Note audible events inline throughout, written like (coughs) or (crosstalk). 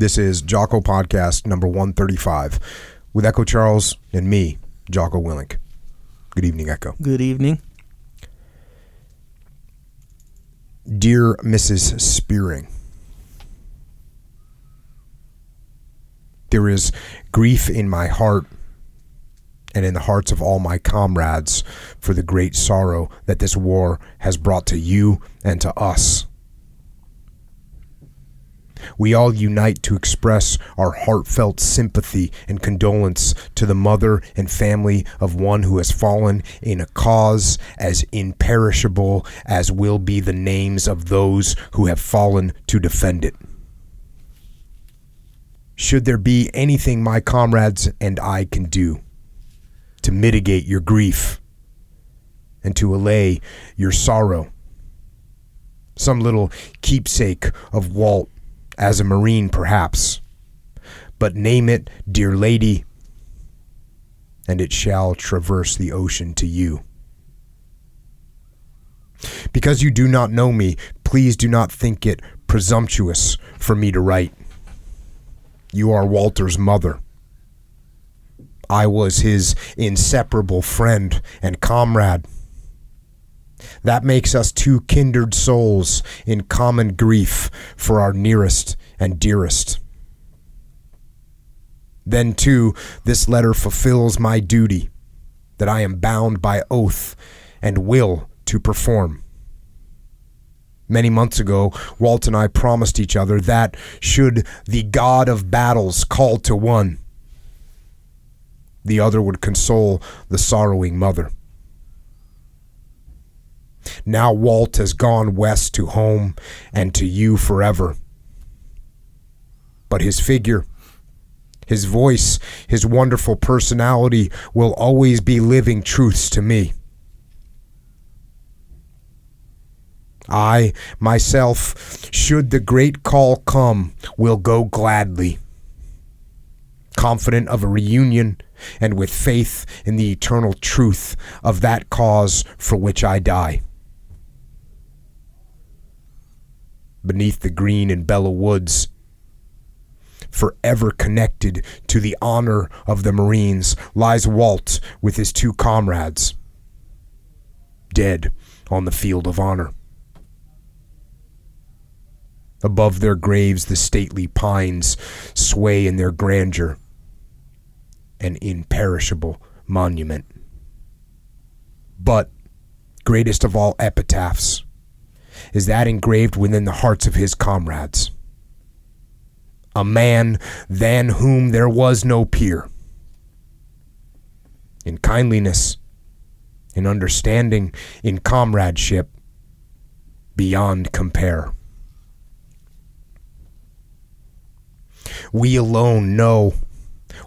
This is Jocko Podcast number 135 with Echo Charles and me, Jocko Willink. Good evening, Echo. Good evening. Dear Mrs. Spearing, there is grief in my heart and in the hearts of all my comrades for the great sorrow that this war has brought to you and to us. We all unite to express our heartfelt sympathy and condolence to the mother and family of one who has fallen in a cause as imperishable as will be the names of those who have fallen to defend it. Should there be anything my comrades and I can do to mitigate your grief and to allay your sorrow, some little keepsake of Walt as a Marine, perhaps. But name it, dear lady, and it shall traverse the ocean to you. Because you do not know me, please do not think it presumptuous for me to write. You are Walter's mother. I was his inseparable friend and comrade. That makes us two kindred souls in common grief for our nearest and dearest. Then, too, this letter fulfills my duty that I am bound by oath and will to perform. Many months ago, Walt and I promised each other that, should the God of battles call to one, the other would console the sorrowing mother. Now Walt has gone west to home and to you forever. But his figure, his voice, his wonderful personality will always be living truths to me. I, myself, should the great call come, will go gladly, confident of a reunion and with faith in the eternal truth of that cause for which I die. beneath the green and Belleau woods. Forever connected to the honor of the Marines lies Walt with his two comrades, dead on the field of honor. Above their graves, the stately pines sway in their grandeur, an imperishable monument. But, greatest of all epitaphs, is that engraved within the hearts of his comrades. A man than whom there was no peer. In kindliness, in understanding, in comradeship, beyond compare. We alone know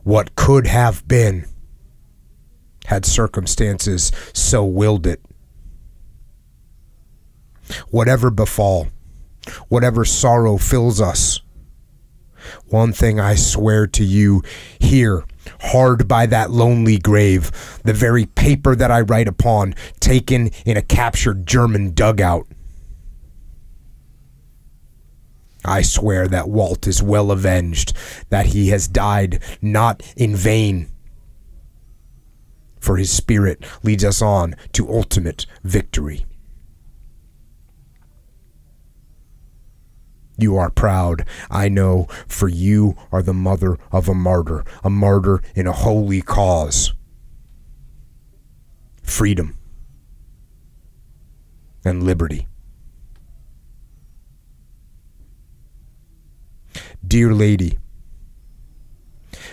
what could have been had circumstances so willed it whatever befall, whatever sorrow fills us. One thing I swear to you here, hard by that lonely grave, the very paper that I write upon, taken in a captured German dugout. I swear that Walt is well avenged, that he has died not in vain. For his spirit leads us on to ultimate victory. You are proud, I know, for you are the mother of a martyr, a martyr in a holy cause. Freedom and liberty. Dear lady,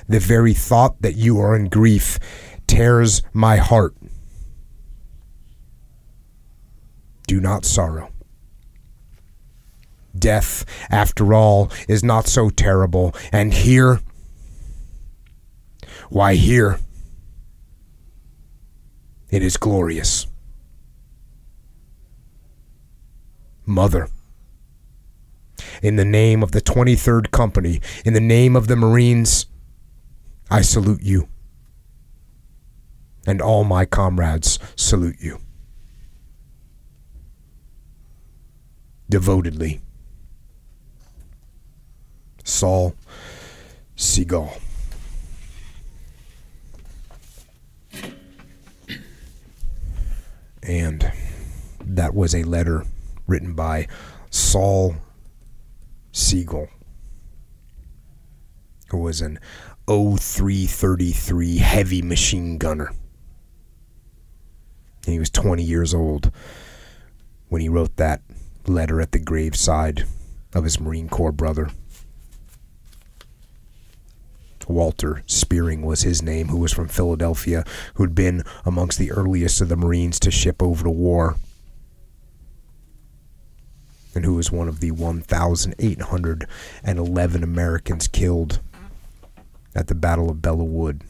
the very thought that you are in grief tears my heart. Do not sorrow. Death, after all, is not so terrible. And here, why, here, it is glorious. Mother, in the name of the 23rd Company, in the name of the Marines, I salute you. And all my comrades salute you. Devotedly. Saul Siegel. And that was a letter written by Saul Siegel, who was an 0333 heavy machine gunner. And he was 20 years old when he wrote that letter at the graveside of his Marine Corps brother. Walter Spearing was his name, who was from Philadelphia, who'd been amongst the earliest of the Marines to ship over to war, and who was one of the 1,811 Americans killed at the Battle of Belleau Wood.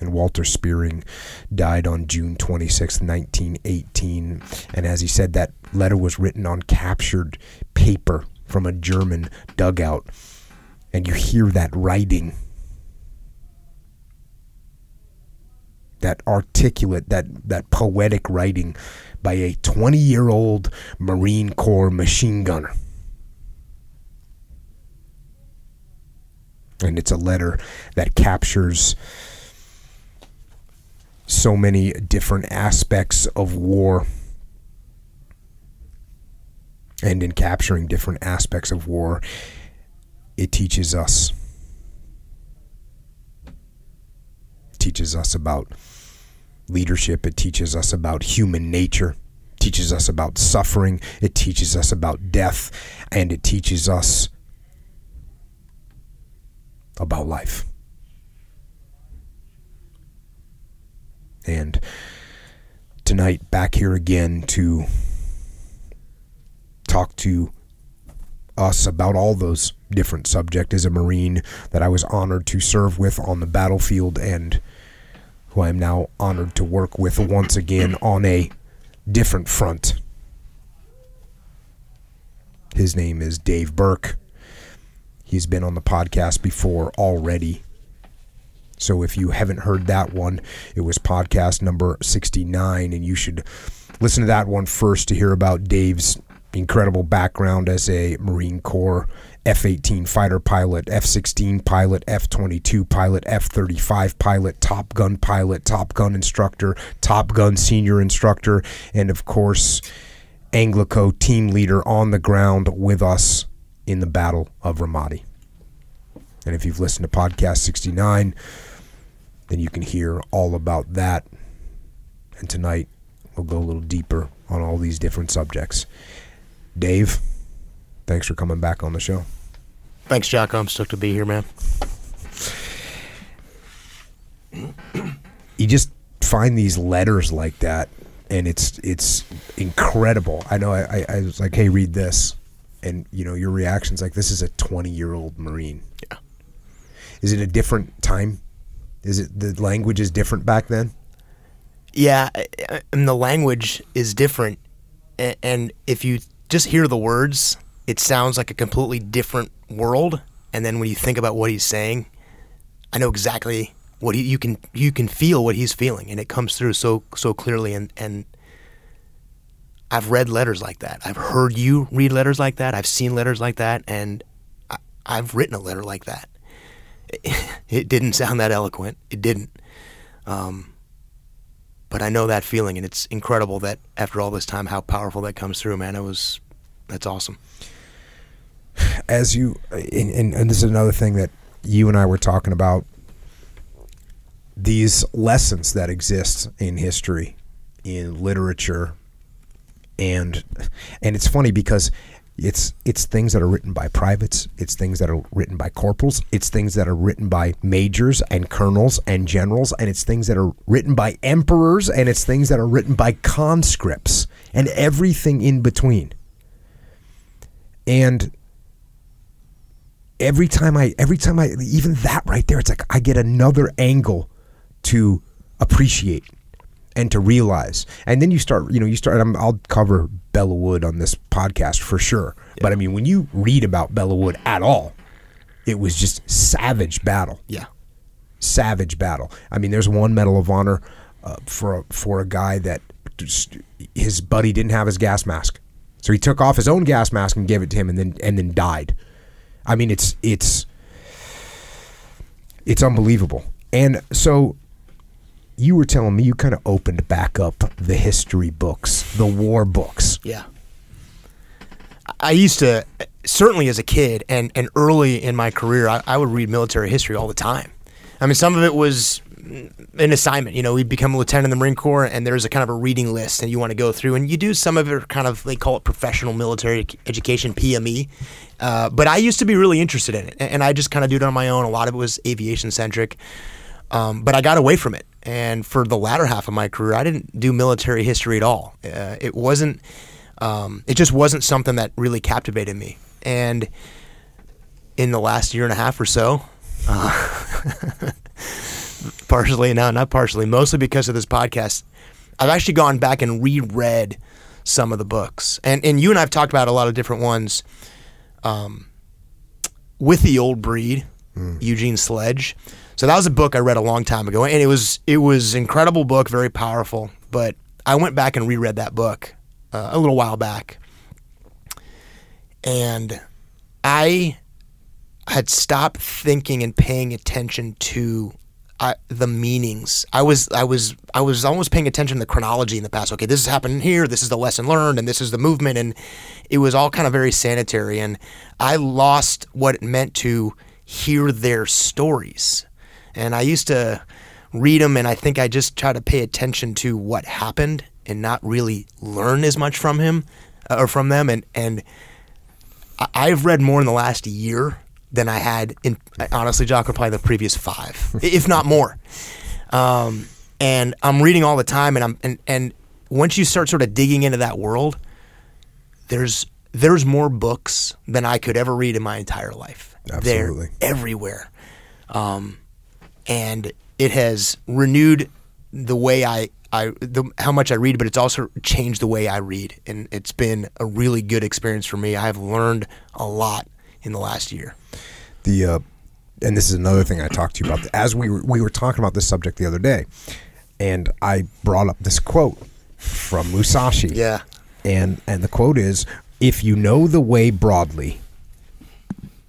And Walter Spearing died on June 26, 1918. And as he said, that letter was written on captured paper from a German dugout. And you hear that writing. That articulate, that, that poetic writing by a 20 year old Marine Corps machine gunner. And it's a letter that captures so many different aspects of war. And in capturing different aspects of war, it teaches us teaches us about leadership, it teaches us about human nature, teaches us about suffering, it teaches us about death, and it teaches us about life. And tonight, back here again to talk to us about all those different subjects as a Marine that I was honored to serve with on the battlefield and who I am now honored to work with once again on a different front. His name is Dave Burke. He's been on the podcast before already. So if you haven't heard that one, it was podcast number 69, and you should listen to that one first to hear about Dave's incredible background as a Marine Corps F 18 fighter pilot, F 16 pilot, F 22 pilot, F 35 pilot, Top Gun pilot, Top Gun instructor, Top Gun senior instructor, and of course, Anglico team leader on the ground with us in the Battle of Ramadi. And if you've listened to podcast 69, then you can hear all about that. And tonight, we'll go a little deeper on all these different subjects. Dave, thanks for coming back on the show. Thanks, Jack. I'm stoked to be here, man. You just find these letters like that, and it's it's incredible. I know. I, I, was like, "Hey, read this," and you know, your reaction's like, "This is a 20 year old Marine." Yeah. Is it a different time? Is it the language is different back then? Yeah, and the language is different, and if you just hear the words, it sounds like a completely different world. And then when you think about what he's saying, I know exactly what he, you can you can feel what he's feeling, and it comes through so so clearly. And and I've read letters like that. I've heard you read letters like that. I've seen letters like that, and I, I've written a letter like that. (laughs) It, didn't sound that eloquent. It didn't. Um, but I know that feeling, and it's incredible that after all this time, how powerful that comes through, man. It was, that's awesome. As you, and, and, and this is another thing that you and I were talking about these lessons that exist in history, in literature, and and it's funny because it's it's things that are written by privates, it's things that are written by corporals, it's things that are written by majors and colonels and generals, and it's things that are written by emperors, and it's things that are written by conscripts, and everything in between. And every time I every time I even that right there, it's like I get another angle to appreciate and to realize. And then you start, you know, you start. i will cover Belleau Wood on this podcast for sure. Yeah. But I mean, when you read about Belleau Wood at all, it was just savage battle. Yeah, savage battle. I mean, there's one Medal of Honor uh, for a, for a guy that just, his buddy didn't have his gas mask, So he took off his own gas mask and gave it to him, and then and then died. I mean, it's it's it's unbelievable. And so you were telling me you kind of opened back up the history books, the war books. Yeah. I used to, certainly as a kid and, and early in my career, I, I would read military history all the time. I mean, some of it was an assignment. You know, we'd become a lieutenant in the Marine Corps, and there's a kind of a reading list, and you want to go through, and you do some of it kind of they call it professional military education (PME). Uh, but I used to be really interested in it, and I just kind of do it on my own. A lot of it was aviation centric, um, but I got away from it. And for the latter half of my career, I didn't do military history at all. Uh, it wasn't. Um, it just wasn't something that really captivated me. And in the last year and a half or so, uh, (laughs) partially now, not partially, mostly because of this podcast, I've actually gone back and reread some of the books. And and you and I've talked about a lot of different ones. Um, with the old breed, mm. Eugene Sledge. So that was a book I read a long time ago, and it was it was incredible book, very powerful. But I went back and reread that book uh, a little while back, and I had stopped thinking and paying attention to uh, the meanings. I was I was I was almost paying attention to the chronology in the past. Okay, this is happening here. This is the lesson learned, and this is the movement, and it was all kind of very sanitary. And I lost what it meant to hear their stories. And I used to read them, and I think I just try to pay attention to what happened and not really learn as much from him uh, or from them. And and I've read more in the last year than I had in honestly, Jock, probably the previous five, (laughs) if not more. Um, and I'm reading all the time, and I'm and and once you start sort of digging into that world, there's there's more books than I could ever read in my entire life. Absolutely, They're everywhere, um, and it has renewed the way I I the, how much I read, but it's also changed the way I read, and it's been a really good experience for me. I have learned a lot in the last year. The uh, and this is another thing I talked to you about as we were, we were talking about this subject the other day, and I brought up this quote from Musashi. Yeah, and and the quote is, "If you know the way broadly."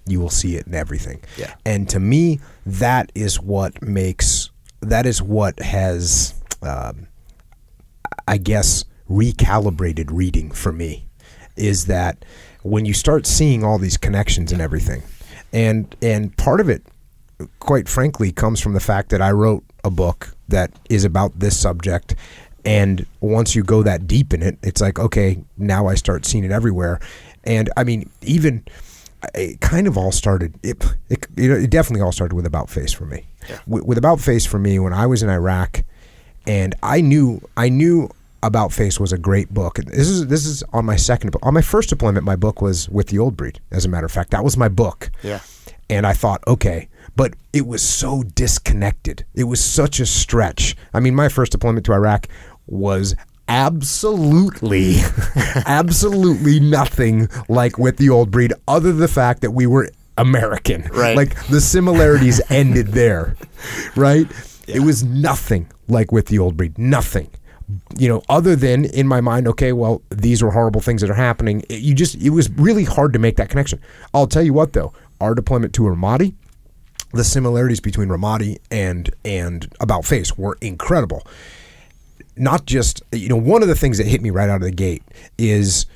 You will see it in everything. Yeah. And to me, that is what makes that is what has um, I guess, recalibrated reading for me is that when you start seeing all these connections and everything, and and part of it, quite frankly, comes from the fact that I wrote a book that is about this subject, and once you go that deep in it, it's like okay, now I start seeing it everywhere, and I mean even it kind of all started. It, it, it definitely all started with About Face for me. Yeah. With, with About Face for me, when I was in Iraq, and I knew I knew about Face was a great book. This is this is on my second on my first deployment. My book was with the old breed. As a matter of fact, that was my book. Yeah. And I thought, okay, but it was so disconnected. It was such a stretch. I mean, my first deployment to Iraq was absolutely, (laughs) absolutely nothing like with the old breed, other than the fact that we were American. Right. Like the similarities (laughs) ended there. Right. Yeah. It was nothing like with the old breed. Nothing you know, other than in my mind, okay, well, these are horrible things that are happening. It, you just, it was really hard to make that connection. I'll tell you what, though, our deployment to Ramadi, the similarities between Ramadi and and About Face were incredible. Not just, you know, one of the things that hit me right out of the gate is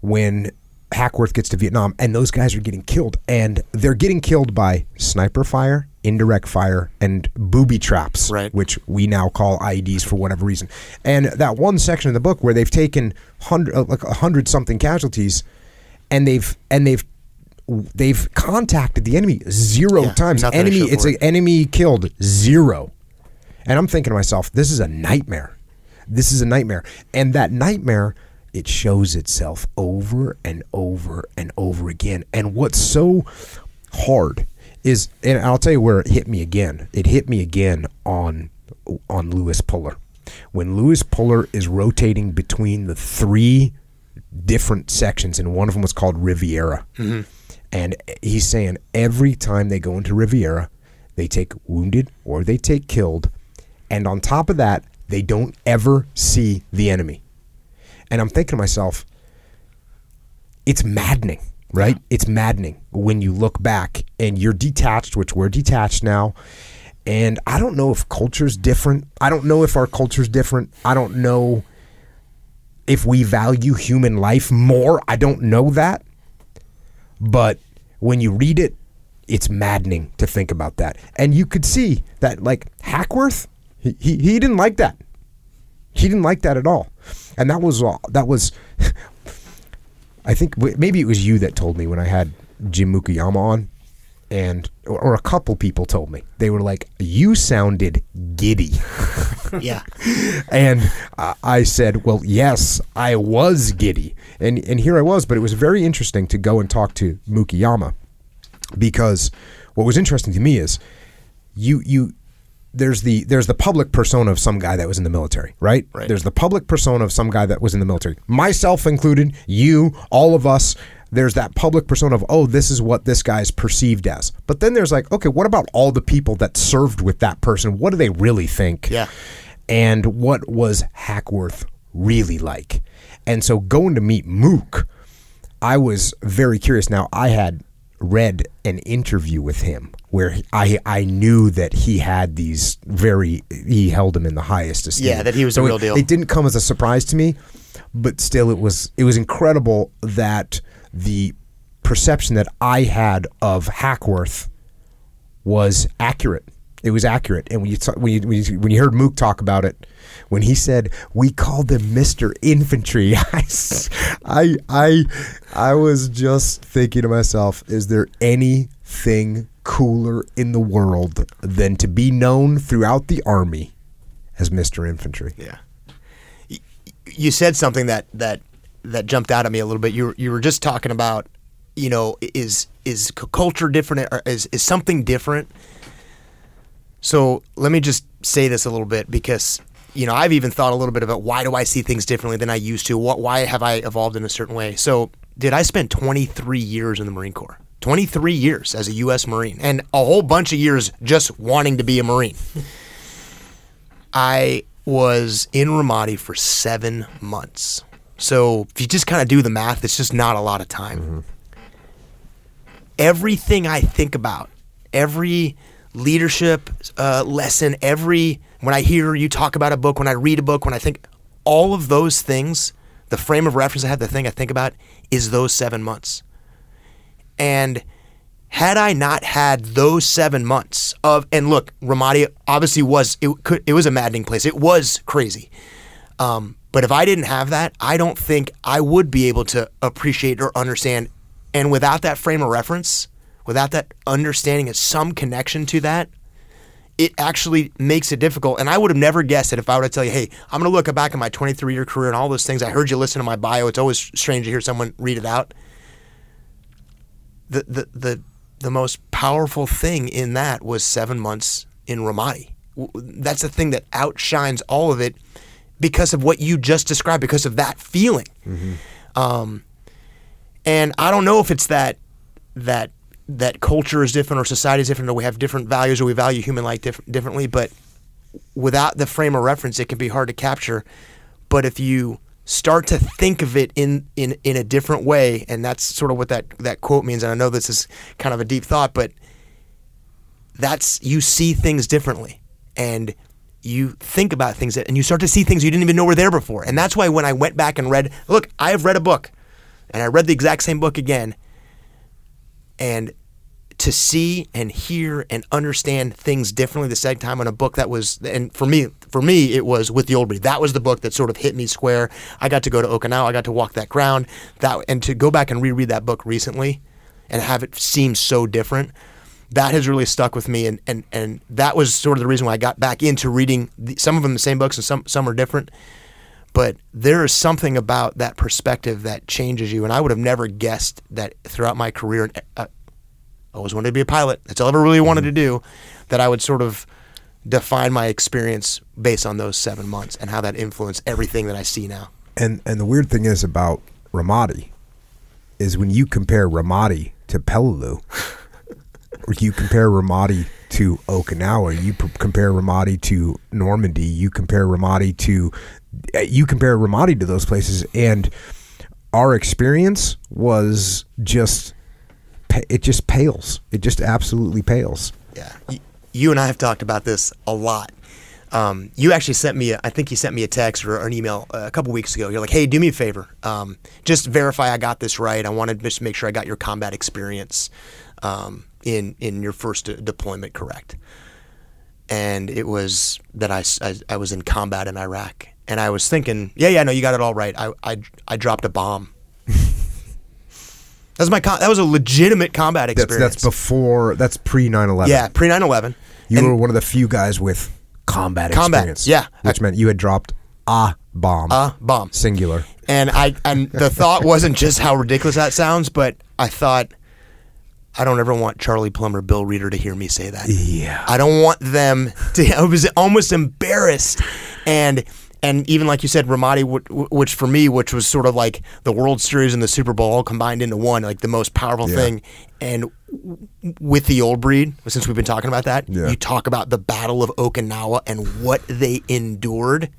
when Hackworth gets to Vietnam and those guys are getting killed, and they're getting killed by sniper fire indirect fire, and booby traps, right. which we now call IEDs for whatever reason. And that one section of the book where they've taken hundred, uh, like a hundred something casualties, and they've and they've they've contacted the enemy zero yeah, times. Enemy, it's an enemy killed zero. And I'm thinking to myself, this is a nightmare. This is a nightmare, and that nightmare it shows itself over and over and over again. And what's so hard is, and I'll tell you where it hit me again. It hit me again on on Lewis Puller. When Lewis Puller is rotating between the three different sections, and one of them was called Riviera, mm-hmm. and he's saying every time they go into Riviera, they take wounded or they take killed, and on top of that, they don't ever see the enemy. And I'm thinking to myself, it's maddening, right? It's maddening when you look back and you're detached, which we're detached now. And I don't know if culture's different. I don't know if our culture's different. I don't know if we value human life more. I don't know that. But when you read it, it's maddening to think about that. And you could see that, like, Hackworth, he, he, he didn't like that. He didn't like that at all. And that was all. That was, (laughs) I think w- maybe it was you that told me when I had Jim Mukoyama on, and or, or a couple people told me they were like, "You sounded giddy," (laughs) Yeah. (laughs) and uh, I said, "Well, yes, I was giddy," and and here I was. But it was very interesting to go and talk to Mukoyama because what was interesting to me is you you there's the there's the public persona of some guy that was in the military, right? Right. There's the public persona of some guy that was in the military. Myself included, you, all of us. There's that public persona of oh, this is what this guy's perceived as. But then there's like, okay, what about all the people that served with that person? What do they really think? Yeah. And what was Hackworth really like? And so going to meet Mook, I was very curious. Now I had read an interview with him where he- I I knew that he had these very he held him in the highest esteem. Yeah, that he was So the real it, deal. It didn't come as a surprise to me, but still it was it was incredible that the perception that I had of Hackworth was accurate. It was accurate, and when you ta- when you when you, when you heard Mook talk about it, when he said we called him Mister Infantry, (laughs) I I I was just thinking to myself, is there anything cooler in the world than to be known throughout the army as Mister Infantry? Yeah. You said something that that that jumped out at me a little bit. You were, you were just talking about, you know, is is culture different? Or is is something different? So let me just say this a little bit because you know I've even thought a little bit about why do I see things differently than I used to? What why have I evolved in a certain way? So did I spend 23 years in the Marine Corps? 23 years as a U.S. Marine, and a whole bunch of years just wanting to be a Marine. I was in Ramadi for seven months. So if you just kind of do the math, it's just not a lot of time. Everything I think about, every leadership uh, lesson, every when I hear you talk about a book, when I read a book, when I think, all of those things, the frame of reference I have, the thing I think about is those seven months. And had I not had those seven months of, and look, Ramadi obviously was it could it was a maddening place. It was crazy. Um, but if I didn't have that, I don't think I would be able to appreciate or understand. And without that frame of reference, without that understanding of some connection to that, it actually makes it difficult. And I would have never guessed it if I were to tell you, hey, I'm going to look back at my 23 year career and all those things. I heard you listen to my bio. It's always strange to hear someone read it out. The, the, the, the most powerful thing in that was seven months in Ramadi. That's the thing that outshines all of it because of what you just described, because of that feeling. Um, and I don't know if it's that that that culture is different or society is different or we have different values or we value human life diff- differently. But without the frame of reference, it can be hard to capture. But if you start to think of it in, in, in a different way, and that's sort of what that, that quote means, and I know this is kind of a deep thought, but that's you see things differently and you think about things that, and you start to see things you didn't even know were there before. And that's why when I went back and read, look, I have read a book and I read the exact same book again. And to see and hear and understand things differently the second time on a book that was and for me for me it was with the old breed. That was the book that sort of hit me square. I got to go to okinawa. I got to walk that ground. That and to go back and reread that book recently and have it seem so different that has really stuck with me. And and and that was sort of the reason why i got back into reading the, some of them the same books and some some are different. But there is something about that perspective that changes you. And i would have never guessed that throughout my career uh, I always wanted to be a pilot. That's all I ever really wanted mm-hmm. to do. That I would sort of define my experience based on those seven months and how that influenced everything that I see now. And and the weird thing is about Ramadi is when you compare Ramadi to Peleliu, or you compare Ramadi to Okinawa, you p- compare Ramadi to Normandy, you compare Ramadi to you compare Ramadi to those places, and our experience was just it just pales. It just absolutely pales. Yeah, you and I have talked about this a lot. Um, you actually sent me, a, I think you sent me a text or an email uh, a couple weeks ago. You're like, "Hey, do me a favor, um, just verify I got this right. I wanted to make sure I got your combat experience um, in in your first de- deployment correct." And it was that I I was in combat in Iraq, and I was thinking, "Yeah, yeah, no, you got it all right. I I, I dropped a bomb." That was my com- that was a legitimate combat experience. that's before that's pre 9/11. yeah, pre 9/11. You And- were one of the few guys with combat, Combat, experience. yeah. Which meant you had dropped a bomb. a bomb. Singular. And I and the thought wasn't just how ridiculous that sounds, but I thought I don't ever want Charlie Plummer, Bill Reeder to hear me say that. Yeah. I don't want them to. I was almost embarrassed, and and even like you said, Ramadi, which for me, which was sort of like the World Series and the Super Bowl all combined into one, like the most powerful Yeah. thing. And with the old breed, since we've been talking about that, Yeah. you talk about the Battle of Okinawa and what they endured.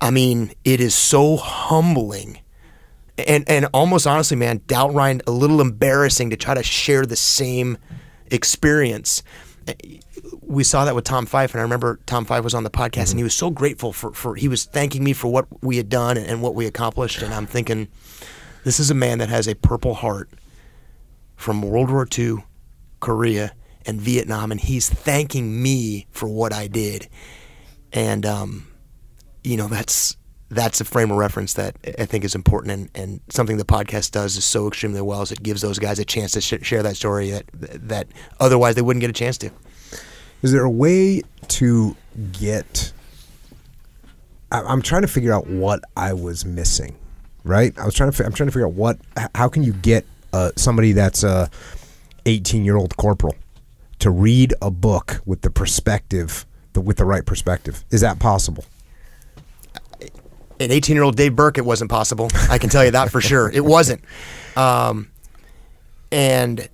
I mean, it is so humbling and and almost honestly, man, downright a little embarrassing to try to share the same experience. We saw that with Tom Fife, and I remember Tom Fife was on the podcast, and he was so grateful for, for he was thanking me for what we had done and, and what we accomplished. And I'm thinking, this is a man that has a purple heart from World War II, Korea, and Vietnam, and he's thanking me for what I did. And um, you know that's that's a frame of reference that I think is important and, and something the podcast does is so extremely well is it gives those guys a chance to sh- share that story that that otherwise they wouldn't get a chance to. Is there a way to get? I- I'm trying to figure out what I was missing. Right, I was trying to. I'm trying to figure out what. How can you get uh, somebody that's a 18 year old corporal to read a book with the perspective, the, with the right perspective? Is that possible? An 18 year old Dave Burke, it wasn't possible. I can tell you that for sure. It wasn't. Um, and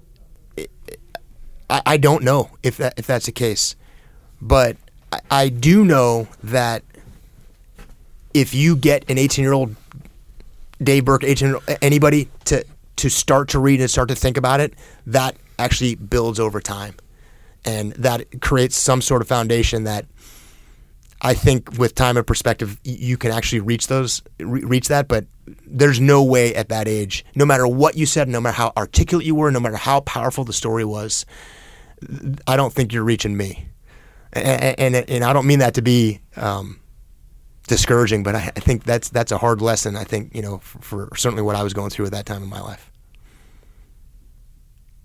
I, I don't know if that if that's the case, but I, I do know that if you get an 18 year old Dave Burke, 18 anybody to to start to read and start to think about it, that actually builds over time, and that creates some sort of foundation that I think with time and perspective, you can actually reach those, reach that. But there's no way at that age, no matter what you said, no matter how articulate you were, no matter how powerful the story was, I don't think you're reaching me. And and, and I don't mean that to be um, discouraging, but I, I think that's that's a hard lesson. I think you know for, for certainly what I was going through at that time in my life.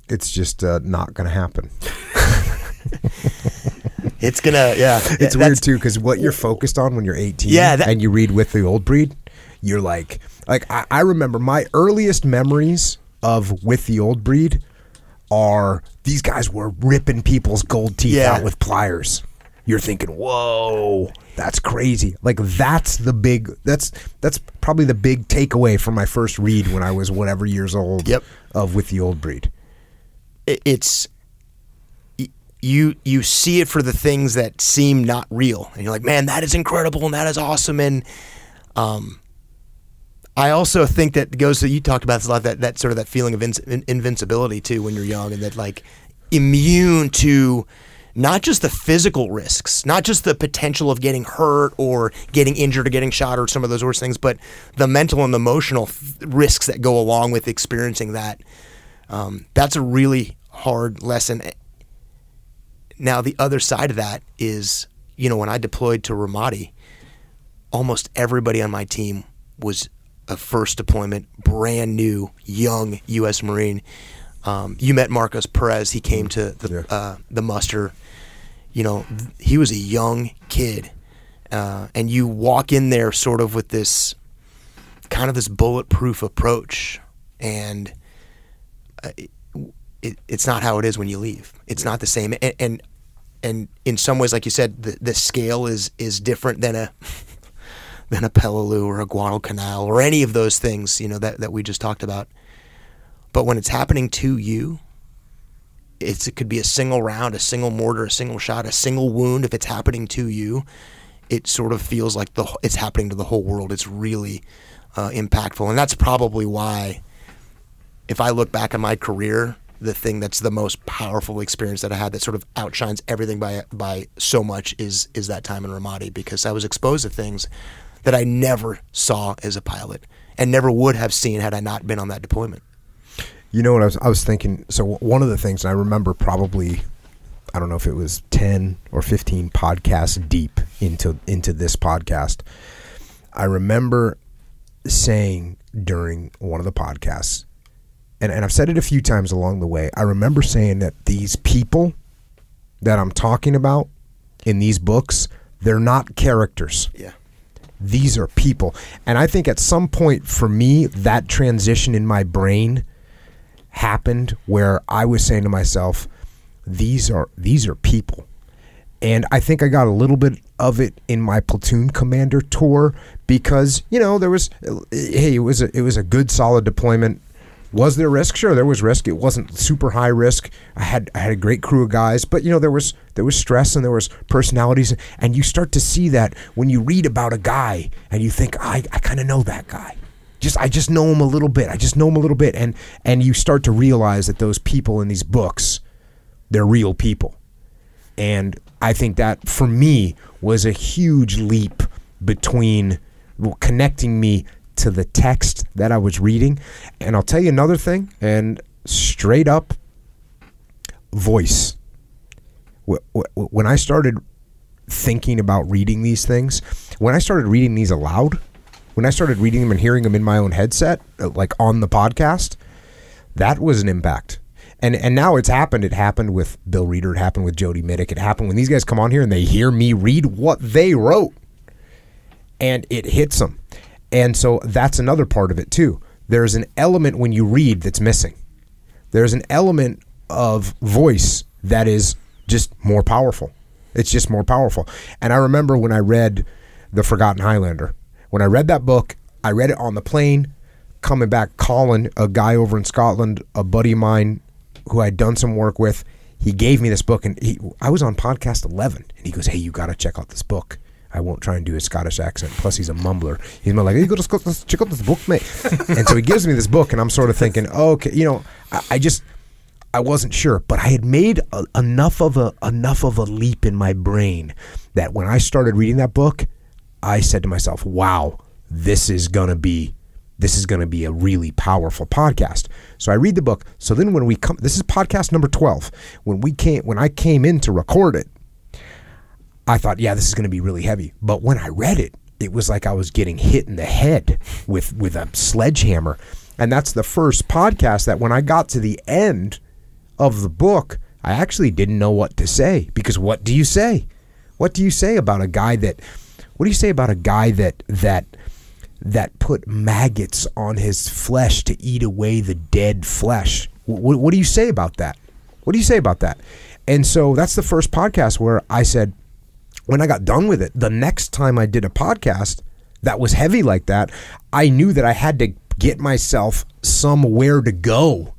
It's just uh, not going to happen. (laughs) It's gonna, yeah. (laughs) It's weird too because what you're focused on when you're 18 Yeah, that- and you read with the old breed, you're like, like I, I remember my earliest memories of with the old breed are these guys were ripping people's gold teeth Yeah. out with pliers. You're thinking, whoa, that's crazy. Like that's the big, that's that's probably the big takeaway from my first read when I was whatever years old. Yep. Of with the old breed. it's you you see it for the things that seem not real and you're like man that is incredible and that is awesome and um I also think that goes to you talked about this a lot that that sort of that feeling of in, in- invincibility too when you're young and that like immune to not just the physical risks, not just the potential of getting hurt or getting injured or getting shot or some of those worst things, but the mental and emotional f- risks that go along with experiencing that. Um, that's a really hard lesson. Now, the other side of that is, you know, when I deployed to Ramadi, almost everybody on my team was a first deployment, brand new, young U.S. Marine. Um, you met Marcos Perez. He came to the Yeah. uh, the muster. You know, he was a young kid, uh, and you walk in there sort of with this kind of this bulletproof approach, and uh, it, it, it's not how it is when you leave. It's not the same, and, and and in some ways, like you said, the, the scale is is different than a than a Peleliu or a Guadalcanal or any of those things, you know, that, that we just talked about. But when it's happening to you, it's it could be a single round, a single mortar, a single shot, a single wound. If it's happening to you, it sort of feels like the it's happening to the whole world. It's really uh, impactful, and that's probably why, if I look back on my career, the thing that's the most powerful experience that I had that sort of outshines everything by by so much is is that time in Ramadi because I was exposed to things that I never saw as a pilot and never would have seen had I not been on that deployment. You know what I was I was thinking. So one of the things I remember probably, I don't know if it was ten or fifteen podcasts deep into into this podcast. I remember saying during one of the podcasts, and, and I've said it a few times along the way. I remember saying that these people that I'm talking about in these books, they're not characters Yeah. These are people. And I think at some point for me, that transition in my brain happened where I was saying to myself, these are these are people. And I think I got a little bit of it in my platoon commander tour because, you know, there was hey, it was a, it was a good solid deployment. Was there risk? Sure, there was risk. It wasn't super high risk. I had I had a great crew of guys, but you know there was there was stress and there was personalities, and you start to see that when you read about a guy and you think I I kind of know that guy. Just I just know him a little bit. I just know him a little bit, and and you start to realize that those people in these books, they're real people. And I think that for me was a huge leap between connecting me to the text that I was reading. And I'll tell you another thing, and straight up voice. Wh- wh- When I started thinking about reading these things, when I started reading these aloud, when I started reading them and hearing them in my own headset, uh, like on the podcast, that was an impact. And and now it's happened. It happened with Bill Reeder. It happened with Jody Mitic. It happened when these guys come on here and they hear me read what they wrote, and it hits them. And so that's another part of it too. There's an element when you read that's missing. There's an element of voice that is just more powerful. It's just more powerful. And I remember when I read The Forgotten Highlander. When I read that book, I read it on the plane coming back. Colin, a guy over in Scotland, a buddy of mine who I'd done some work with, he gave me this book, and he, I was on podcast eleven, and he goes, "Hey, you got to check out this book." I won't try and do a Scottish accent. Plus, he's a mumbler. He's like, "Hey, got to let's check out this book, mate." and so he gives me this book, and I'm sort of thinking, "Okay, you know, I, I just." I wasn't sure, but I had made a, enough of a enough of a leap in my brain that when I started reading that book, I said to myself, "Wow, this is gonna be this is gonna be a really powerful podcast." So I read the book. So then when we come, this is podcast number twelve. When we came, when I came in to record it, I thought, "Yeah, this is gonna be really heavy." But when I read it, it was like I was getting hit in the head with with a sledgehammer. And that's the first podcast that when I got to the end of the book, I actually didn't know what to say because what do you say? What do you say about a guy that what do you say about a guy that that that put maggots on his flesh to eat away the dead flesh? What, what do you say about that? What do you say about that? And so that's the first podcast where I said when I got done with it, the next time I did a podcast that was heavy like that, I knew that I had to get myself somewhere to go.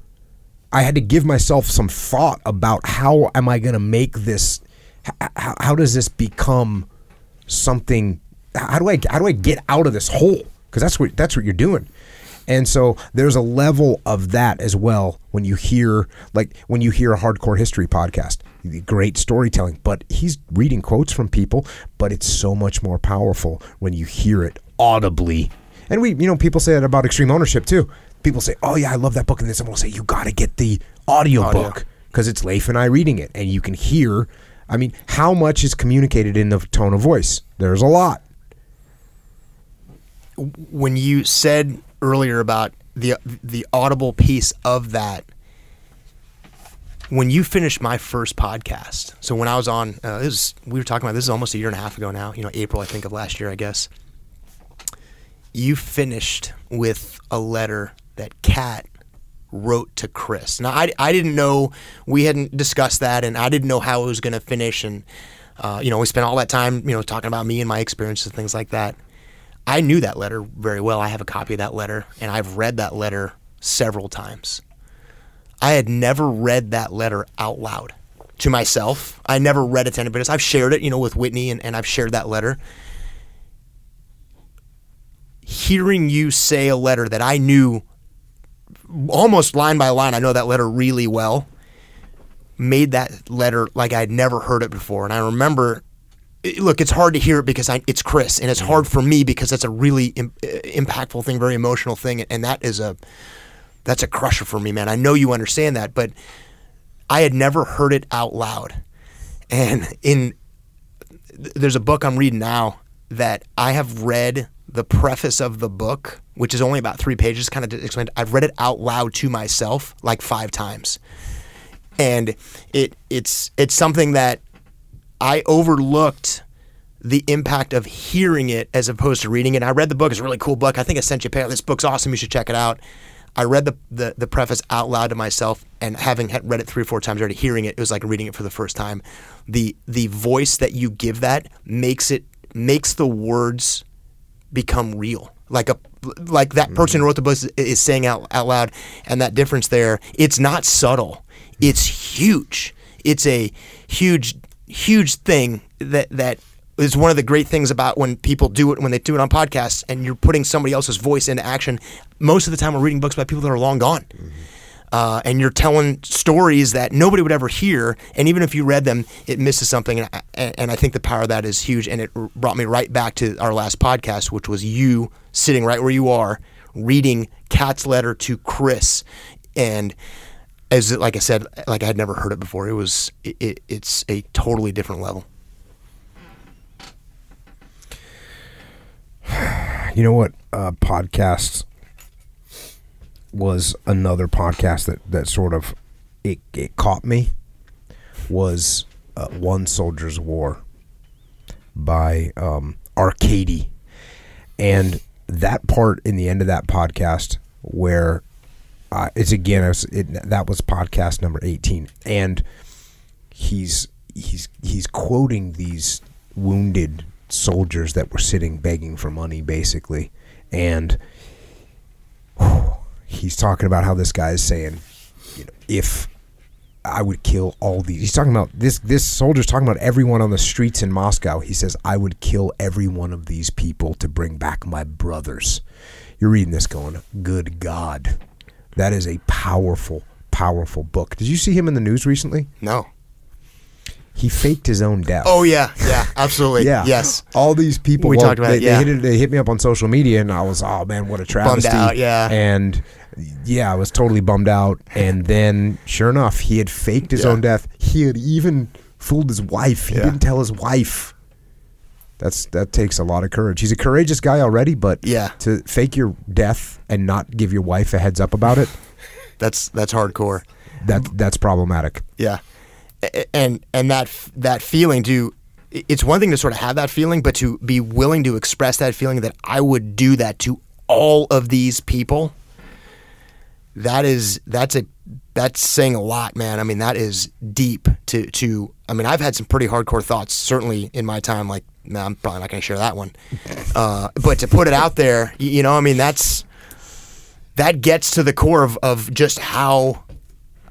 I had to give myself some thought about how am I going to make this how, how does this become something how do I how do I get out of this hole because that's what that's what you're doing. And so there's a level of that as well when you hear like when you hear a hardcore history podcast. Great storytelling, but he's reading quotes from people, but it's so much more powerful when you hear it audibly. And we you know people say that about extreme ownership too. People say, "Oh yeah, I love that book," and then someone will say, "You got to get the audio Audio. book because it's Leif and I reading it, and you can hear." I mean, how much is communicated in the tone of voice? There's a lot. when you said earlier about the the audible piece of that when you finished my first podcast so when i was on uh, is, we were talking about this is almost a year and a half ago now you know april i think of last year i guess you finished with a letter that kat wrote to chris now i, I didn't know we hadn't discussed that and i didn't know how it was going to finish and uh, you know we spent all that time you know talking about me and my experiences and things like that I knew that letter very well. I have a copy of that letter, and I've read that letter several times. I had never read that letter out loud to myself. I never read it to anybody else. I've shared it, you know, with Whitney, and, and I've shared that letter. hearing you say a letter that I knew almost line by line, I know that letter really well, made that letter like I'd never heard it before. And I remember, look, it's hard to hear it because I, it's Chris, and it's hard for me because that's a really Im- uh, impactful thing, very emotional thing, and that is a that's a crusher for me, man. I know you understand that, but I had never heard it out loud. And in there's a book I'm reading now that I have read the preface of the book, which is only about three pages, kind of to explain. I've read it out loud to myself like five times, and it it's it's something that I overlooked the impact of hearing it as opposed to reading it. I read the book; it's a really cool book. I think I sent you a pair. This book's awesome. You should check it out. I read the, the the preface out loud to myself, and having read it three or four times already, hearing it, it was like reading it for the first time. the The voice that you give that makes it makes the words become real. Like a like that person who mm. wrote the book is, is saying out, out loud, and that difference there, it's not subtle. It's huge. It's a huge, huge thing that that is one of the great things about when people do it when they do it on podcasts and you're putting somebody else's voice into action. Most of the time, we're reading books by people that are long gone. Uh, and you're telling stories that nobody would ever hear, and even if you read them, it misses something. And, I- and I think the power of that is huge. And it brought me right back to our last podcast, which was you sitting right where you are, reading Cat's letter to Chris, and as like I said, like I had never heard it before. It was it, it's a totally different level. (sighs) You know what? Uh, podcasts was another podcast that that sort of it it caught me was uh, One Soldier's War by um, Arkady, and that part in the end of that podcast where uh, it's again it was, it, that was podcast number eighteen, and he's he's he's quoting these wounded soldiers that were sitting begging for money basically. And he's talking about how this guy is saying you know if I would kill all these he's talking about this this soldier's talking about everyone on the streets in Moscow. He says I would kill every one of these people to bring back my brothers. You're reading this going good god. That is a powerful powerful book. Did you see him in the news recently? No. He faked his own death Oh yeah, yeah, absolutely. (laughs) yeah. Yes. All these people. We well, talked about they, it, yeah. They hit, they hit me up on social media, and I was, oh man, what a travesty. out, yeah. And yeah, I was totally bummed out. And then, sure enough, he had faked his Yeah. own death. He had even fooled his wife. He Yeah. didn't tell his wife. That's that takes a lot of courage. He's a courageous guy already, but Yeah. to fake your death and not give your wife a heads up about it, (laughs) That's that's hardcore. that that's problematic. Yeah, and and that that feeling to it's one thing to sort of have that feeling, but to be willing to express that feeling that I would do that to all of these people. That is that's a that's saying a lot, man. I mean, that is deep to to. I mean, I've had some pretty hardcore thoughts, certainly in my time. Like, nah, I'm probably not going to share that one. (laughs) Uh, but to put it out there, you know, I mean, that's that gets to the core of, of just how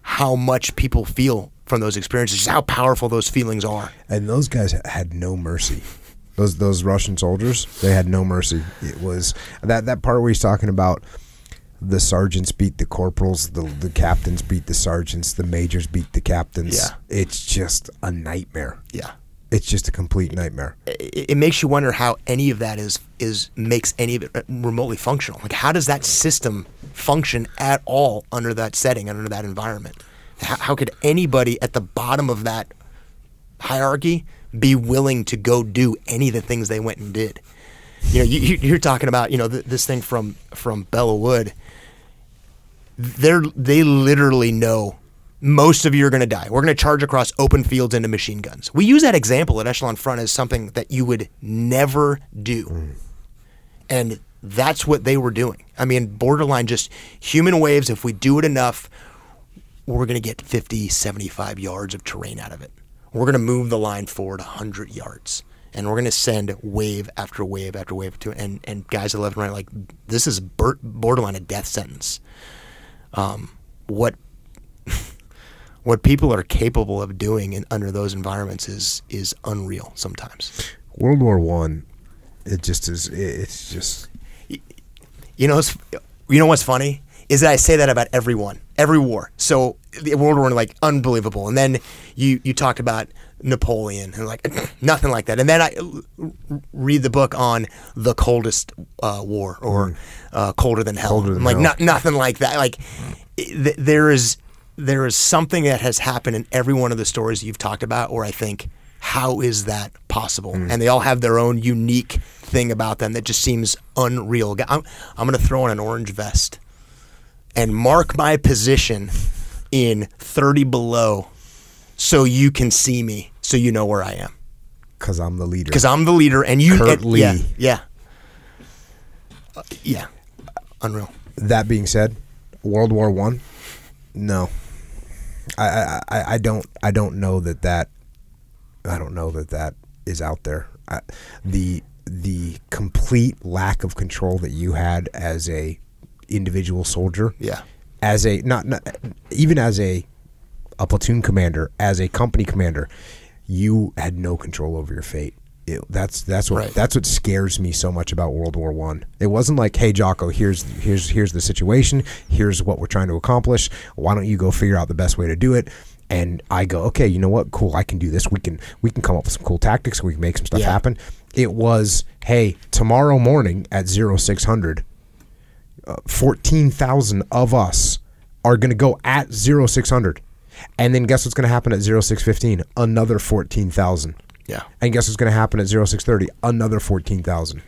how much people feel from those experiences, just how powerful those feelings are. And those guys had no mercy. Those those Russian soldiers, they had no mercy. It was that that part where he's talking about the sergeants beat the corporals, the the captains beat the sergeants, the majors beat the captains. Yeah. It's just a nightmare. Yeah. It's just a complete nightmare. It, it makes you wonder how any of that is is makes any of it remotely functional. Like, how does that system function at all under that setting, under that environment? How, could anybody at the bottom of that hierarchy be willing to go do any of the things they went and did? You know, you, you're talking about you know th- this thing from from Belleau Wood. They're they literally know most of you are going to die. We're going to charge across open fields into machine guns. We use that example at Echelon Front as something that you would never do. Mm. And that's what they were doing. I mean, borderline just human waves. If we do it enough, we're going to get 50, 75 yards of terrain out of it. We're going to move the line forward 100 yards. And we're going to send wave after wave after wave to it. And, and guys at left and right, like, this is borderline a death sentence. Um, what (laughs) what people are capable of doing in, under those environments is is unreal sometimes. World War One, it just is. It's just You know, what's- you know what's funny is that I say that about everyone, every war. So the World War like unbelievable, and then you you talked about Napoleon and like (clears throat) nothing like that, and then I read the book on the coldest uh, war or uh, colder than hell. Colder than like hell. no, nothing like that. Like th- there is there is something that has happened in every one of the stories you've talked about, where I think. How is that possible? And they all have their own unique thing about them that just seems unreal. I'm, I'm going to throw on an orange vest and mark my position in 30 below so you can see me, so you know where I am. Because I'm the leader. Because I'm the leader and you. Kurt and- Lee. Yeah. Yeah. Uh, yeah. Unreal. that being said, World War One, no, I, I I I don't I don't know that that I don't know that that is out there. I, the the complete lack of control that you had as a individual soldier, Yeah. as a not, not even as a a platoon commander, as a company commander, you had no control over your fate. It, that's that's what Right. that's what scares me so much about World War One. It wasn't like, hey Jocko, here's here's here's the situation, here's what we're trying to accomplish. Why don't you go figure out the best way to do it? And I go, okay, you know what? Cool, I can do this. We can we can come up with some cool tactics. We can make some stuff Yeah. happen. It was, hey, tomorrow morning at zero six hundred, 14,000 of us are going to go at 0600. And then guess what's going to happen at 0615? Another 14,000. Yeah. And guess what's going to happen at 0630? Another 14,000.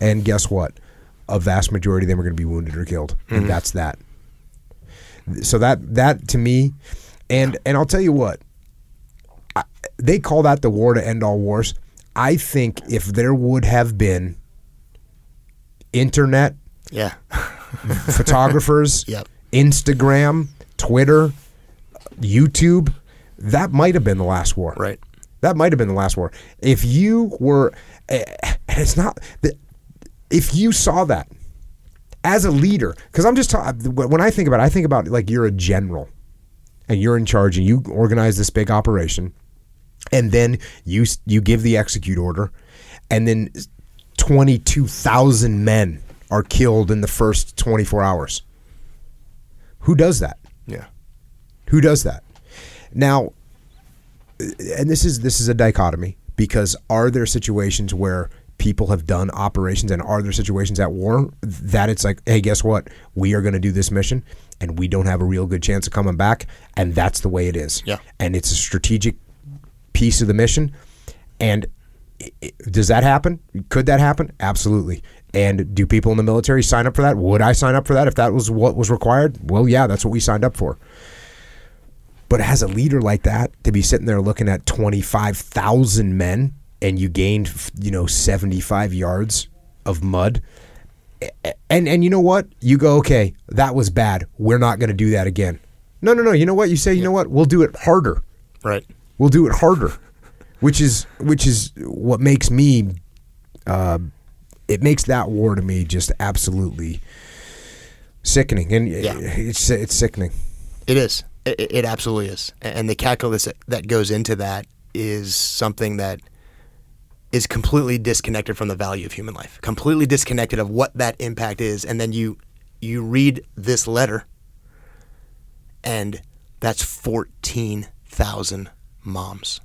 And guess what? A vast majority of them are going to be wounded or killed. And mm-hmm. that's that. So that that to me and and I'll tell you what. I, they call that the war to end all wars. I think if there would have been internet Yeah. (laughs) photographers, Yep. Instagram, Twitter, YouTube, that might have been the last war. Right. That might have been the last war. If you were, eh, and it's not. If you saw that as a leader, because I'm just talking. When I think about, it, I think about like you're a general, and you're in charge, and you organize this big operation, and then you you give the execute order, and then twenty two thousand men are killed in the first twenty four hours. Who does that? Yeah. Who does that? Now, and this is this is a dichotomy because are there situations where people have done operations and are there situations at war that it's like, hey, guess what? We are going to do this mission and we don't have a real good chance of coming back, and that's the way it is. Yeah. and it's a strategic piece of the mission, and does that happen? Could that happen? Absolutely. And do people in the military sign up for that? Would I sign up for that if that was what was required? Well, yeah, that's what we signed up for. But as a leader like that, to be sitting there looking at 25,000 men and you gained, you know, 75 yards of mud. And and you know what? You go, okay, that was bad. We're not going to do that again. No, no, no. You know what? You say, you know what? We'll do it harder. Right. We'll do it harder, which is which is what makes me. Uh, it makes that war to me just absolutely sickening, and Yeah. it's it's sickening. It is. It, it absolutely is. And the calculus that, goes into that is something that is completely disconnected from the value of human life. Completely disconnected of what that impact is. And then you you read this letter and that's 14,000 moms.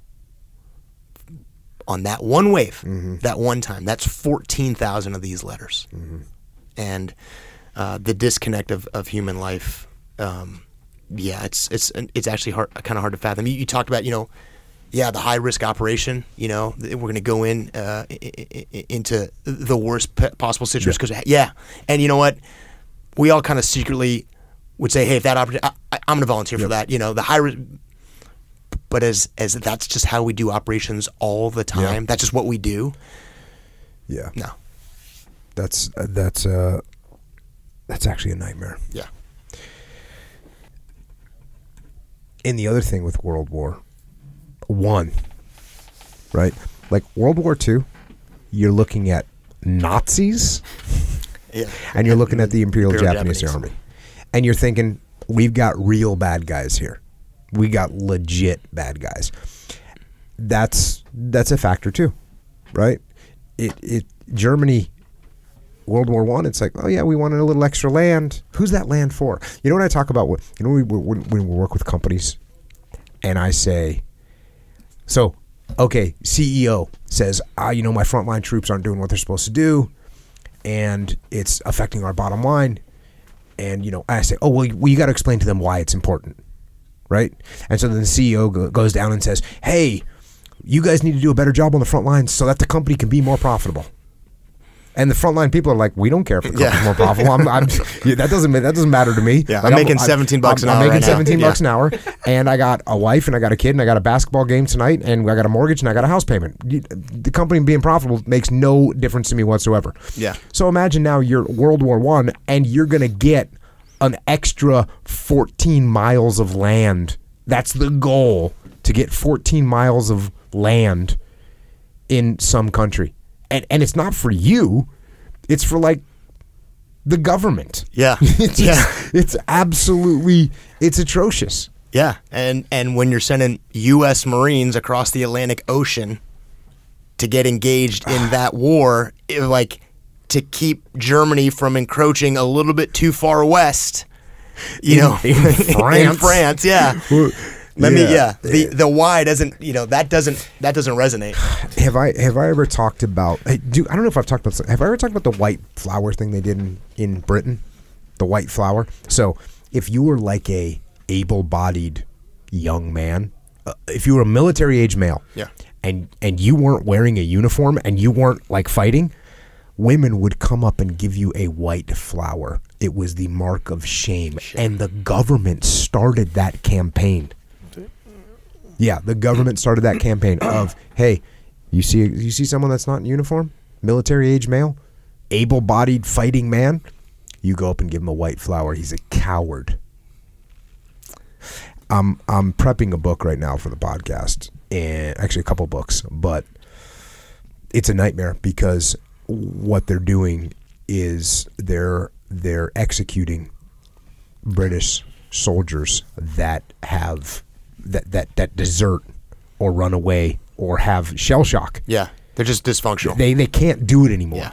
On that one wave, that one time, that's 14,000 of these letters. And uh, the disconnect of, of human life, um, yeah, it's it's it's actually hard, kind of hard to fathom. You, you talked about, you know, yeah, the high risk operation. You know, we're going to go in uh, into the worst possible situation because yeah, and you know what, we all kind of secretly would say, hey, if that opportunity, I, I'm going to volunteer for that. You know, the high risk. But as as that's just how we do operations all the time. That's just what we do. Yeah, No, that's uh, that's uh, that's actually a nightmare. yeah, And the other thing with World War One, right? Like World War Two, you're looking at Nazis (laughs) yeah, and you're looking at the Imperial, Imperial Japanese, Japanese. Army, and you're thinking we've got real bad guys here. We got legit bad guys. That's that's a factor too, right? It it Germany World War One, it's like, oh yeah, we wanted a little extra land. Who's that land for? You know what I talk about? You know when we, when, when we work with companies, and I say, so okay, CEO says, ah, you know, my frontline troops aren't doing what they're supposed to do, and it's affecting our bottom line. And you know, I say, oh well, well you got to explain to them why it's important, right? And so then the CEO go- goes down and says, hey, you guys need to do a better job on the front lines so that the company can be more profitable. And the frontline people are like, we don't care if the company's Yeah. more profitable. I'm, I'm, (laughs) (laughs) yeah, that doesn't that doesn't matter to me. Yeah, Like, I'm making 17 bucks I'm, an I'm hour making right now. 17 bucks Yeah. an hour, and I got a wife, and I got a kid, and I got a basketball game tonight, and I got a mortgage, and I got a house payment. The company being profitable makes no difference to me whatsoever. Yeah. So imagine now you're World War One, and you're gonna get an extra 14 miles of land. That's the goal to get 14 miles of land in some country, and and it's not for you, it's for like the government. Yeah. (laughs) it's, Yeah. it's absolutely it's atrocious. Yeah, and and when you're sending U.S. Marines across the Atlantic Ocean to get engaged in (sighs) that war, it, like to keep Germany from encroaching a little bit too far west, you In- know, in (laughs) France. France, yeah. Let me, Yeah. yeah. The the why doesn't, you know, that doesn't that doesn't resonate. Have I have I ever talked about? Do I don't know if I've talked about. Have I ever talked about the white flower thing they did in in Britain? The white flower. So if you were like a able-bodied young man, uh, if you were a military age male, Yeah. and and you weren't wearing a uniform and you weren't like fighting, women would come up and give you a white flower. It was the mark of shame, and the government started that campaign. Yeah, the government started that campaign of, hey, you see you see someone that's not in uniform, military age male, able-bodied fighting man, you go up and give him a white flower. He's a coward. I'm I'm prepping a book right now for the podcast, and actually a couple books, but it's a nightmare because what they're doing is they're they're executing British soldiers that have that that that desert or run away or have shell shock. Yeah, they're just dysfunctional. They they can't do it anymore. Yeah.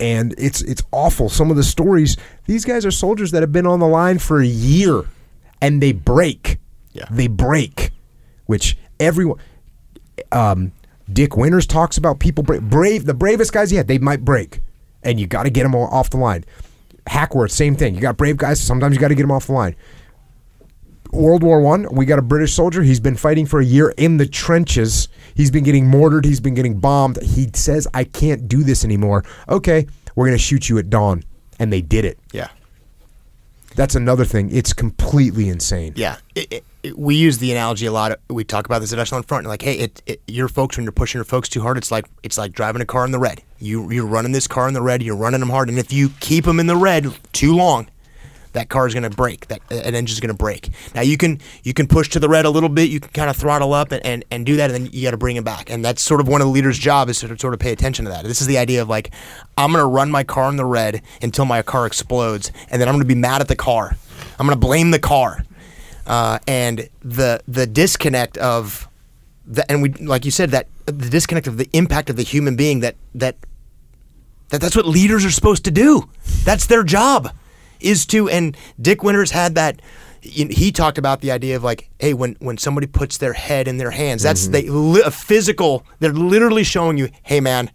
And it's it's awful. Some of the stories. These guys are soldiers that have been on the line for a year, and they break. Yeah. They break, which everyone. Um, Dick Winters talks about people break, brave. The bravest guys he had, they might break, and you got to get them off the line. Hackworth, same thing. You got brave guys. Sometimes you got to get them off the line. World War One, we got a British soldier. He's been fighting for a year in the trenches. He's been getting mortared. He's been getting bombed. He says, "I can't do this anymore." Okay, we're gonna shoot you at dawn, and they did it. yeah. That's another thing. It's completely insane. Yeah, it, it- we use the analogy a lot. We talk about this at Echelon Front. Like, hey, it, it, your folks when you're pushing your folks too hard, it's like it's like driving a car in the red. You you're running this car in the red. You're running them hard, and if you keep them in the red too long, that car is going to break. That an engine's going to break. Now you can you can push to the red a little bit. You can kind of throttle up and, and, and do that, and then you got to bring it back. And that's sort of one of the leader's job is to sort of pay attention to that. This is the idea of like I'm going to run my car in the red until my car explodes, and then I'm going to be mad at the car. I'm going to blame the car uh, and the the disconnect of the and we like you said that the disconnect of the impact of the human being that that that that's what leaders are supposed to do. That's their job is to and Dick Winters had that he talked about the idea of like hey when when somebody puts their head in their hands that's they li- a physical they're literally showing you hey man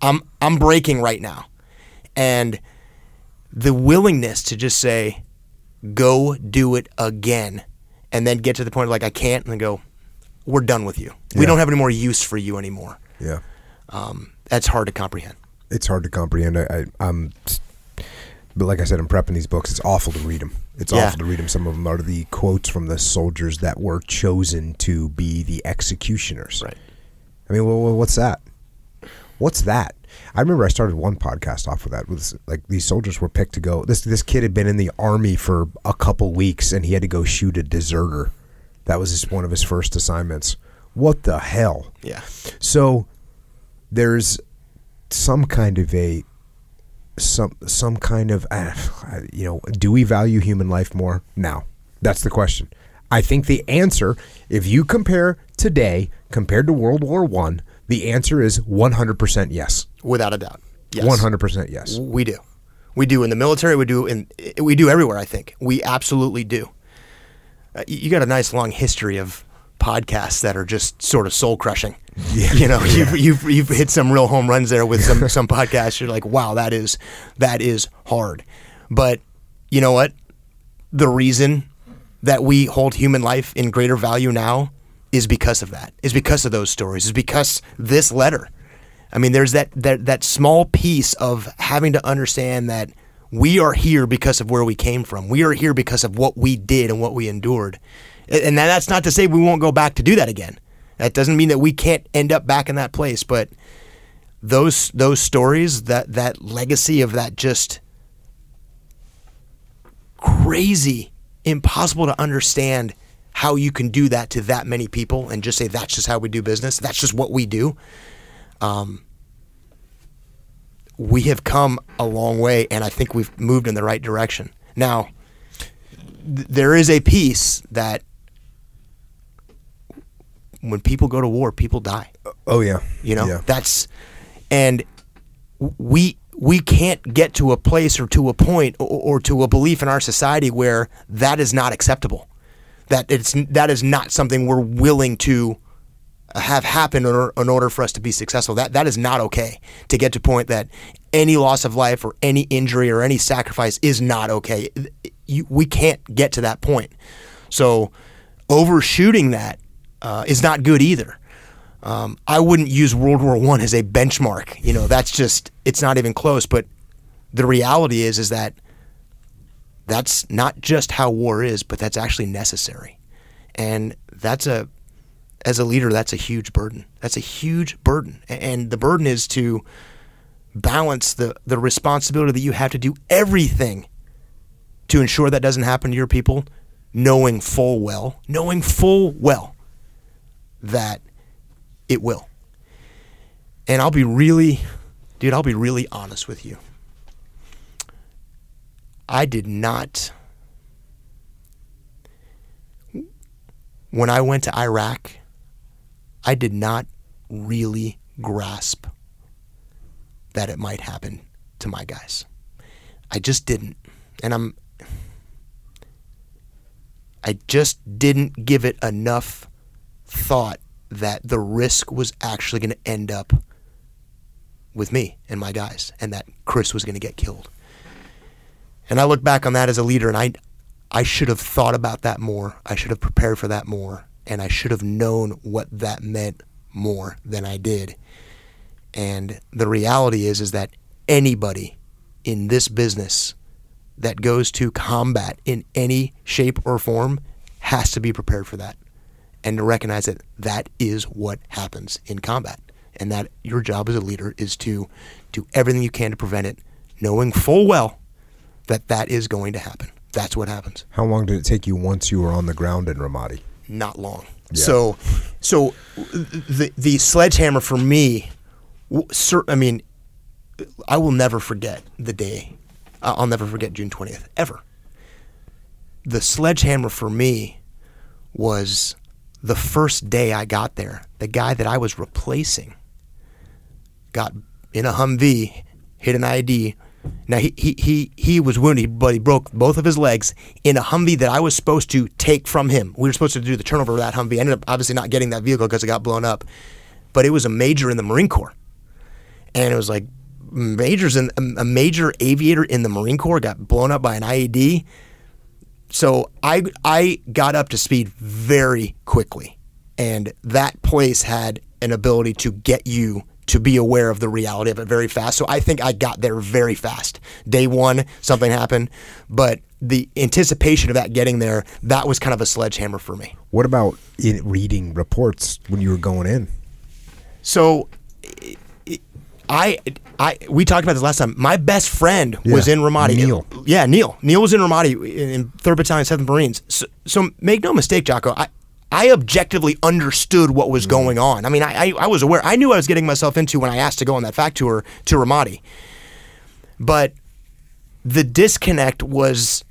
I'm I'm breaking right now and the willingness to just say go do it again and then get to the point of like I can't and then go we're done with you. We don't have any more use for you anymore. Yeah. Um, that's hard to comprehend. It's hard to comprehend. I, I, I'm, but like I said, I'm prepping these books. It's awful to read them. It's Yeah. awful to read them. Some of them are the quotes from the soldiers that were chosen to be the executioners. Right. I mean, well, what's that? What's that? I remember I started one podcast off with that. Was like these soldiers were picked to go. This this kid had been in the army for a couple weeks, and he had to go shoot a deserter. That was his, one of his first assignments. What the hell? Yeah. So there's some kind of a some some kind of uh, you know do we value human life more now that's the question i think the answer if you compare today compared to world war one the answer is 100% yes Without a doubt. Yes. 100% yes. We do. We do in the military. We do in we do everywhere. I think we absolutely do. Uh, you got a nice long history of podcasts that are just sort of soul crushing. (laughs) Yeah. You know, you've, you've you've hit some real home runs there with some (laughs) some podcasts. You're like, wow, that is that is hard. But you know what? The reason that we hold human life in greater value now is because of that. Is because of those stories. Is because this letter. I mean, there's that that that small piece of having to understand that we are here because of where we came from. We are here because of what we did and what we endured. And that's not to say we won't go back to do that again. That doesn't mean that we can't end up back in that place, but those those stories, that that legacy of that just crazy, impossible to understand how you can do that to that many people and just say that's just how we do business. That's just what we do. Um, we have come a long way, and I think we've moved in the right direction. Now, th- there is a piece that when people go to war, people die. Oh yeah. You know, Yeah. that's and we we can't get to a place or to a point or, or to a belief in our society where that is not acceptable. That it's that is not something we're willing to have happen in order, in order for us to be successful. That that is not okay. To get to point that any loss of life or any injury or any sacrifice is not okay. You, we can't get to that point. So overshooting that uh, is not good either. Um, I wouldn't use World War One as a benchmark. You know, that's just it's not even close. But the reality is, is that that's not just how war is, but that's actually necessary, and that's a as a leader, that's a huge burden. That's a huge burden, and the burden is to balance the the responsibility that you have to do everything to ensure that doesn't happen to your people, knowing full well, knowing full well that it will. And I'll be really, dude, I'll be really honest with you. I did not, when I went to Iraq, I did not really grasp that it might happen to my guys. I just didn't. And I'm, I just didn't give it enough thought that the risk was actually going to end up with me and my guys and that Chris was going to get killed. And I look back on that as a leader and I I should have thought about that more. I should have prepared for that more and I should have known what that meant more than I did. And the reality is is that anybody in this business that goes to combat in any shape or form has to be prepared for that and to recognize that that is what happens in combat and that your job as a leader is to do everything you can to prevent it knowing full well that that is going to happen that's what happens How long did it take you once you were on the ground in Ramadi? Not long Yeah. so so the the sledgehammer for me i mean i will never forget the day i'll never forget june 20th ever the sledgehammer for me was the first day I got there. The guy that I was replacing got in a Humvee, hit an ID. Now he, he, he, he was wounded, but he broke both of his legs in a Humvee that I was supposed to take from him. We were supposed to do the turnover of that Humvee. I ended up obviously not getting that vehicle because it got blown up. But it was a major in the Marine Corps. And it was like majors in um, a major aviator in the Marine Corps got blown up by an IED so I I got up to speed very quickly, and that place had an ability to get you to be aware of the reality of it very fast. So I think I got there very fast. Day one, something happened, but the anticipation of that getting there, that was kind of a sledgehammer for me. What about in reading reports when you were going in? So I I we talked about this last time. My best friend was in Ramadi. Neil. Yeah, Neil. Neil was in Ramadi in Third Battalion, Seventh Marines. So, so make no mistake, Jocko. I I objectively understood what was mm-hmm. going on. I mean, I, I I was aware. I knew I was getting myself into when I asked to go on that FAC tour to Ramadi. But the disconnect was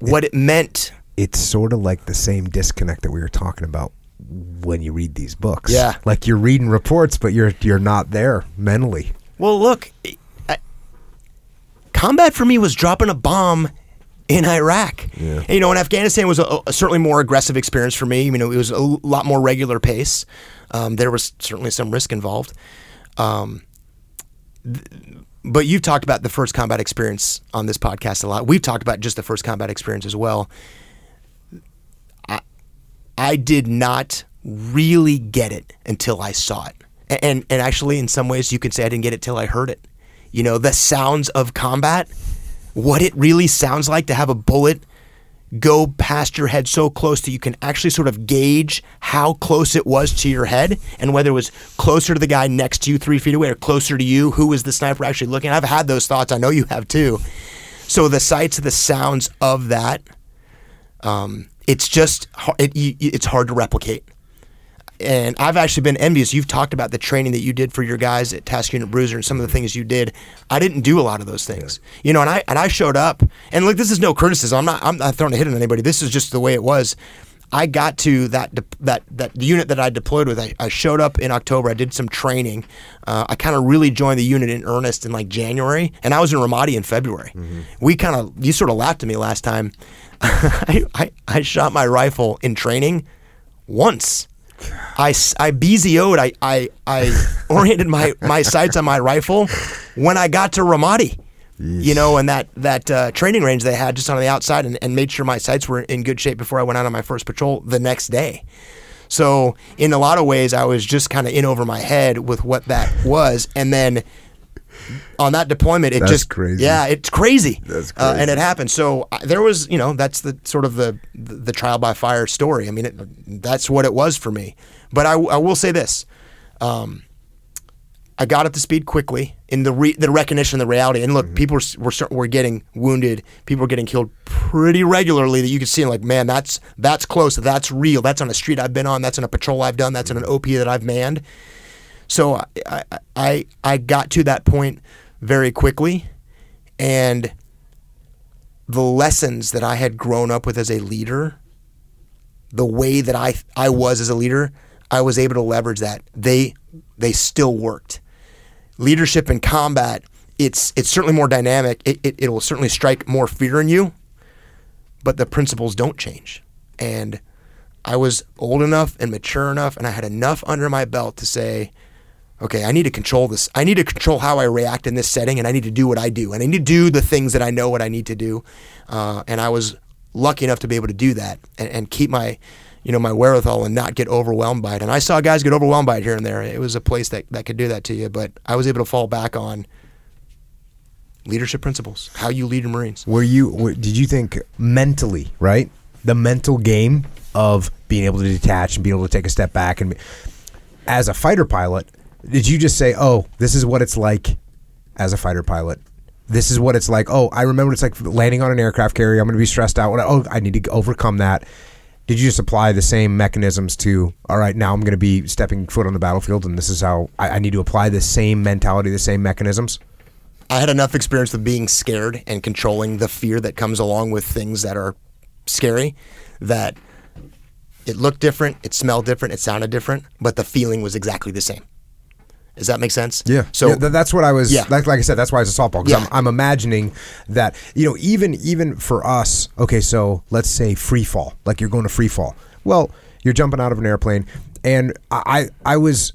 what it meant. It's sort of like the same disconnect that we were talking about when you read these books. Yeah. Like you're reading reports, but you're you're not there mentally. Well, look, I, combat for me was dropping a bomb in Iraq. Yeah. And, you know, in Afghanistan was a, a certainly more aggressive experience for me. You know, it was a lot more regular pace. Um, there was certainly some risk involved. Um, th- but you've talked about the first combat experience on this podcast a lot. We've talked about just the first combat experience as well. I, I did not really get it until I saw it. And, and actually, in some ways, you could say I didn't get it till I heard it. You know, the sounds of combat, what it really sounds like to have a bullet go past your head so close that you can actually sort of gauge how close it was to your head and whether it was closer to the guy next to you three feet away or closer to you. Who was the sniper actually looking? I've had those thoughts. I know you have too. So the sights, the sounds of that, um, it's just it, it's hard to replicate. And I've actually been envious. You've talked about the training that you did for your guys at Task Unit Bruiser and some of the things you did. I didn't do a lot of those things, you know. And I and I showed up. And look, this is no criticism. I'm not. I'm not throwing a hit on anybody. This is just the way it was. I got to that de- that that unit that I deployed with. I, I showed up in October. I did some training. Uh, I kind of really joined the unit in earnest in like January, and I was in Ramadi in February. We kind of you sort of laughed at me last time. (laughs) I, I I shot my rifle in training once. I, I BZO'd, I, I, I (laughs) oriented my, my sights on my rifle when I got to Ramadi. You know, and that that uh, training range they had just on the outside, and, and made sure my sights were in good shape before I went out on my first patrol the next day. So, in a lot of ways, I was just kind of in over my head with what that was, and then on that deployment, it That's just crazy. Yeah, it's crazy. That's Uh, and it happened. So I, there was, you know, that's the sort of the the, the trial by fire story. I mean, it, that's what it was for me. But I, I will say this: um, I got up to speed quickly in the re- the recognition, the reality. And look, Mm-hmm. people were, were were getting wounded. People were getting killed pretty regularly. That you could see, like, man, that's that's close. That's real. That's on a street I've been on. That's on a patrol I've done. That's on an OP that I've manned. So I, I I got to that point very quickly, and the lessons that I had grown up with as a leader, the way that I I was as a leader, I was able to leverage that. They they still worked. Leadership in combat, it's it's certainly more dynamic. It, it it'll certainly strike more fear in you, but the principles don't change. And I was old enough and mature enough, and I had enough under my belt to say, okay, I need to control this. I need to control how I react in this setting, and I need to do what I do. And I need to do the things that I know what I need to do. Uh, and I was lucky enough to be able to do that and, and keep my, you know, my wherewithal and not get overwhelmed by it. And I saw guys get overwhelmed by it here and there. It was a place that, that could do that to you, but I was able to fall back on leadership principles, how you lead your Marines. Were you? Were, did you think mentally, right? The mental game of being able to detach and being able to take a step back, and as a fighter pilot, did you just say, "Oh, this is what it's like as a fighter pilot"? This is what it's like. Oh, I remember it's like landing on an aircraft carrier. I'm going to be stressed out. Oh, I need to overcome that. Did you just apply the same mechanisms to? All right, now I'm going to be stepping foot on the battlefield, and this is how I, I need to apply the same mentality, the same mechanisms. I had enough experience with being scared and controlling the fear that comes along with things that are scary that it looked different, it smelled different, it sounded different, but the feeling was exactly the same. Does that make sense? Yeah. So Yeah, th- that's what I was. Yeah. Like, like I said, that's why it's a softball because Yeah. I'm, I'm imagining that you know even even for us. Okay, so let's say free fall, like you're going to free fall. Well, you're jumping out of an airplane, and I I was.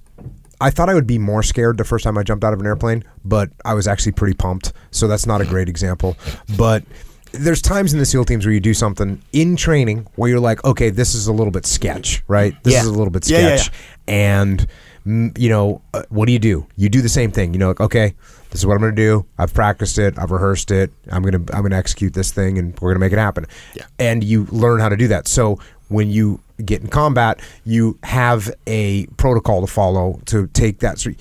I thought I would be more scared the first time I jumped out of an airplane, but I was actually pretty pumped. So that's not a great example. But there's times in the SEAL teams where you do something in training where you're like, okay, this is a little bit sketch, right? This Yeah. is a little bit sketch yeah. and you know uh, what do you do? You do the same thing. You know like okay this is what i'm going to do. I've practiced it. I've rehearsed it. I'm going to i'm going to execute this thing and we're going to make it happen. Yeah. and you learn how to do that. So when you get in combat you have a protocol to follow to take that. So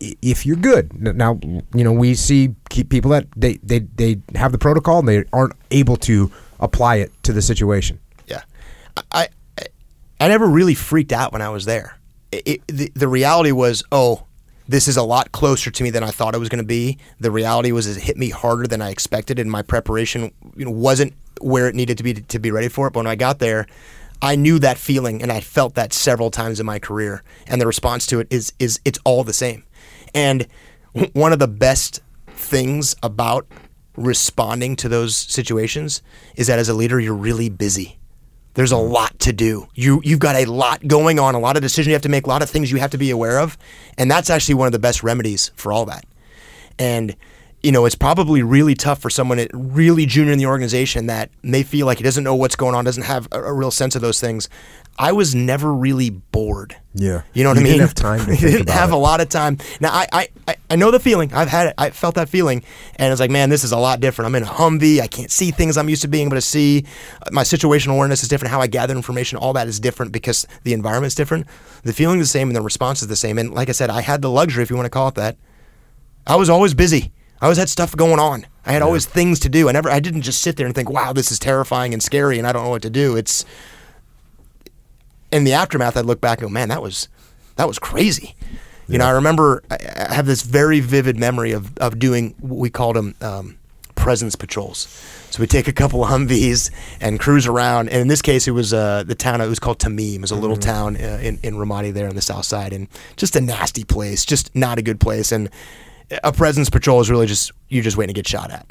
if you're good now you know we see keep people that they, they they have the protocol and they aren't able to apply it to the situation. Yeah, I, I I never really freaked out when I was there. It, the, the reality was, oh, this is a lot closer to me than I thought it was going to be. The reality was, it hit me harder than I expected, and my preparation, you know, wasn't where it needed to be to, to be ready for it. But when I got there, I knew that feeling, and I felt that several times in my career. And the response to it is is it's all the same. And one of the best things about responding to those situations is that as a leader, you're really busy. There's a lot to do. You you've got a lot going on, a lot of decisions you have to make, a lot of things you have to be aware of, and that's actually one of the best remedies for all that. And you know, it's probably really tough for someone really junior in the organization that may feel like he doesn't know what's going on, doesn't have a, a real sense of those things. I was never really bored. Yeah. You know what You I mean? didn't have time to (laughs) think didn't about have it. a lot of time. Now I, I, I- know the feeling. I've had it. I felt that feeling, and it's like, man, this is a lot different. I'm in a Humvee. I can't see things I'm used to being able to see. My situational awareness is different. How I gather information, all that is different because the environment's different. The feeling is the same, and the response is the same. And like I said, I had the luxury, if you want to call it that. I was always busy. I always had stuff going on. I had always things to do. I never. I didn't just sit there and think, "Wow, this is terrifying and scary," and I don't know what to do. It's in the aftermath, I'd look back and go, man, that was that was crazy. You know, I remember I have this very vivid memory of of doing what we called them um, presence patrols. So we take a couple of Humvees and cruise around. And in this case, it was uh, the town. It was called Tamim. It was a little town uh, in in Ramadi there on the south side, and just a nasty place, just not a good place. And a presence patrol is really just you're just waiting to get shot at.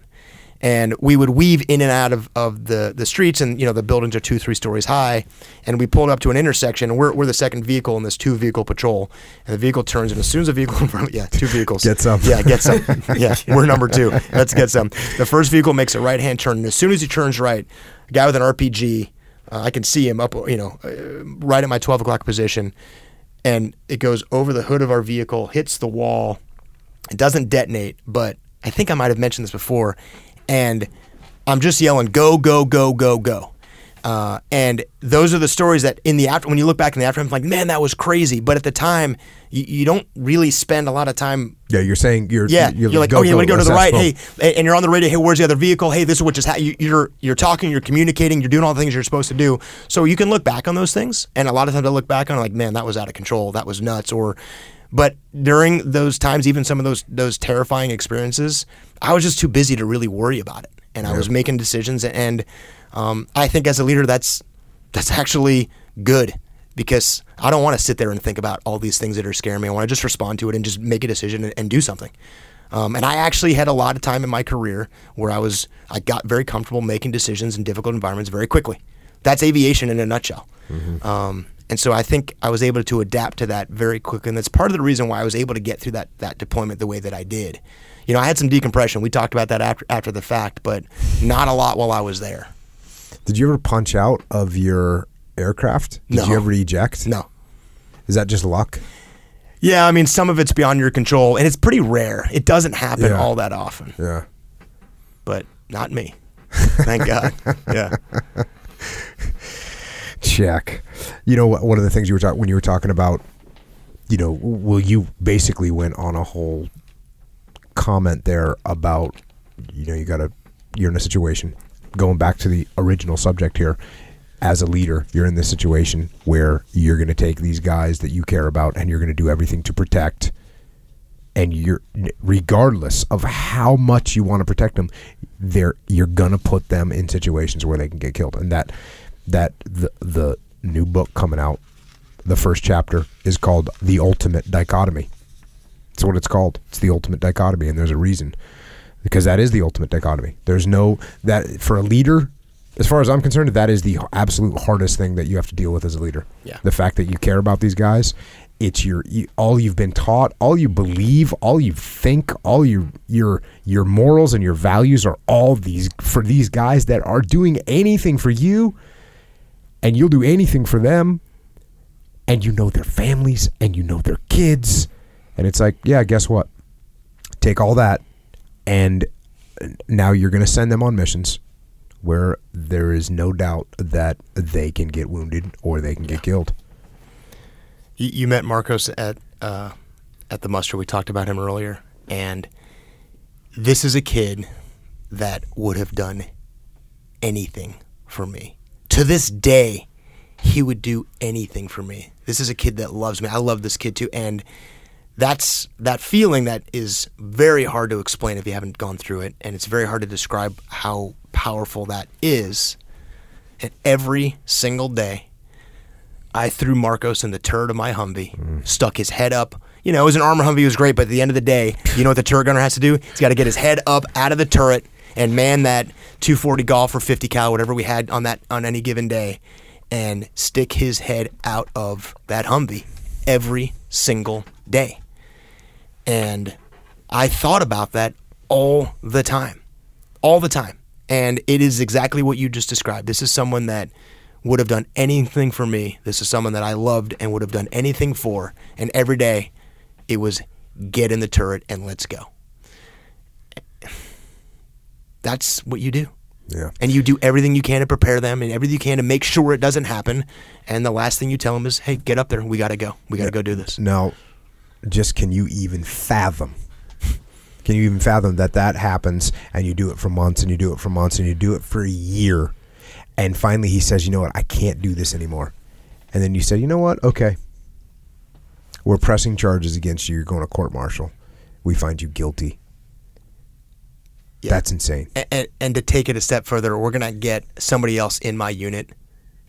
And we would weave in and out of, of the, the streets and you know the buildings are two three stories high. And we pulled up to an intersection and we're, we're the second vehicle in this two vehicle patrol. And the vehicle turns and as soon as the vehicle in front yeah two vehicles. Get some. yeah get some. (laughs) Yeah we're number two. Let's get some. The first vehicle makes a right hand turn. And as soon as he turns right a guy with an rpg uh, i can see him up you know uh, right at my 12 o'clock position. And it goes over the hood of our vehicle hits the wall it doesn't detonate, but I think I might have mentioned this before. And I'm just yelling, go, go, go, go, go. Uh, and those are the stories that in the after, when you look back in the after, I'm like, man, that was crazy. But at the time, you, you don't really spend a lot of time. Yeah, you're saying you're Yeah, you're, like, oh, you want to go to the right? Hey, and you're on the radio. Hey, where's the other vehicle? Hey, this is what just ha-. you, you're you're talking, you're communicating, you're doing all the things you're supposed to do. So you can look back on those things, and a lot of times I look back on it like, man, that was out of control. That was nuts. Or, but during those times, even some of those those terrifying experiences, I was just too busy to really worry about it, and I was making decisions. And um, I think as a leader, that's that's actually good because I don't want to sit there and think about all these things that are scaring me. I want to just respond to it and just make a decision and, and do something. Um, and I actually had a lot of time in my career where I was I got very comfortable making decisions in difficult environments very quickly. That's aviation in a nutshell. Um, and so I think I was able to adapt to that very quickly, and that's part of the reason why I was able to get through that that deployment the way that I did. You know, I had some decompression. We talked about that after after the fact, but not a lot while I was there. Did you ever punch out of your aircraft? Did No. you ever eject? No. Is that just luck? Yeah, I mean, some of it's beyond your control, and it's pretty rare. It doesn't happen Yeah. all that often, Yeah. but not me. Thank God. (laughs) Yeah. Check. You know, one of the things you were talking when you were talking about, you know, well, you basically went on a whole comment there about, you know, you got to, you're in a situation. Going back to the original subject here, as a leader, you're in this situation where you're going to take these guys that you care about and you're going to do everything to protect. And you're, regardless of how much you want to protect them, they're you're gonna put them in situations where they can get killed. And that that the the new book coming out, the first chapter is called the ultimate dichotomy. That's what it's called. It's the ultimate dichotomy, and there's a reason because that is the ultimate dichotomy. There's no that for a leader. As far as I'm concerned, that is the absolute hardest thing that you have to deal with as a leader. Yeah. The fact that you care about these guys, it's your all you've been taught, all you believe, all you think, all your your your morals and your values are all these for these guys that are doing anything for you, and you'll do anything for them, and you know their families and you know their kids, and it's like, yeah, guess what? Take all that, and now you're going to send them on missions where there is no doubt that they can get wounded or they can get killed. You, you met Marcos at uh, at the muster. We talked about him earlier, and this is a kid that would have done anything for me. To this day, he would do anything for me. This is a kid that loves me. I love this kid too, and that's that feeling that is very hard to explain if you haven't gone through it, and it's very hard to describe how powerful that is. And every single day, I threw Marcos in the turret of my Humvee, mm. stuck his head up. You know, it was an armor Humvee, it was great, but at the end of the day, you know what the turret gunner has to do? He's got to get his head up out of the turret and man that 240 golf or 50 cal, whatever we had on that on any given day, and stick his head out of that Humvee every single day. And I thought about that all the time. All the time. And it is exactly what you just described. This is someone that would have done anything for me. This is someone that I loved and would have done anything for. And every day it was get in the turret and let's go. That's what you do. Yeah. And you do everything you can to prepare them and everything you can to make sure it doesn't happen. And the last thing you tell them is, hey, get up there. We got to go. We got to go do this. Now, just can you even fathom? Can you even fathom that that happens and you do it for months and you do it for months and you do it for a year, and finally he says, you know what, I can't do this anymore, and then you say, you know what, okay, we're pressing charges against you. You're going to court martial. We find you guilty. Yeah. That's insane. and, and, and to take it a step further, we're gonna get somebody else in my unit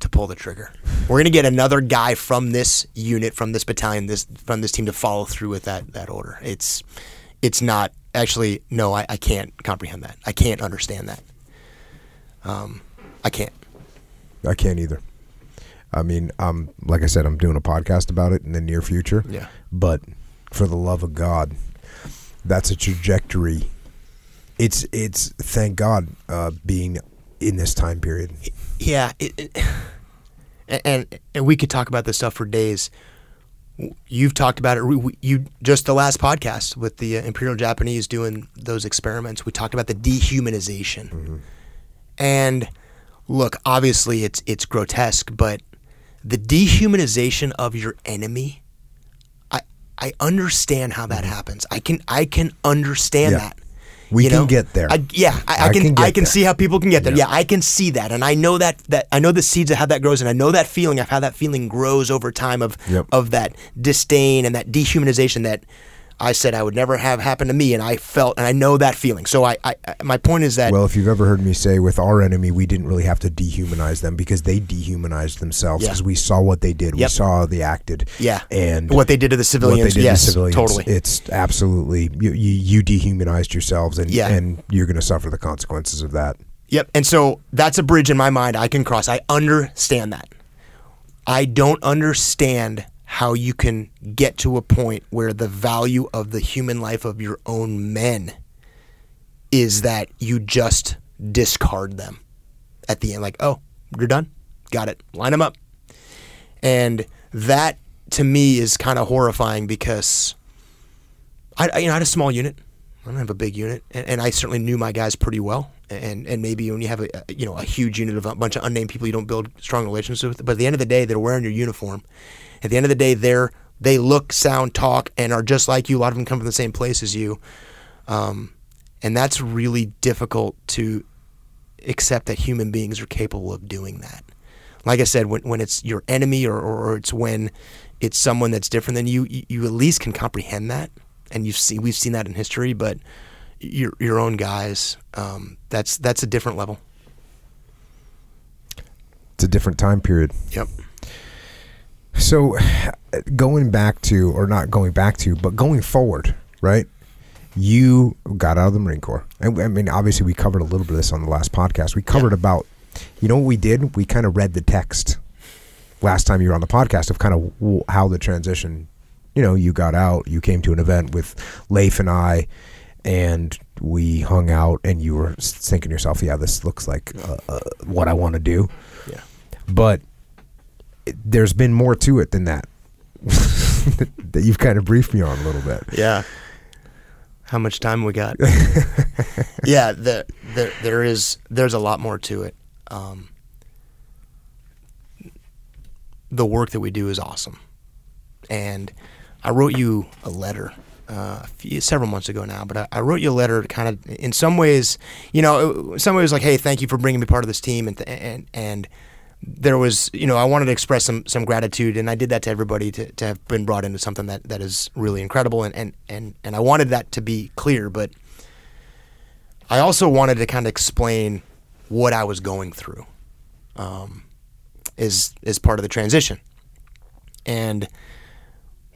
to pull the trigger. We're gonna get another guy from this unit, from this battalion, this from this team to follow through with that that order. It's it's not actually no, I, I can't comprehend that. I can't understand that. Um, I can't. I can't either. I mean, I'm like I said, I'm doing a podcast about it in the near future. Yeah. But for the love of God, that's a trajectory. It's it's thank God uh, being in this time period. Yeah, it, it, (sighs) and and we could talk about this stuff for days. You've talked about it. You just the last podcast with the uh, Imperial Japanese doing those experiments. We talked about the dehumanization, and look, obviously it's it's grotesque, but the dehumanization of your enemy. I I understand how that happens. I can I can understand Yeah. that. We You can know? get there. I, yeah, I, I, I can. can I can there. see how people can get there. Yeah. Yeah. I can see that, and I know that that I know the seeds of how that grows, and I know that feeling of how that feeling grows over time of Yep. of that disdain and that dehumanization that I said I would never have happen to me, and I felt, and I know that feeling. So I, I, my point is that Well, if you've ever heard me say with our enemy, we didn't really have to dehumanize them because they dehumanized themselves Yeah. because we saw what they did. We saw how they acted. yeah, And what they did to the civilians, what they did yes, to civilians. totally. It's absolutely you, you, you dehumanized yourselves, and Yeah. and you're going to suffer the consequences of that. Yep. And so that's a bridge in my mind I can cross. I understand that. I don't understand how you can get to a point where the value of the human life of your own men is that you just discard them at the end. Like, oh, you're done? Got it. Line them up. And that to me is kind of horrifying because I, you know, I had a small unit. I don't have a big unit, and, and I certainly knew my guys pretty well. And and maybe when you have a- you know a huge unit of a bunch of unnamed people, you don't build strong relationships with. But at the end of the day, they're wearing your uniform. At the end of the day, they're they look, sound, talk, and are just like you. A lot of them come from the same place as you, um, and that's really difficult to accept that human beings are capable of doing that. Like I said, when, when it's your enemy or, or, or it's when it's someone that's different than you, you, you at least can comprehend that. And you've seen we've seen that in history, but your your own guys, um, that's that's a different level. It's a different time period. Yep. So, going back to, or not going back to, but going forward, right? You got out of the Marine Corps. And I mean, obviously, we covered a little bit of this on the last podcast. We covered about, you know what we did? We kind of read the text last time you were on the podcast of kind of how the transition, you know, you got out, you came to an event with Leif and I, and we hung out, and you were thinking to yourself, yeah, this looks like uh, uh, what I want to do. Yeah. But there's been more to it than that. (laughs) that you've kind of briefed me on a little bit. Yeah. How much time we got? (laughs) yeah, the, there there is there's a lot more to it. Um, the work that we do is awesome, and I wrote you a letter uh, a few, several months ago now. But I, I wrote you a letter, kind of in some ways, you know, in some ways like, hey, thank you for bringing me part of this team, and th- and and there was, you know, I wanted to express some some gratitude, and I did that to everybody to, to have been brought into something that, that is really incredible, and, and and and I wanted that to be clear, but I also wanted to kind of explain what I was going through, um, is is part of the transition, And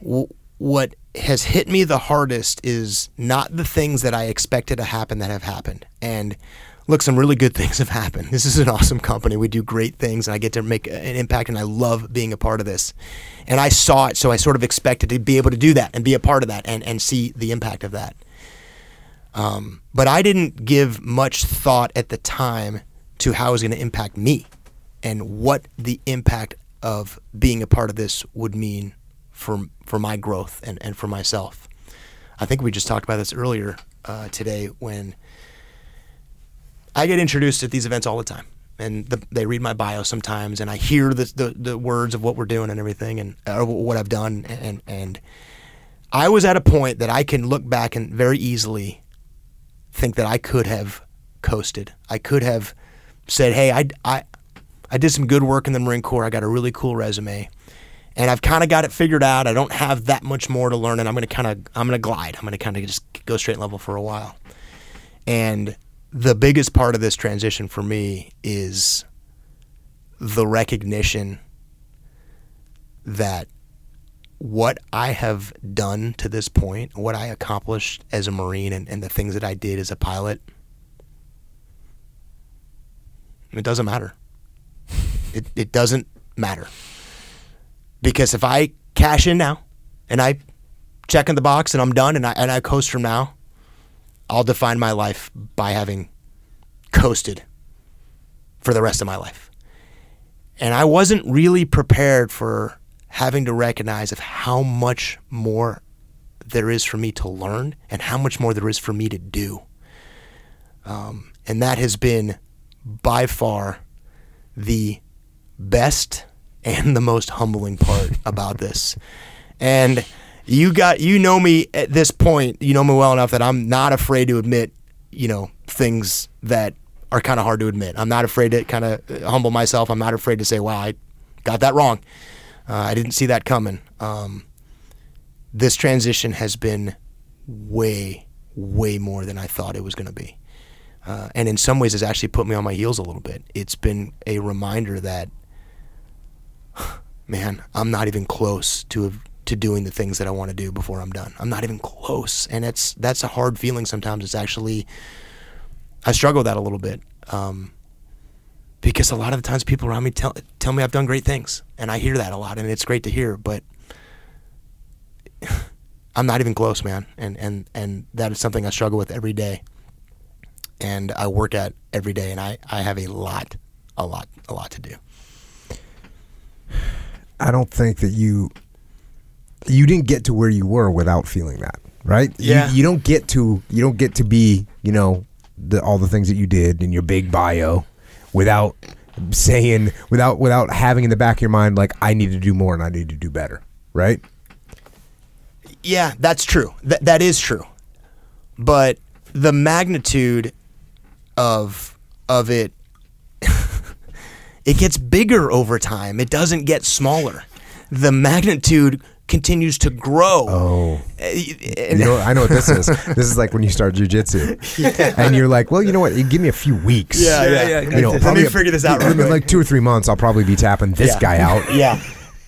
w- what has hit me the hardest is not the things that I expected to happen that have happened. And look, some really good things (laughs) have happened. This is an awesome company. We do great things, and I get to make an impact, and I love being a part of this. And I saw it, so I sort of expected to be able to do that and be a part of that and, and see the impact of that. Um, but I didn't give much thought at the time to how it was going to impact me and what the impact of being a part of this would mean for for my growth and, and for myself. I think we just talked about this earlier uh, today when I get introduced at these events all the time, and the, they read my bio sometimes, and I hear the, the, the words of what we're doing and everything, and what I've done, and and I was at a point that I can look back and very easily think that I could have coasted. I could have said, "Hey, I I I did some good work in the Marine Corps. I got a really cool resume." and I've kind of got it figured out. I don't have that much more to learn, and I'm going to kind of I'm to glide. I'm going to kind of just go straight level for a while. And the biggest part of this transition for me is the recognition that what I have done to this point, what I accomplished as a Marine, and, and the things that I did as a pilot, it doesn't matter. (laughs) It, it doesn't matter. Because if I cash in now and I check in the box and I'm done and I, and I coast from now, I'll define my life by having coasted for the rest of my life. And I wasn't really prepared for having to recognize of how much more there is for me to learn and how much more there is for me to do. Um, and that has been by far the best and the most humbling part about this. And you got you know me at this point, you know me well enough that I'm not afraid to admit, you know, things that are kind of hard to admit. I'm not afraid to kind of humble myself. I'm not afraid to say, "Wow, I got that wrong. Uh, I didn't see that coming." Um, this transition has been way, way more than I thought it was going to be, uh, and in some ways, it's actually put me on my heels a little bit. It's been a reminder that (sighs) man, I'm not even close to to doing the things that I want to do before I'm done. I'm not even close, and it's that's a hard feeling sometimes. It's actually I struggle with that a little bit um, because a lot of the times people around me tell tell me I've done great things, and I hear that a lot, and it's great to hear. But (sighs) I'm not even close, man, and and and that is something I struggle with every day, and I work at every day, and I I have a lot, a lot, a lot to do. I don't think that you you didn't get to where you were without feeling that, right? Yeah. You, you don't get to you don't get to be, you know, the, all the things that you did in your big bio without saying without without having in the back of your mind like I need to do more and I need to do better, right? Yeah, that's true. That that is true. But the magnitude of of it (laughs) it gets bigger over time. It doesn't get smaller. The magnitude continues to grow. Oh. You know, I know what this is. (laughs) This is like when you start jujitsu, yeah. and you're like, well, you know what? You give me a few weeks. Yeah, yeah. yeah. You know, Let me figure this out. In like two or three months, I'll probably be tapping this Yeah. guy out. (laughs) Yeah.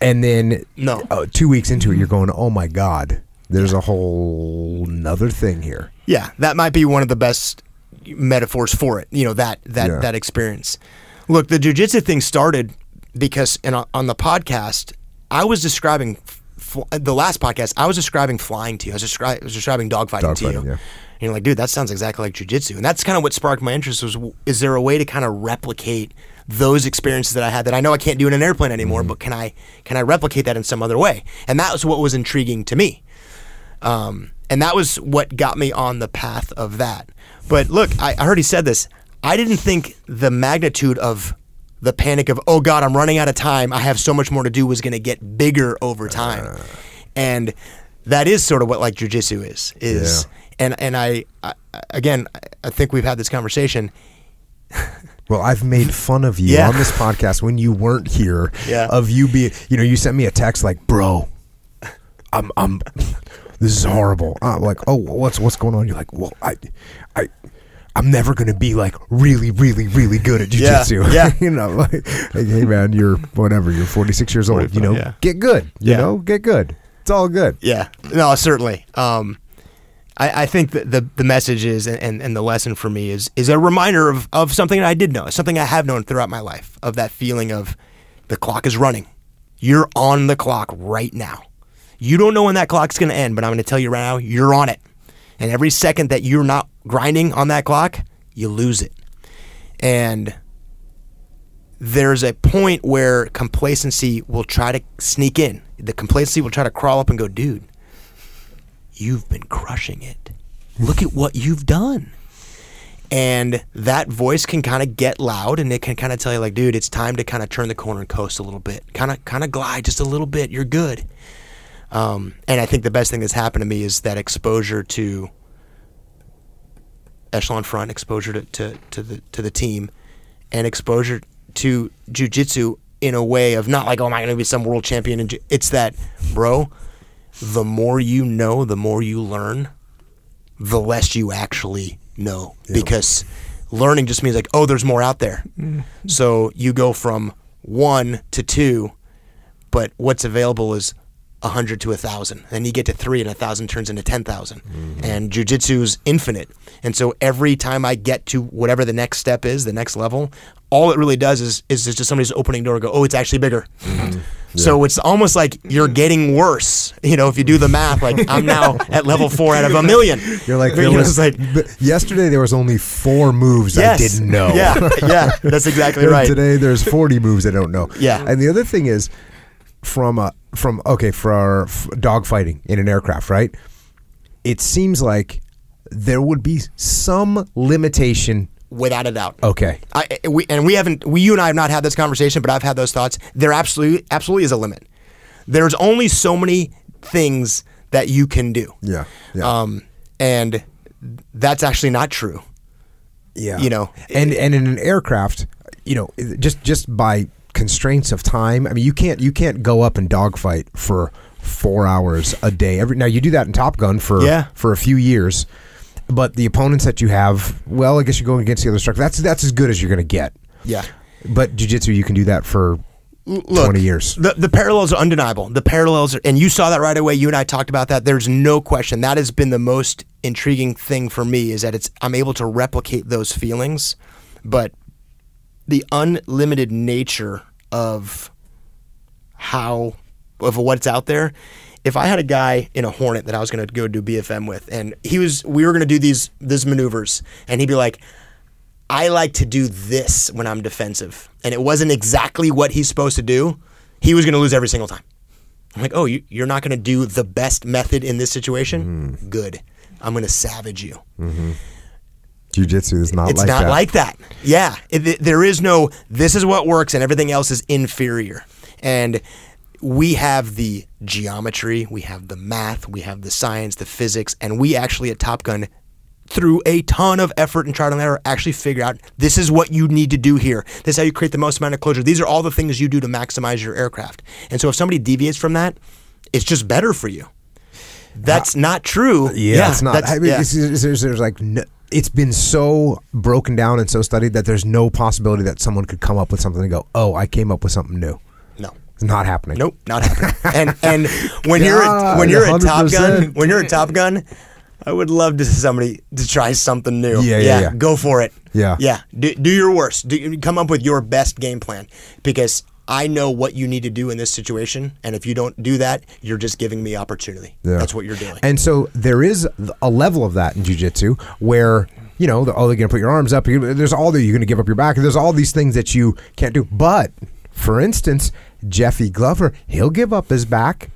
And then No. uh, two weeks into it, you're going, oh my god, there's a whole nother thing here. Yeah, that might be one of the best metaphors for it. You know that that Yeah. that experience. Look, the jujitsu thing started because in, on the podcast, I was describing fl- the last podcast. I was describing flying to you. I was, descri- I was describing dogfighting to you. Yeah. And you're like, dude, that sounds exactly like jujitsu. And that's kind of what sparked my interest. Was is there a way to kind of replicate those experiences that I had that I know I can't do in an airplane anymore, Mm-hmm. but can I can I replicate that in some other way? And that was what was intriguing to me. Um, and that was what got me on the path of that. But look, I, I already said this. I didn't think the magnitude of the panic of, oh God, I'm running out of time. I have so much more to do was going to get bigger over time. Uh. and that is sort of what like jujitsu is, is, and, and I, I, again, I think we've had this conversation. (laughs) Well, I've made fun of you Yeah. on this podcast when you weren't here. Yeah. Of you being, you know, you sent me a text like, "Bro, I'm, I'm, (laughs) this is horrible." I'm like, "Oh, what's what's going on?" You're like, "Well, I, I, I'm never gonna be like really, really, really good at jujitsu. yeah. yeah. (laughs) you know, like, like, hey man, you're whatever. You're 46 years old. You know, yeah. get good. You Yeah. know, get good. It's all good. Yeah, no, certainly. Um, I, I think that the the message is and, and, the lesson for me is is a reminder of, of something I did know, something I have known throughout my life, of that feeling of the clock is running. You're on the clock right now. You don't know when that clock's going to end, but I'm going to tell you right now, you're on it. And every second that you're not grinding on that clock, you lose it. And there's a point where complacency will try to sneak in. The complacency will try to crawl up and go, dude, you've been crushing it. Look at what you've done. And that voice can kind of get loud and it can kind of tell you like, dude, it's time to kind of turn the corner and coast a little bit. Kind of kind of glide just a little bit. You're good. Um, and I think the best thing that's happened to me is that exposure to echelon front, exposure to, to, to the to the team, and exposure to jujitsu in a way of not like, oh, am I going to be some world champion? And it's that, bro. The more you know, the more you learn, the less you actually know because learning just means like, oh, there's more out there. Mm-hmm. So you go from one to two, but what's available is a hundred to a thousand. Then you get to three, and a thousand turns into ten And jujitsu is infinite. And so every time I get to whatever the next step is, the next level, all it really does is is just somebody's opening door. and Go, oh, it's actually bigger. Mm-hmm. So it's almost like you're getting worse. You know, if you do the math, like I'm now (laughs) at level four out of a million. You're like, (laughs) You there know, was, it's like yesterday there was only four moves yes, I didn't know. Yeah, yeah, (laughs) that's exactly right. Today there's 40 moves I don't know. Yeah. And the other thing is from a from okay for f- dog fighting in an aircraft, right? It seems like there would be some limitation. Without a doubt. Okay. I, we, and we haven't, we, you and I have not had this conversation, but I've had those thoughts. There absolutely, absolutely is a limit. There's only so many things that you can do. Yeah. Yeah. Um, and that's actually not true. yeah. you know, and and in an aircraft, you know, just just by constraints of time, I mean, you can't you can't go up and dogfight for four hours a day. Every now you do that in Top Gun for Yeah. for a few years, but the opponents that you have, well, I guess you're going against the other structure. That's that's as good as you're going to get. Yeah. But jujitsu, you can do that for Look, 20 years. The, the parallels are undeniable. The parallels are, and you saw that right away. You and I talked about that. There's no question. That has been the most intriguing thing for me is that it's I'm able to replicate those feelings, but the unlimited nature of how of what's out there. If I had a guy in a Hornet that I was going to go do BFM with, and he was, we were going to do these these maneuvers, and he'd be like, I like to do this when I'm defensive. And it wasn't exactly what he's supposed to do. He was going to lose every single time. I'm like, oh, you, you're not going to do the best method in this situation? Mm-hmm. Good. I'm going to savage you. Mm-hmm. Jiu-jitsu is not It's like not that. like that. Yeah. It, there is no, this is what works and everything else is inferior. And we have the geometry, we have the math, we have the science, the physics, and we actually at Top Gun through a ton of effort and trial and error actually figure out this is what you need to do here. This is how you create the most amount of closure. These are all the things you do to maximize your aircraft. And so if somebody deviates from that, it's just better for you. That's not true. Yeah, it's not. that's- I mean, yeah. it's, it's- there's, there's like no, it's been so broken down and so studied that there's no possibility that someone could come up with something and go, "Oh, I came up with something new." no. It's not happening. Nope, not happening. and (laughs) and when you're a, when you're at Top Gun, when you're a Top Gun, I would love to see somebody to try something new. Yeah, yeah, yeah. Go for it. Yeah. yeah. Do, do your worst. Do, come up with your best game plan because I know what you need to do in this situation, and if you don't do that, you're just giving me opportunity. Yeah. That's what you're doing. And so there is a level of that in jujitsu where you know, the, oh, they're going to put your arms up. There's all the you're going to give up your back. There's all these things that you can't do. But for instance, Jeffy Glover, he'll give up his back.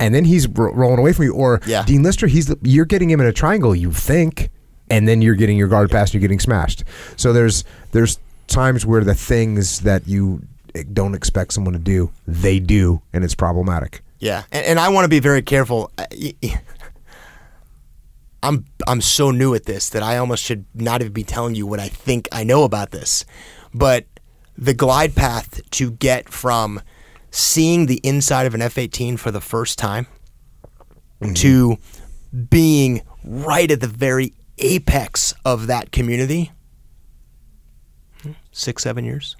And then he's ro- rolling away from you, or Yeah. Dean Lister. He's you're getting him in a triangle. You think, and then you're getting your guard and You're getting smashed. So there's there's times where the things that you don't expect someone to do, they do, and it's problematic. Yeah, and, and I want to be very careful. I- y- y- I'm I'm so new at this that I almost should not even be telling you what I think I know about this. But the glide path to get from seeing the inside of an F-18 for the first time mm-hmm. to being right at the very apex of that community, hmm, six, seven years.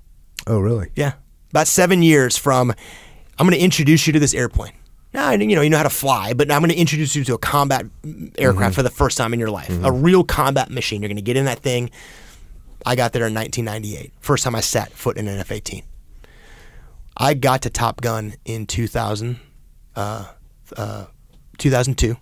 Oh, really? Yeah, about seven years from. I'm going to introduce you to this airplane. Now, you know, you know how to fly, but I'm going to introduce you to a combat aircraft for the first time in your life. A real combat machine. You're going to get in that thing. I got there in 1998. First time I set foot in an F-18. I got to Top Gun in 2000, uh, uh, 2002.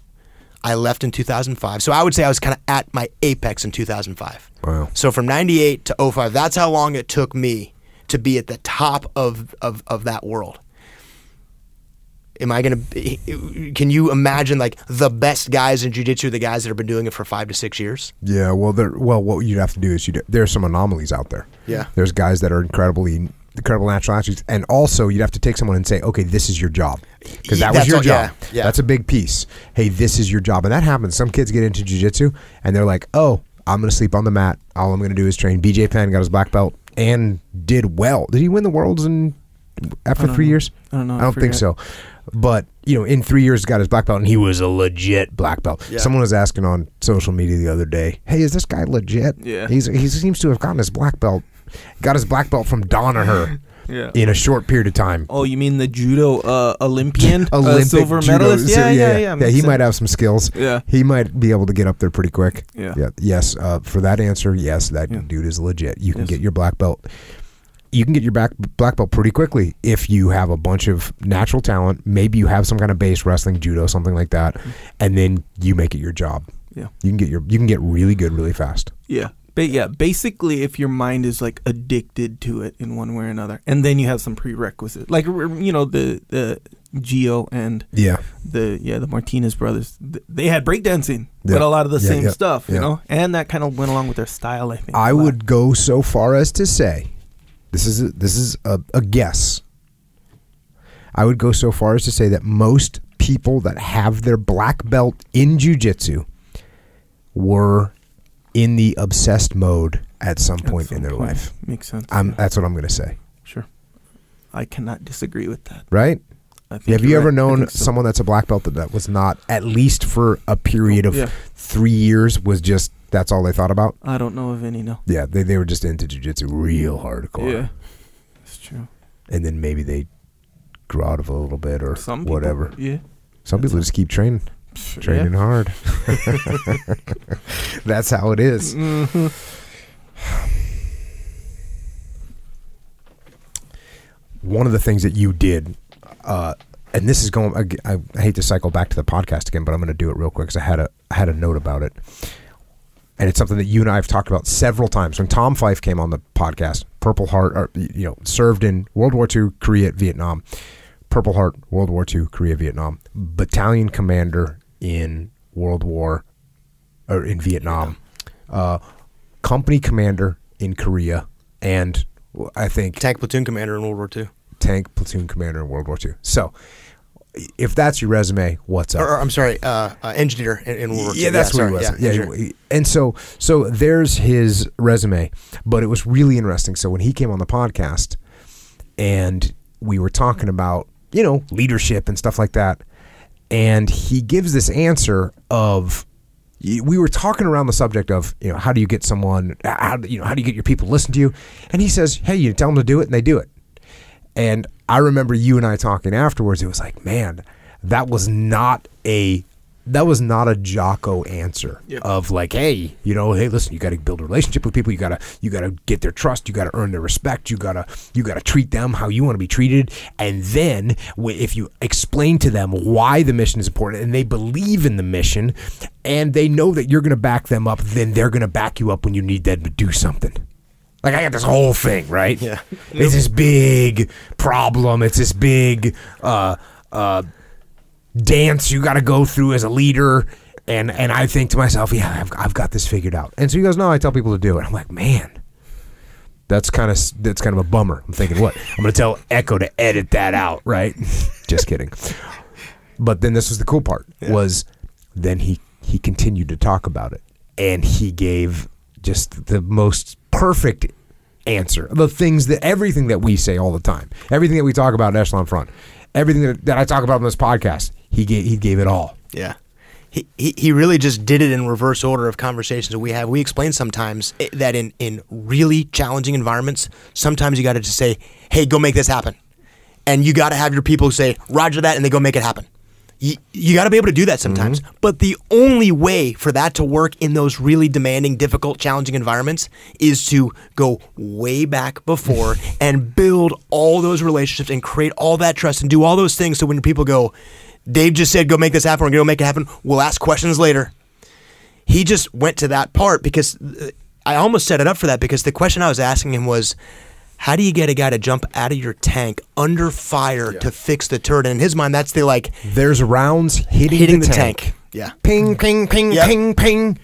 I left in 2005. So I would say I was kind of at my apex in 2005. Wow. So from 98 to 05, that's how long it took me to be at the top of, of, of that world. Am I going to, can you imagine like the best guys in jiu-jitsu, the guys that have been doing it for five to six years? Yeah, well, there. Well, what you'd have to do is you. There's some anomalies out there. Yeah. There's guys that are incredibly incredible natural athletes, and also you'd have to take someone and say, okay, this is your job, because that was your all- job. yeah, yeah. That's a big piece. Hey, this is your job, and that happens. Some kids get into jujitsu and they're like, oh, I'm going to sleep on the mat. All I'm going to do is train. BJ Penn got his black belt and did well. Did he win the worlds in after three know. years? I don't know. I I don't think so. But you know, in three years, got his black belt, and he was a legit black belt. Yeah. Someone was asking on social media the other day, "Hey, is this guy legit?" Yeah. he's he seems to have gotten his black belt. Got his black belt from Danaher (laughs) Yeah. in a short period of time. Oh, you mean the judo uh, Olympian, (laughs) uh, Olympic silver judo- medalist? so- Yeah, yeah, yeah. Yeah, he might have some skills. Yeah. He might be able to get up there pretty quick. Yeah. Yeah. Yes. Uh, for that answer, yes, that Yeah. dude is legit. You can Yes. get your black belt. You can get your back black belt pretty quickly if you have a bunch of natural talent. Maybe you have some kind of base wrestling, judo, something like that, and then you make it your job. Yeah. You can get your you can get really good really fast. Yeah. But yeah, basically, if your mind is like addicted to it in one way or another, and then you have some prerequisites, like you know the the Gio and Yeah. the yeah the Martinez brothers, they had breakdancing, Yeah. but a lot of the Yeah, same yeah, stuff, you know, and that kind of went along with their style. I think. I would go so far as to say, this is a, this is a, a guess. I would go so far as to say that most people that have their black belt in jujitsu were in the obsessed mode at some point some in their point. life. Makes sense. I'm, yeah. that's what I'm going to say. sure. I cannot disagree with that. Right? Have you ever right. Known so. someone that's a black belt that, that was not, at least for a period of Yeah. three years, was just that's all they thought about? I don't know of any. No. Yeah, they, they were just into jujitsu real hardcore. Yeah. It's true. and then maybe they grew out of it a little bit or Some people, whatever. Yeah. Some people just keep training, training yeah. hard. (laughs) That's how it is. Mhm. One of the things that you did, uh, and this is going. I, I hate to cycle back to the podcast again, but I'm going to do it real quick because I had a I had a note about it, and it's something that you and I have talked about several times. When Tom Fife came on the podcast, Purple Heart, or, you know, served in World War II, Korea, Vietnam. Purple Heart, World War II, Korea, Vietnam. Battalion commander in World War, or in Vietnam. Uh, company commander in Korea, and I think Tank platoon commander in World War II. tank platoon commander in World War II. So, if that's your resume, what's up? Or, or, I'm sorry, uh, uh, engineer in, in World War II. yeah, that's what sorry, he was. Yeah, Yeah, and so so there's his resume, but it was really interesting. So when he came on the podcast, and we were talking about you know leadership and stuff like that, and he gives this answer of we were talking around the subject of you know how do you get someone how you know how do you get your people to listen to you? And he says hey you tell them to do it and they do it. And i remember you and i talking afterwards. It was like man that was not a that was not a jocko answer Yep. of like hey you know hey listen you got to build a relationship with people you got to you got to get their trust you got to earn their respect you got to you got to treat them how you want to be treated and then if you explain to them why the mission is important and they believe in the mission and they know that you're going to back them up then they're going to back you up when you need them to do something like I got this whole thing, right? Yeah. It's this big problem. It's this big uh, uh, dance you got to go through as a leader. And and I think to myself, yeah, I've, I've got this figured out. And so he goes, no, I tell people to do it. I'm like, man, that's kind of that's kind of a bummer. I'm thinking, what? I'm going to tell Echo to edit that out, right? (laughs) Just kidding. But then this was the cool part was then he he continued to talk about it and he gave just the most perfect answer. The things that everything that we say all the time, everything that we talk about in Echelon Front, everything that, that I talk about on this podcast, he gave he gave it all. Yeah. he, he he really just did it in reverse order of conversations that we have. We explain sometimes eh, that in, in really challenging environments, sometimes you got to just say, hey, go make this happen. And you got to have your people say, roger that, and they go make it happen. You, you got to be able to do that sometimes. Mm-hmm. But the only way for that to work in those really demanding, difficult, challenging environments is to go way back before (laughs) and build all those relationships and create all that trust and do all those things so when people go, Dave just said, go make this happen, we're going to go make it happen, we'll ask questions later. He just went to that part because uh, I almost set it up for that because the question I was asking him was, how do you get a guy to jump out of your tank under fire to fix the turret? And in his mind, that's the like There's rounds hitting, hitting the, the tank. tank. Yeah. Ping, ping, ping, Yep. ping, ping,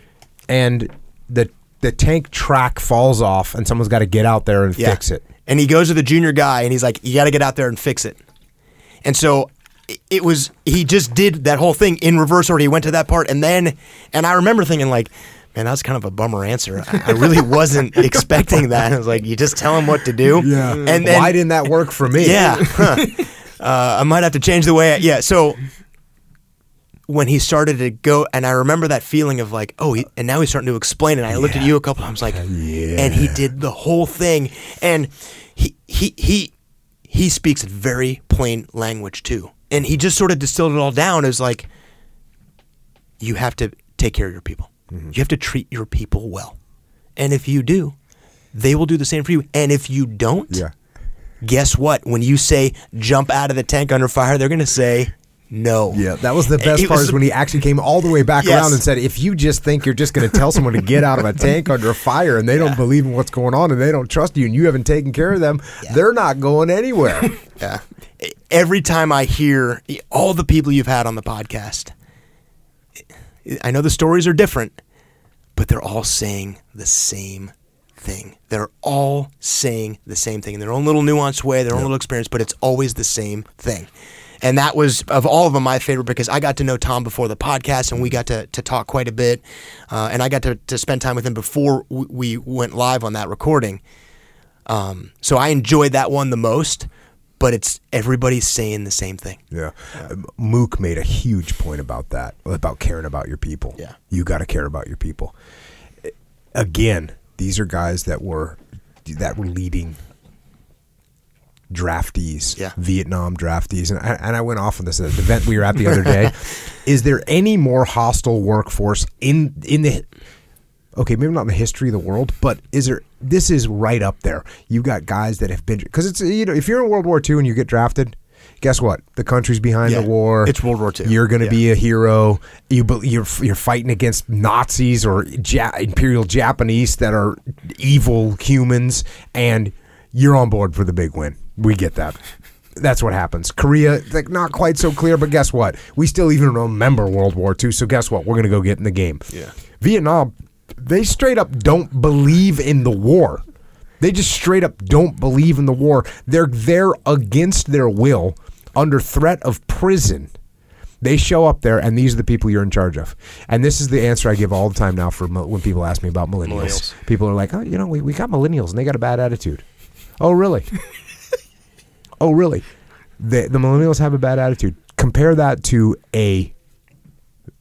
and the the tank track falls off, and someone's got to get out there and Yeah. fix it. And he goes to the junior guy and he's like, you got to get out there and fix it. And so it- was, he just did that whole thing in reverse order. He went to that part. And then, and I remember thinking, like, man, that was kind of a bummer answer. I I really (laughs) wasn't expecting that. I was like, you just tell him what to do. Yeah. And then, Why didn't that work for me? yeah. (laughs) huh. Uh, I might have to change the way. I, yeah. So when he started to go, and I remember that feeling of like, oh, he, and now he's starting to explain it. And I looked at you a couple times, like, yeah. and he did the whole thing, and he he he he speaks very plain language too, and he just sort of distilled it all down as like, you have to take care of your people. Mm-hmm. You have to treat your people well, and if you do, they will do the same for you. And if you don't, Yeah. guess what? When you say jump out of the tank under fire, they're going to say no. Yeah, that was the best It part is when he actually came all the way back Yes. around and said, if you just think you're just going to tell someone to get out of a tank (laughs) under fire and they don't believe in what's going on and they don't trust you and you haven't taken care of them, they're not going anywhere. (laughs) Yeah. Every time I hear all the people you've had on the podcast, I know the stories are different, but they're all saying the same thing. They're all saying the same thing in their own little nuanced way, their own little experience, but it's always the same thing. And that was, of all of them, my favorite because I got to know Tom before the podcast and we got to, to talk quite a bit. Uh, and I got to, to spend time with him before we, we went live on that recording. Um, so I enjoyed that one the most, but it's everybody's saying the same thing. Yeah. Um, Mook made a huge point about that, about caring about your people. Yeah. You got to care about your people. Again, these are guys that were that were leading draftees, Yeah. Vietnam draftees, and I, and I went off on this at the event we were at the other day. (laughs) Is there any more hostile workforce in in the okay, maybe not in the history of the world, but is there? This is right up there. You've got guys that have been because it's you know if you're in World War II and you get drafted, guess what? The country's behind Yeah, the war. it's World War II. You're going to Yeah. be a hero. You you're you're fighting against Nazis or ja- Imperial Japanese that are evil humans, and you're on board for the big win. We get that. That's what happens. Korea, like not quite so clear, but guess what? We still even remember World War II. So guess what? We're gonna go get in the game. Yeah. Vietnam, they straight up don't believe in the war. They just straight up don't believe in the war. They're there against their will, under threat of prison. They show up there, and these are the people you're in charge of. And this is the answer I give all the time now for mo- when people ask me about millennials. Millennials. People are like, "Oh, you know, we, we got millennials, and they got a bad attitude." Oh, really? (laughs) oh, really? The the millennials have a bad attitude. Compare that to a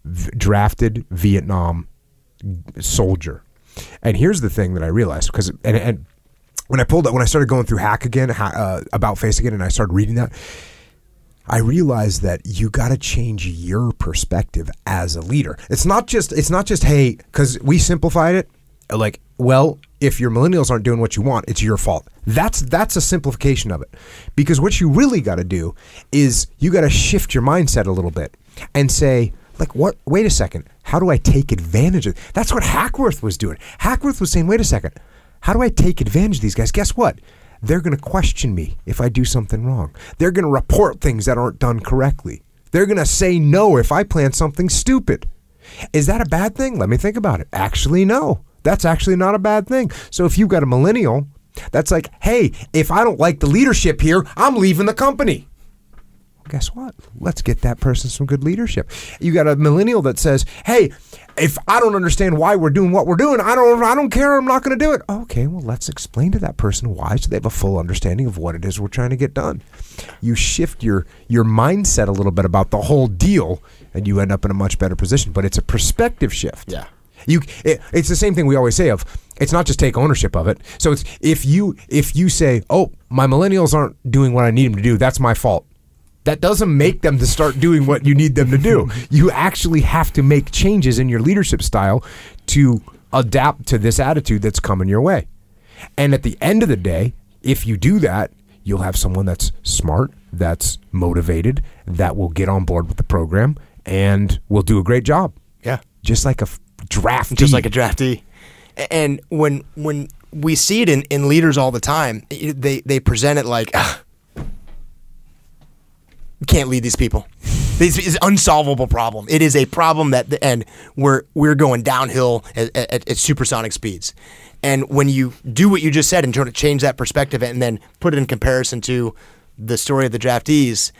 v- drafted Vietnam soldier. And here's the thing that I realized because and, and when I pulled up, when I started going through Hack again, uh, about face again, and I started reading that, I realized that you got to change your perspective as a leader. It's not just it's not just hey because we simplified it like well if your millennials aren't doing what you want it's your fault. That's that's a simplification of it because what you really got to do is you got to shift your mindset a little bit and say like what wait a second how do I take advantage of that's what Hackworth was doing. Hackworth was saying wait a second how do I take advantage of these guys? Guess what? They're going to question me if I do something wrong. They're going to report things that aren't done correctly. They're going to say no if I plan something stupid. Is that a bad thing? Let me think about it. Actually, no. That's actually not a bad thing. So if you've got a millennial, that's like, hey, if I don't like the leadership here, I'm leaving the company. Guess what? Let's get that person some good leadership. You got a millennial that says, "Hey, if I don't understand why we're doing what we're doing, I don't I don't care. I'm not going to do it." Okay, well, let's explain to that person why so they have a full understanding of what it is we're trying to get done. You shift your your mindset a little bit about the whole deal and you end up in a much better position, but it's a perspective shift. Yeah. You it, it's the same thing we always say of it's not just take ownership of it. So it's if you if you say, "Oh, my millennials aren't doing what I need them to do. That's my fault." That doesn't make them to start doing what you need them to do. (laughs) You actually have to make changes in your leadership style to adapt to this attitude that's coming your way. And at the end of the day, if you do that, you'll have someone that's smart, that's motivated, that will get on board with the program and will do a great job. Yeah. Just like a draft. just like a draftee. And when when we see it in, in leaders all the time, they they present it like, "Ah, we can't lead these people. This is an unsolvable problem. It is a problem that, and we're we're going downhill at, at, at supersonic speeds. And when you do what you just said and try to change that perspective and then put it in comparison to the story of the draftees,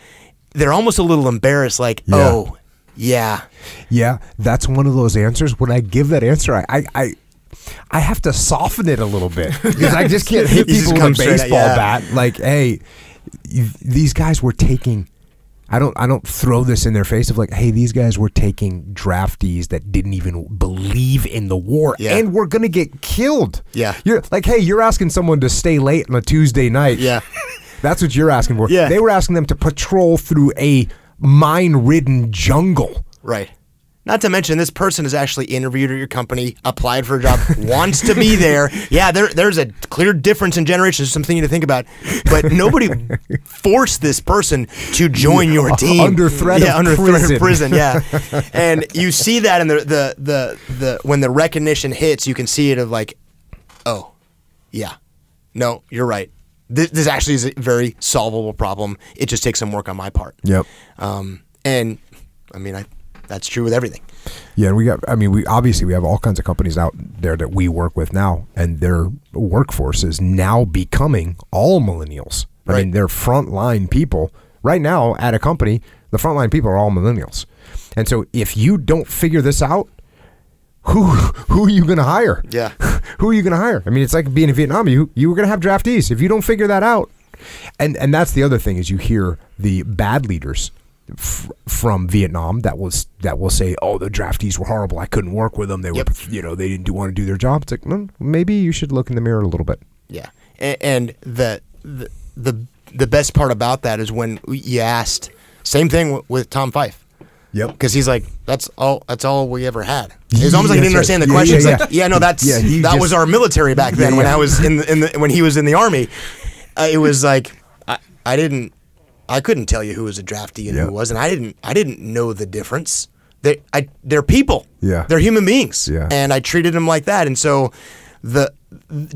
they're almost a little embarrassed, like, Yeah. oh, yeah, Yeah, that's one of those answers. When I give that answer, I I, I, I have to soften it a little bit (laughs) because I just can't hit people with a straight at- baseball yeah. bat. Like, hey, these guys were taking. I don't. I don't throw this in their face of like, hey, these guys were taking draftees that didn't even believe in the war Yeah. and were gonna get killed. Yeah. you're like, hey, you're asking someone to stay late on a Tuesday night. Yeah. (laughs) That's what you're asking for. Yeah. They were asking them to patrol through a mine-ridden jungle. Right. Not to mention, this person is actually interviewed at your company, applied for a job, (laughs) wants to be there. Yeah, there, there's a clear difference in generations, something to think about. But nobody (laughs) forced this person to join your team Under threat yeah, of under threat prison. of prison. Yeah, (laughs) and you see that in the, the the the when the recognition hits, you can see it of like, oh, yeah, no, you're right. This, this actually is a very solvable problem. It just takes some work on my part. Yep. Um, and I mean, I, that's true with everything. Yeah, and we got. I mean, we obviously we have all kinds of companies out there that we work with now, and their workforce is now becoming all millennials. I Right. mean, they're frontline people right now at a company. The frontline people are all millennials, and so if you don't figure this out, who (laughs) who are you going to hire? Yeah. (laughs) who are you going to hire? I mean, it's like being in Vietnam. You you were going to have draftees. If you don't figure that out, and and that's the other thing is you hear the bad leaders f- from Vietnam that was that will say, "Oh, the draftees were horrible. I couldn't work with them. They Yep. were, you know, they didn't do, want to do their job." It's like, mm, maybe you should look in the mirror a little bit. Yeah, and, and the, the the the best part about that is when you asked. Same thing with, with Tom Fife. Yep. Because he's like, that's all. That's all we ever had. It's almost like he didn't right. understand the Yeah, question. yeah, yeah. like, yeah, no, that's Yeah, that just- was our military back then. When. I was in the, in the when he was in the army, uh, it was like I, I didn't I couldn't tell you who was a draftee and who wasn't. I didn't I didn't know the difference. They I they're people. Yeah. they're human beings. Yeah. and I treated them like that. And so the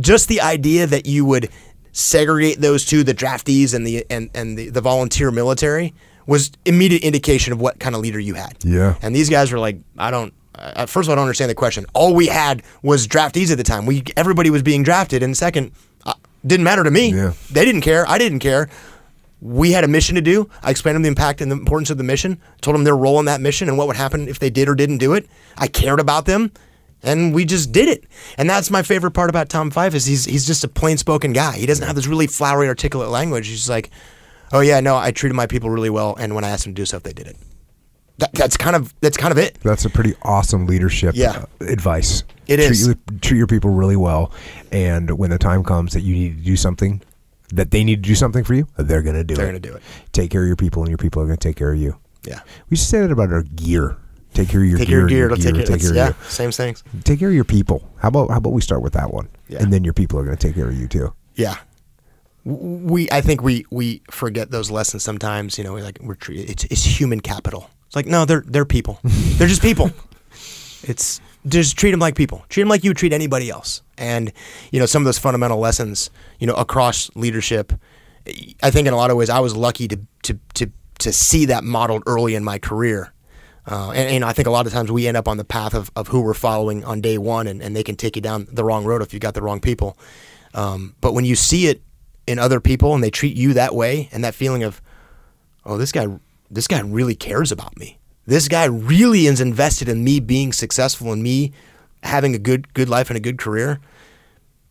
just the idea that you would segregate those two, the draftees and the and and the, the volunteer military, was immediate indication of what kind of leader you had. Yeah. And these guys were like, I don't. Uh, first of all, I don't understand the question. All we had was draftees at the time. We everybody was being drafted, and second, uh, didn't matter to me. Yeah. They didn't care. I didn't care. We had a mission to do. I explained to them the impact and the importance of the mission. Told them their role in that mission and what would happen if they did or didn't do it. I cared about them, and we just did it. And that's my favorite part about Tom Fife is he's he's just a plain spoken guy. He doesn't have this really flowery, articulate language. He's like, oh yeah, no, I treated my people really well, and when I asked them to do stuff, they did it. That, that's kind of that's kind of it. That's a pretty awesome leadership Yeah. uh, advice. It treat is. Your, treat your people really well, and when the time comes that you need to do something, that they need to do something for you, they're going to do it. They're gonna do it. Take care of your people, and your people are going to take care of you. Yeah. We should say that about our gear. Take care of your Take gear. your gear. Take, gear, it. take care of yeah, you. same things. Take care of your people. How about how about we start with that one, Yeah. and then your people are going to take care of you too. Yeah. We, I think we we forget those lessons sometimes. You know, we're like we're. It's, it's human capital. It's like no, they're they're people. they're just people. (laughs) It's just treat them like people. Treat them like you would treat anybody else. And you know, some of those fundamental lessons, you know, across leadership. I think in a lot of ways, I was lucky to to to to see that modeled early in my career. Uh, and, and I think a lot of times we end up on the path of, of who we're following on day one, and, and they can take you down the wrong road if you got the wrong people. Um, but when you see it in other people and they treat you that way, and that feeling of, oh, this guy, this guy really cares about me. This guy really is invested in me being successful and me having a good good life and a good career.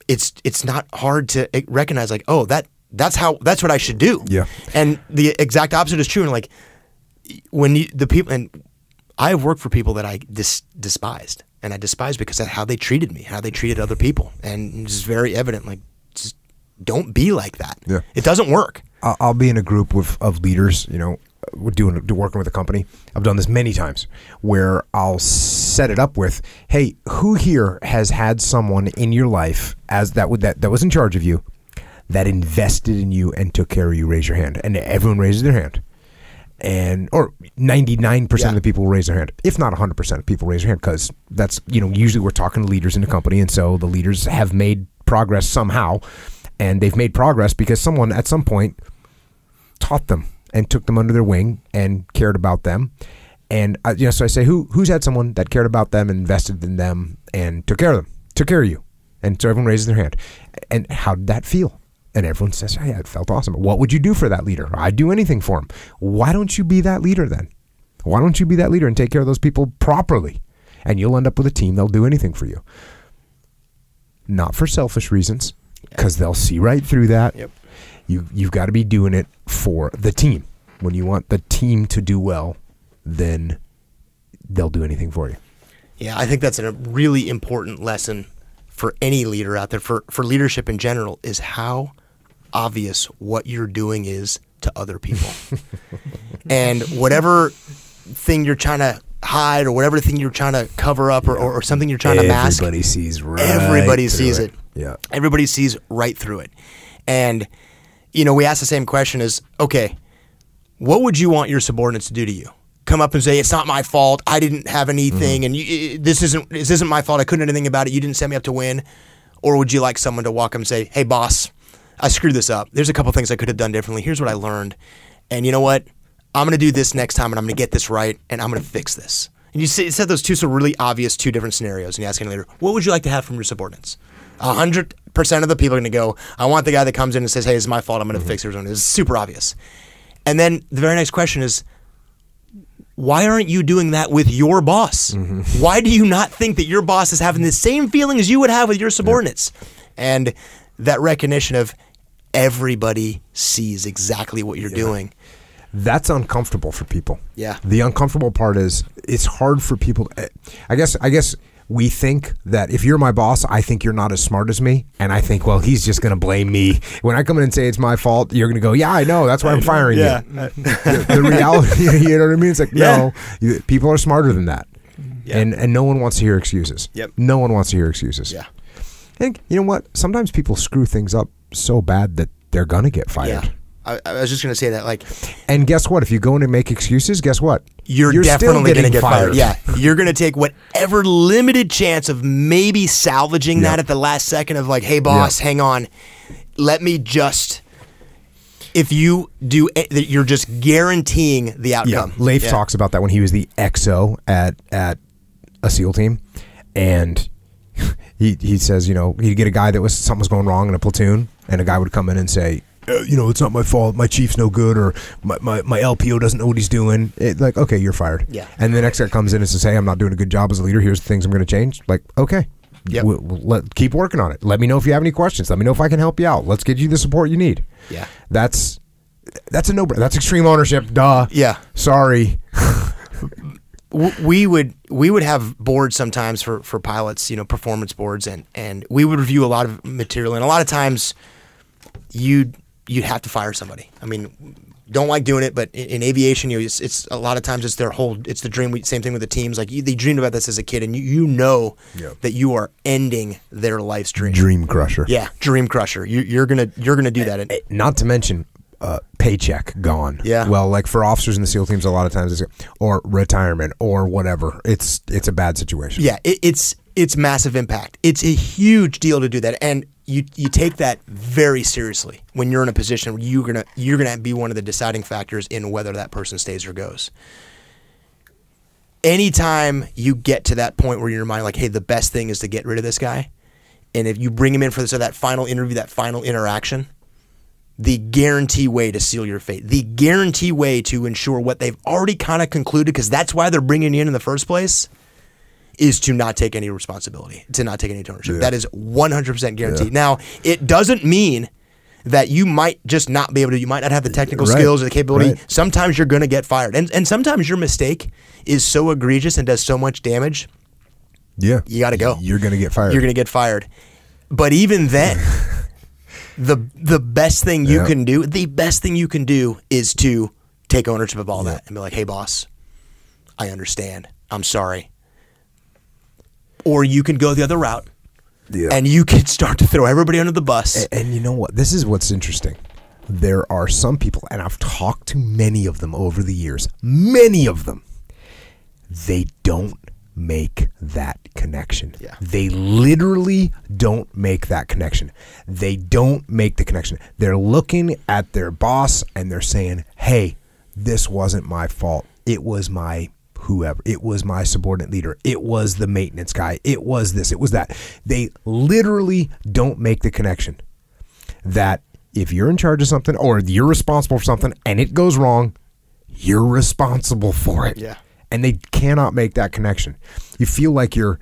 It's it's not hard to eh, recognize like, oh, that that's how that's what I should do. Yeah. And the exact opposite is true. And like when you, the people and I have worked for people that I dis, despised, and I despised because of how they treated me, how they treated other people, and it's very evident. Like, just don't be like that. Yeah. It doesn't work. I'll, be in a group with of leaders. You know, doing working with a company. I've done this many times where I'll set it up with, "Hey, who here has had someone in your life as that would that that was in charge of you, that invested in you and took care of you? Raise your hand." And everyone raises their hand and or 99% Yeah. of the people will raise their hand if not 100% of people raise their hand because that's you know usually we're talking to leaders in the company and so the leaders have made progress somehow and they've made progress because someone at some point taught them and took them under their wing and cared about them and uh, you know so i say who who's had someone that cared about them and invested in them and took care of them took care of you and so everyone raises their hand and how did that feel and everyone says, "Hey, it felt awesome." What would you do for that leader? I'd do anything for him. Why don't you be that leader then? Why don't you be that leader and take care of those people properly? And you'll end up with a team that'll do anything for you. Not for selfish reasons, because they'll see right through that. Yep. You you've got to be doing it for the team. When you want the team to do well, then they'll do anything for you. Yeah, I think that's a really important lesson for any leader out there, for, for leadership in general, is how obvious what you're doing is to other people. (laughs) and whatever thing you're trying to hide or whatever thing you're trying to cover up or, or, or something you're trying to mask, Everybody sees right. everybody sees it. Yeah. Everybody sees right through it. And, you know, we ask the same question is, okay, what would you want your subordinates to do to you? Come up and say it's not my fault. I didn't have anything, mm-hmm. and you, this isn't this isn't my fault. I couldn't do anything about it. You didn't set me up to win. Or would you like someone to walk up and say, "Hey, boss, I screwed this up. There's a couple things I could have done differently. Here's what I learned, and you know what? I'm going to do this next time, and I'm going to get this right, and I'm going to fix this." And you said those two so really obvious two different scenarios, and you ask any leader, "What would you like to have from your subordinates?" A hundred percent of the people are going to go, "I want the guy that comes in and says, "Hey, it's my fault. I'm going to mm-hmm. fix it." It's super obvious. And then the very next question is, why aren't you doing that with your boss? Mm-hmm. Why do you not think that your boss is having the same feeling as you would have with your subordinates? And that recognition of everybody sees exactly what you're doing. that's uncomfortable for people. Yeah. The uncomfortable part is it's hard for people. To, I guess. I guess we think that if you're my boss, I think you're not as smart as me, and I think, well, he's just going to blame me when I come in and say it's my fault. You're going to go, yeah, I know. That's why I'm firing Yeah. you. (laughs) the, the reality, (laughs) you know what I mean? It's like Yeah. no, people are smarter than that, Yeah. and and no one wants to hear excuses. Yep. No one wants to hear excuses. Yeah. And you know what? Sometimes people screw things up so bad that they're gonna get fired. I, I was just going to say that, like, And guess what? If you go in and make excuses, guess what? you're, still definitely going to get fired. Yeah. (laughs) You're going to take whatever limited chance of maybe salvaging Yeah. that at the last second of, like, hey, boss, Yeah. hang on. Let me just. If you do, you're just guaranteeing the Yeah, outcome. Leif Yeah. talks about that when he was the XO at at a SEAL team, and (laughs) he he says, you know, he'd get a guy that was something was going wrong in a platoon, and a guy would come in and say, uh, you know, it's not my fault. My chief's no good, or my, my, my LPO doesn't know what he's doing. It, like, okay, you're fired. Yeah. And the next guy comes in and says, hey, I'm not doing a good job as a leader. Here's the things I'm going to change. Like, okay. Yeah. We'll, we'll let, keep working on it. Let me know if you have any questions. Let me know if I can help you out. Let's get you the support you need. Yeah. That's that's a no. Brainer. That's extreme ownership. Duh. Yeah. Sorry. (laughs) we would we would have boards sometimes for for pilots, you know, performance boards, and and we would review a lot of material, and a lot of times you'd you'd have to fire somebody. I mean, don't like doing it, but in, in aviation, you know, it's, it's a lot of times it's their whole it's the dream. We, same thing with the teams. Like you, they dreamed about this as a kid, and you you know Yeah. that you are ending their life's dream. Dream crusher. Yeah, dream crusher. You, you're gonna you're gonna do that. And, Not to mention uh, paycheck gone. Yeah. Well, like for officers in the SEAL teams, a lot of times it's or retirement or whatever. It's it's a bad situation. Yeah, it, it's it's massive impact. It's a huge deal to do that, and you you take that very seriously when you're in a position where you're gonna you're gonna be one of the deciding factors in whether that person stays or goes. Anytime you get to that point where you're in your mind like, hey, the best thing is to get rid of this guy, and if you bring him in for so that final interview, that final interaction, the guarantee way to seal your fate, the guarantee way to ensure what they've already kind of concluded, because that's why they're bringing you in in the first place, is to not take any responsibility, to not take any ownership. That is 100% guaranteed. Now, it doesn't mean that you might just not be able to, you might not have the technical Right. skills or the capability. Right. Sometimes you're going to get fired. And, and sometimes your mistake is so egregious and does so much damage Yeah. you got to go. You're going to get fired. You're going to get fired. But even then, (laughs) the the best thing you Yeah. can do, the best thing you can do is to take ownership of all that and be like, "Hey, boss, I understand. I'm sorry." Or you can go the other route, Yeah. and you can start to throw everybody under the bus. A- And you know what? This is what's interesting. There are some people, and I've talked to many of them over the years, many of them, they don't make that connection. Yeah. They literally don't make that connection. They don't make the connection. They're looking at their boss and they're saying, hey, this wasn't my fault. It was my whoever. It was my subordinate leader. It was the maintenance guy. It was this. It was that. They literally don't make the connection that if you're in charge of something or you're responsible for something and it goes wrong, you're responsible for it. Yeah. And they cannot make that connection. You feel like you're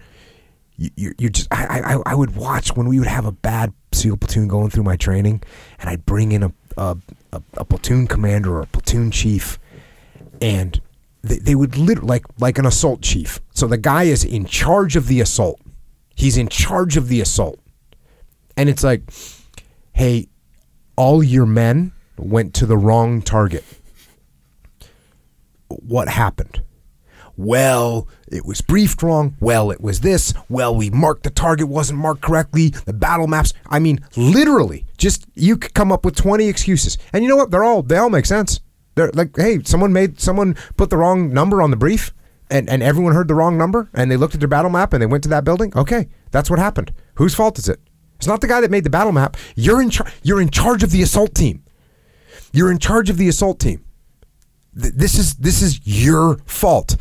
you you just I, I I would watch when we would have a bad SEAL platoon going through my training and I'd bring in a a, a, a platoon commander or a platoon chief and they, they would literally like like an assault chief. So the guy is in charge of the assault. He's in charge of the assault. And it's like, hey, all your men went to the wrong target. What happened? Well, it was briefed wrong. Well, it was this. Well, we marked the target wasn't marked correctly. The battle maps. I mean, literally, just you could come up with 20 excuses. And you know what? They're all they all make sense. They're like, hey, someone made someone put the wrong number on the brief and, and everyone heard the wrong number and they looked at their battle map and they went to that building. Okay, that's what happened. Whose fault is it? It's not the guy that made the battle map. You're in char- you're in charge of the assault team. You're in charge of the assault team. Th- This is this is your fault.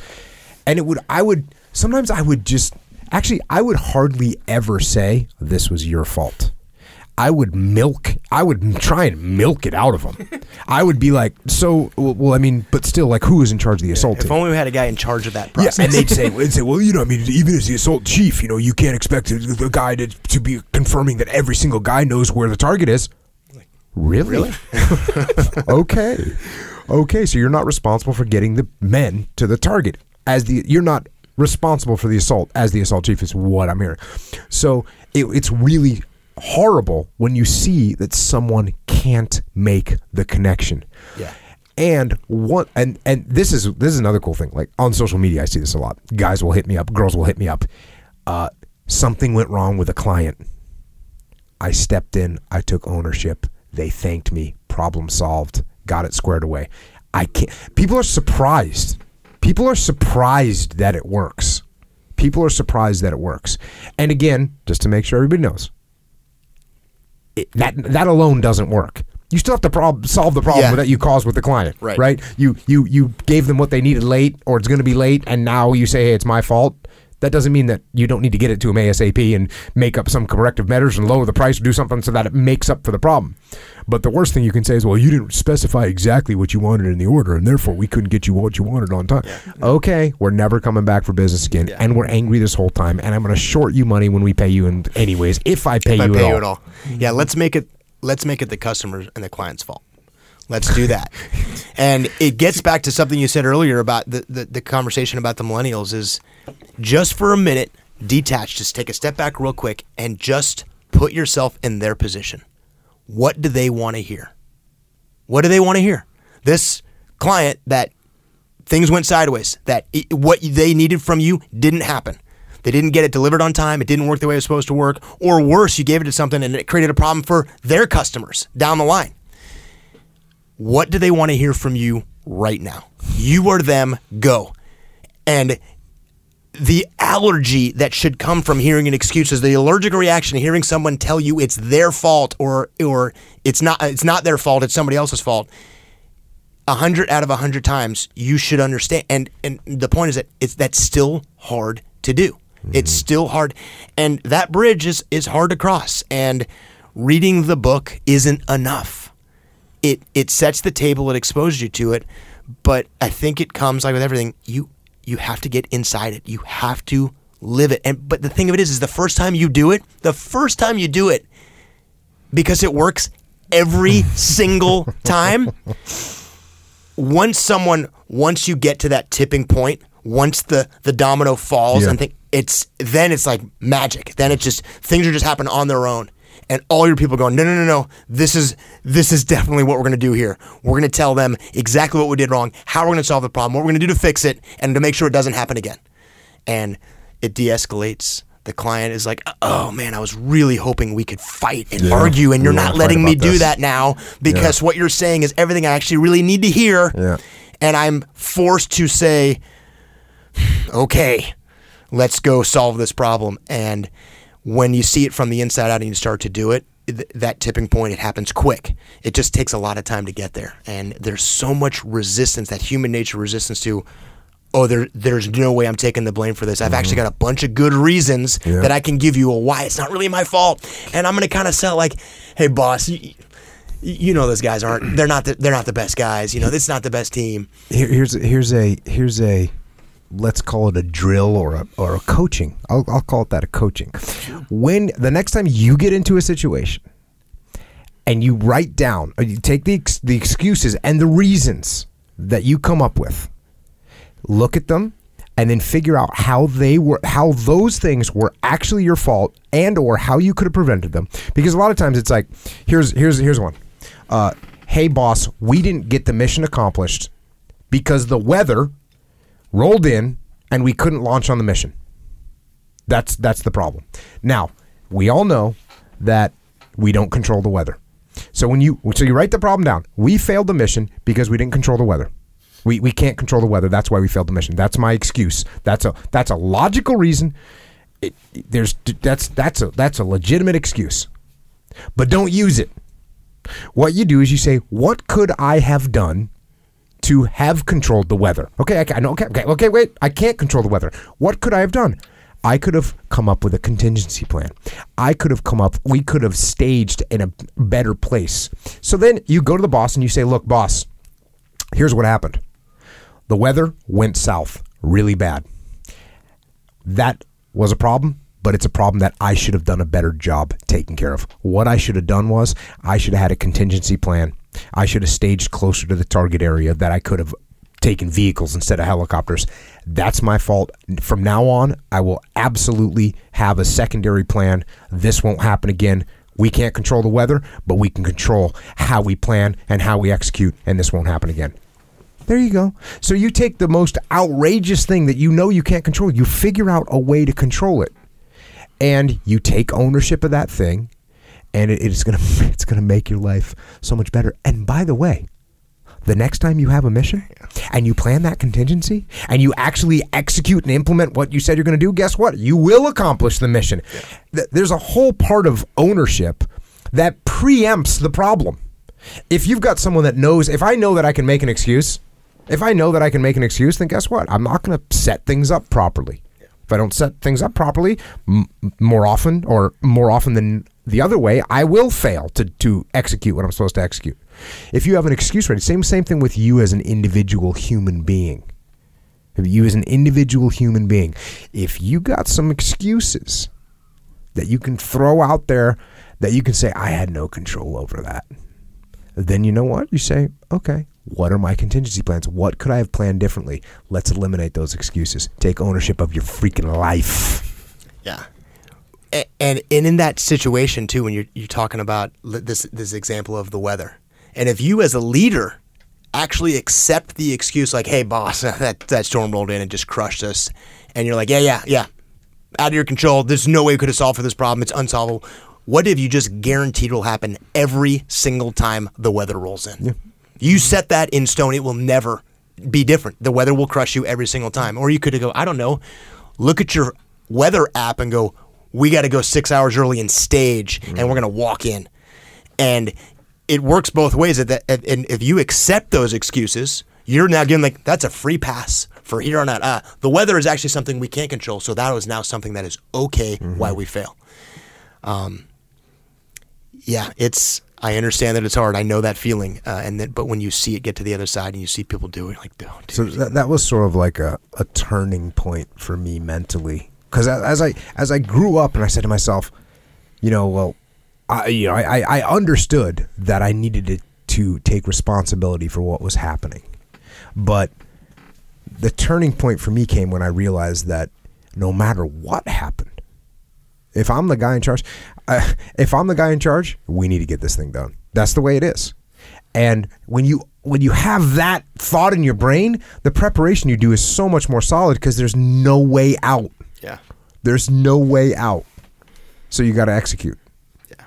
And it would I would sometimes I would just actually I would hardly ever say this was your fault. I would milk. I would try and milk it out of them. (laughs) I would be like, so well, well, I mean, but still, like, who is in charge of the assault if team? only we had a guy in charge of that Yeah, process. and they'd say, (laughs) they'd say, well, you know, I mean, even as the assault chief, you know, you can't expect the- the guy to, to be confirming that every single guy knows where the target is. Like Really? (laughs) okay. Okay, so you're not responsible for getting the men to the target. As the you're not responsible for the assault as the assault chief is what I'm hearing. So it, it's really horrible when you see that someone can't make the connection. Yeah. And what and and this is this is another cool thing. Like on social media, I see this a lot. Guys will hit me up, girls will hit me up. Uh, something went wrong with a client. I stepped in, I took ownership. They thanked me. Problem solved. Got it squared away. I can't. People are surprised. People are surprised that it works. People are surprised that it works. And again, just to make sure everybody knows, it, that that alone doesn't work. You still have to prob- solve the problem Yeah. that you caused with the client, Right. Right? You you you gave them what they needed late, or it's going to be late, and now you say, "Hey, it's my fault." That doesn't mean that you don't need to get it to them ASAP and make up some corrective measures and lower the price or do something so that it makes up for the problem. But the worst thing you can say is, "Well, you didn't specify exactly what you wanted in the order, and therefore we couldn't get you what you wanted on time." Okay, we're never coming back for business again, Yeah. and we're angry this whole time, and I'm going to short you money when we pay you, and anyways, if I pay, If I you, pay at you all. at all. Yeah, let's make it let's make it the customer's and the client's fault. Let's do that. (laughs) and it gets back to something you said earlier about the, the, the conversation about the millennials is just for a minute, detach, just take a step back real quick and just put yourself in their position. What do they want to hear? What do they want to hear? This client that things went sideways, that what they needed from you didn't happen. They didn't get it delivered on time. It didn't work the way it was supposed to work. Or worse, you gave it to something and it created a problem for their customers down the line. What do they want to hear from you right now? You are them, go. And the allergy that should come from hearing an excuse is the allergic reaction to hearing someone tell you it's their fault or or it's not it's not their fault, it's somebody else's fault a hundred out of a hundred times, you should understand. And and the point is that it's that's still hard to do. Mm-hmm. It's still hard, and that bridge is is hard to cross. And reading the book isn't enough. it it sets the table, it exposes you to it, but I think it comes like with everything, you you have to get inside it. You have to live it. And but the thing of it is is the first time you do it, the first time you do it because it works every (laughs) single time. Once someone once you get to that tipping point, once the the domino falls Yeah. and think it's then it's like magic. Then it just things are just happening on their own. And all your people going, no, no, no, no. This is this is definitely what we're going to do here. We're going to tell them exactly what we did wrong, how we're going to solve the problem, what we're going to do to fix it, and to make sure it doesn't happen again. And it de-escalates. The client is like, "Oh man, I was really hoping we could fight and Yeah, argue, and you're not letting me do this." that now because what you're saying is everything I actually really need to hear." Yeah. And I'm forced to say, okay, let's go solve this problem. And when you see it from the inside out and you start to do it, th- that tipping point, it happens quick. It just takes a lot of time to get there. And there's so much resistance, that human nature resistance to, oh, there, there's no way I'm taking the blame for this. I've actually mm-hmm. got a bunch of good reasons Yeah. that I can give you a why it's not really my fault. And I'm going to kind of sell like, hey, boss, you, you know those guys aren't they're not the, they're not the best guys you know this is not the best team Here, here's here's a here's a let's call it a drill or a or a coaching. I'll I'll call it that a coaching. When the next time you get into a situation and you write down or you take the ex- the excuses and the reasons that you come up with, look at them and then figure out how they were how those things were actually your fault and or how you could have prevented them because a lot of times it's like here's here's here's one uh, hey boss we didn't get the mission accomplished because the weather rolled in and we couldn't launch on the mission that's that's the problem now we all know that we don't control the weather so when you so you write the problem down we failed the mission because we didn't control the weather we, we can't control the weather. That's why we failed the mission. That's my excuse. That's a that's a logical reason. It, there's that's that's a that's a legitimate excuse, but don't use it. What you do is you say, "What could I have done to have controlled the weather?" Okay, I, know. Okay, okay, okay. Wait, I can't control the weather. What could I have done? I could have come up with a contingency plan. I could have come up. We could have staged in a better place. So then you go to the boss and you say, "Look, boss." Here's what happened. The weather went south really bad. That was a problem, but it's a problem that I should have done a better job taking care of. What I should have done was I should have had a contingency plan. I should have staged closer to the target area that I could have taken vehicles instead of helicopters. That's my fault. From now on, I will absolutely have a secondary plan. This won't happen again. We can't control the weather, but we can control how we plan and how we execute, and this won't happen again. There you go. So you take the most outrageous thing that you know you can't control, you figure out a way to control it. And you take ownership of that thing, and it, it's gonna (laughs) it's gonna make your life so much better. And by the way, the next time you have a mission and you plan that contingency and you actually execute and implement what you said you're going to do, guess what? You will accomplish the mission. Th- There's a whole part of ownership that preempts the problem. If you've got someone that knows, if I know that I can make an excuse, if I know that I can make an excuse, then guess what? I'm not going to set things up properly. If I don't set things up properly, m- more often or more often than the other way, I will fail to, to execute what I'm supposed to execute. If you have an excuse ready, same same thing with you as an individual human being. You as an individual human being, if you got some excuses that you can throw out there that you can say, I had no control over that, then you know what? You say, okay, what are my contingency plans? What could I have planned differently? Let's eliminate those excuses. Take ownership of your freaking life. Yeah. And, and and in that situation too, when you're you're talking about this this example of the weather, and if you as a leader actually accept the excuse like, "Hey, boss, (laughs) that that storm rolled in and just crushed us," and you're like, "Yeah, yeah, yeah, out of your control. There's no way we could have solved for this problem. It's unsolvable." What if you just guaranteed it will happen every single time the weather rolls in? You set that in stone. It will never be different. The weather will crush you every single time. Or you could go, I don't know, look at your weather app and go, we got to go six hours early and stage, and we're going to walk in. And it works both ways. That and if you accept those excuses, you're now giving like that's a free pass for here on out. Uh, the weather is actually something we can't control, so that is now something that is okay why we fail. Um, yeah, it's I understand that it's hard. I know that feeling. Uh, and then, but when you see it get to the other side and you see people do it, like, oh, dude. So that, that was sort of like a, a turning point for me mentally. Because as I as I grew up and I said to myself, you know, well, I you know I, I understood that I needed to, to take responsibility for what was happening, but the turning point for me came when I realized that no matter what happened, if I'm the guy in charge, uh, if I'm the guy in charge, we need to get this thing done. That's the way it is. And when you when you have that thought in your brain, the preparation you do is so much more solid because there's no way out. yeah. There's no way out. So you got to execute. Yeah.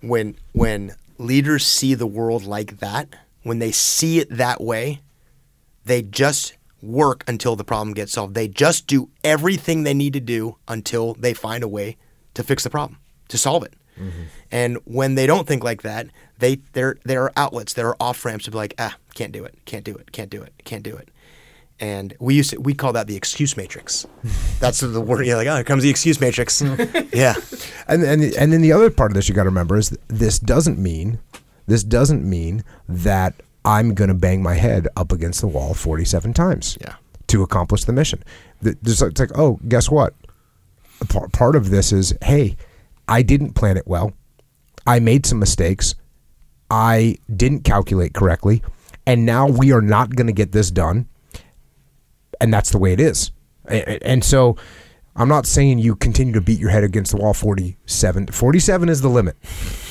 When when leaders see the world like that, when they see it that way, they just work until the problem gets solved. They just do everything they need to do until they find a way to fix the problem, to solve it. And when they don't think like that, they there there are outlets, there are off ramps to be like, ah, can't do it, can't do it, can't do it, can't do it. And we used to we call that the excuse matrix. (laughs) That's the word. You're like, oh, here comes the excuse matrix. (laughs) yeah, And and and then the other part of this you got to remember is this doesn't mean this doesn't mean that I'm going to bang my head up against the wall 47 times. Yeah. To accomplish the mission. It's like, oh, guess what? A par- part of this is, hey, I didn't plan it well. I made some mistakes. I didn't calculate correctly, and now we are not going to get this done. And that's the way it is. And so I'm not saying you continue to beat your head against the wall 47. 47 is the limit.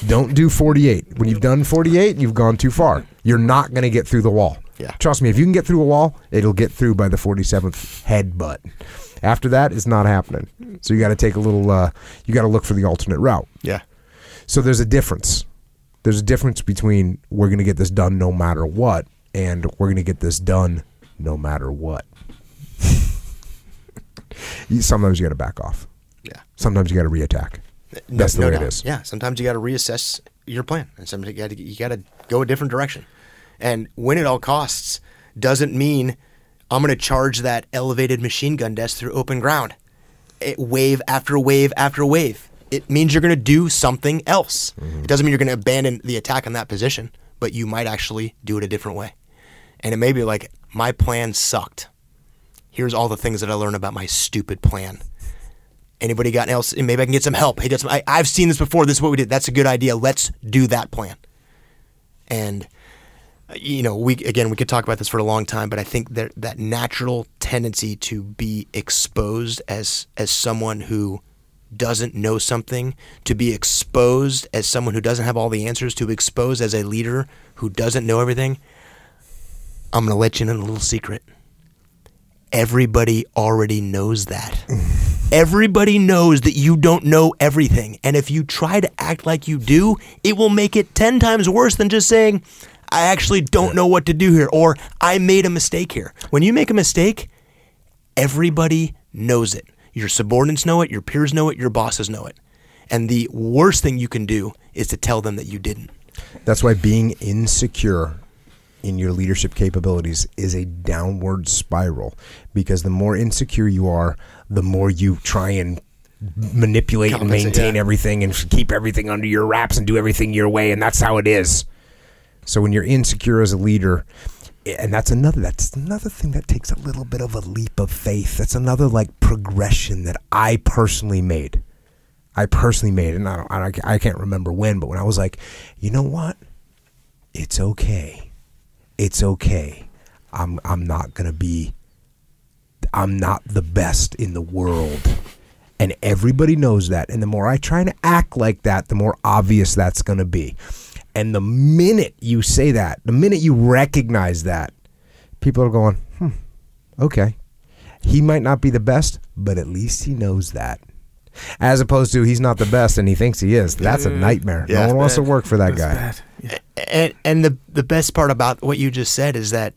Don't do 48. When you've done 48, you've gone too far. You're not going to get through the wall. Yeah. Trust me, if you can get through a wall, it'll get through by the 47th headbutt. After that, it's not happening. So you got to take a little, uh, you got to look for the alternate route. yeah, So there's a difference. There's a difference between we're going to get this done no matter what and we're going to get this done no matter what. (laughs) Sometimes you got to back off. yeah. Sometimes you got to reattack. That's the way it doubt. is. Yeah, sometimes you got to reassess your plan, and sometimes you got to you got to go a different direction. And win at all costs doesn't mean I'm going to charge that elevated machine gun desk through open ground, it, wave after wave after wave. It means you're going to do something else. Mm-hmm. It doesn't mean you're going to abandon the attack on that position, but you might actually do it a different way. And it may be like my plan sucked. Here's all the things that I learned about my stupid plan. Anybody got else? Maybe I can get some help. Hey, that's I, I've seen this before. This is what we did. That's a good idea. Let's do that plan. And you know, we again we could talk about this for a long time, but I think that that natural tendency to be exposed as as someone who doesn't know something, to be exposed as someone who doesn't have all the answers, to be exposed as a leader who doesn't know everything. I'm gonna let you in a little secret. Everybody already knows that. (laughs) Everybody knows that you don't know everything. And if you try to act like you do, it will make it 10 times worse than just saying, I actually don't know what to do here or I made a mistake here. When you make a mistake, everybody knows it. Your subordinates know it, your peers know it, your bosses know it. And the worst thing you can do is to tell them that you didn't. That's why being insecure in your leadership capabilities is a downward spiral because the more insecure you are, the more you try and manipulate and maintain yeah. everything and keep everything under your wraps and do everything your way and that's how it is. So when you're insecure as a leader, and that's another that's another thing that takes a little bit of a leap of faith. That's another like progression that I personally made. I personally made, and I, don't, I, can't remember when, but when I was like, you know what, it's okay, it's okay. I'm I'm not gonna be. I'm not the best in the world, and everybody knows that. And the more I try to act like that, the more obvious that's gonna be. And the minute you say that, the minute you recognize that, people are going, hmm, okay. He might not be the best, but at least he knows that. As opposed to he's not the best and he thinks he is. That's a nightmare. Yeah. no one wants to work for that That's guy. Yeah. And and the the best part about what you just said is that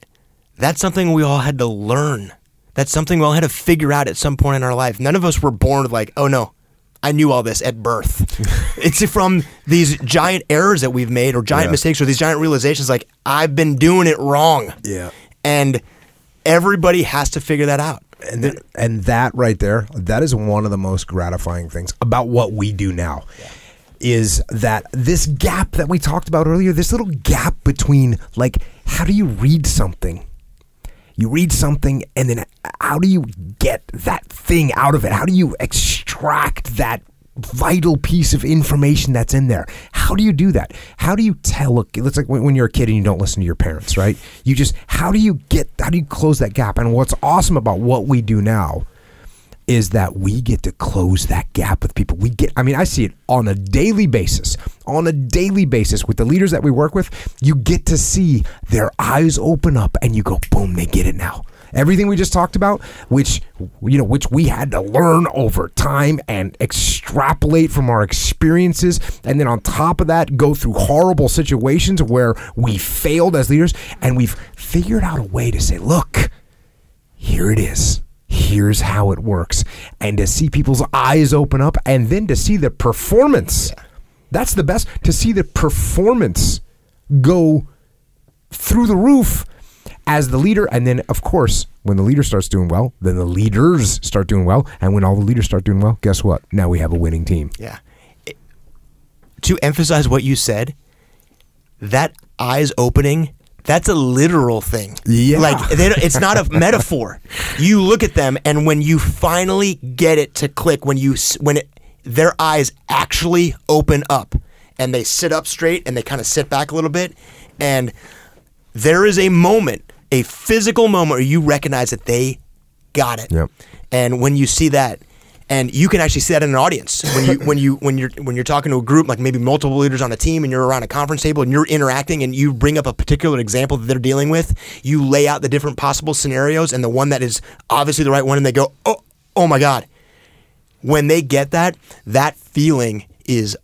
that's something we all had to learn. That's something we all had to figure out at some point in our life. None of us were born like, oh no, I knew all this at birth. (laughs) it's from these giant errors that we've made or giant Yeah. mistakes or these giant realizations like I've been doing it wrong. Yeah. And everybody has to figure that out. And th- and that right there, that is one of the most gratifying things about what we do now. is that this gap that we talked about earlier, this little gap between like how do you read something? You read something and then how do you get that thing out of it? How do you extract that vital piece of information that's in there? How do you do that? How do you tell? Look, it's like when, you're a kid and you don't listen to your parents, right? You just how do you get? How do you close that gap? And what's awesome about what we do now is that we get to close that gap with people. We get, I mean, I see it on a daily basis. On a daily basis with the leaders that we work with, you get to see their eyes open up and you go, boom, they get it now. Everything we just talked about, which you know, which we had to learn over time and extrapolate from our experiences, and then on top of that, go through horrible situations where we failed as leaders, and we've figured out a way to say, look, here it is here's how it works. And to see people's eyes open up and then to see the performance. That's the best. To see the performance go through the roof as the leader. And then, of course, when the leader starts doing well, then the leaders start doing well. And when all the leaders start doing well, guess what? Now we have a winning team. Yeah. It- to emphasize what you said, that eyes opening, that's a literal thing. Yeah. Like it's not a (laughs) metaphor. You look at them, and when you finally get it to click, when you when it, their eyes actually open up, and they sit up straight, and they kind of sit back a little bit, and there is a moment, a physical moment, where you recognize that they got it. Yep. And when you see that, and you can actually see that in an audience when you when you when you're when you're talking to a group like maybe multiple leaders on a team and you're around a conference table and you're interacting and you bring up a particular example that they're dealing with, you lay out the different possible scenarios and the one that is obviously the right one, and they go, oh, oh my god. When they get that, that feeling is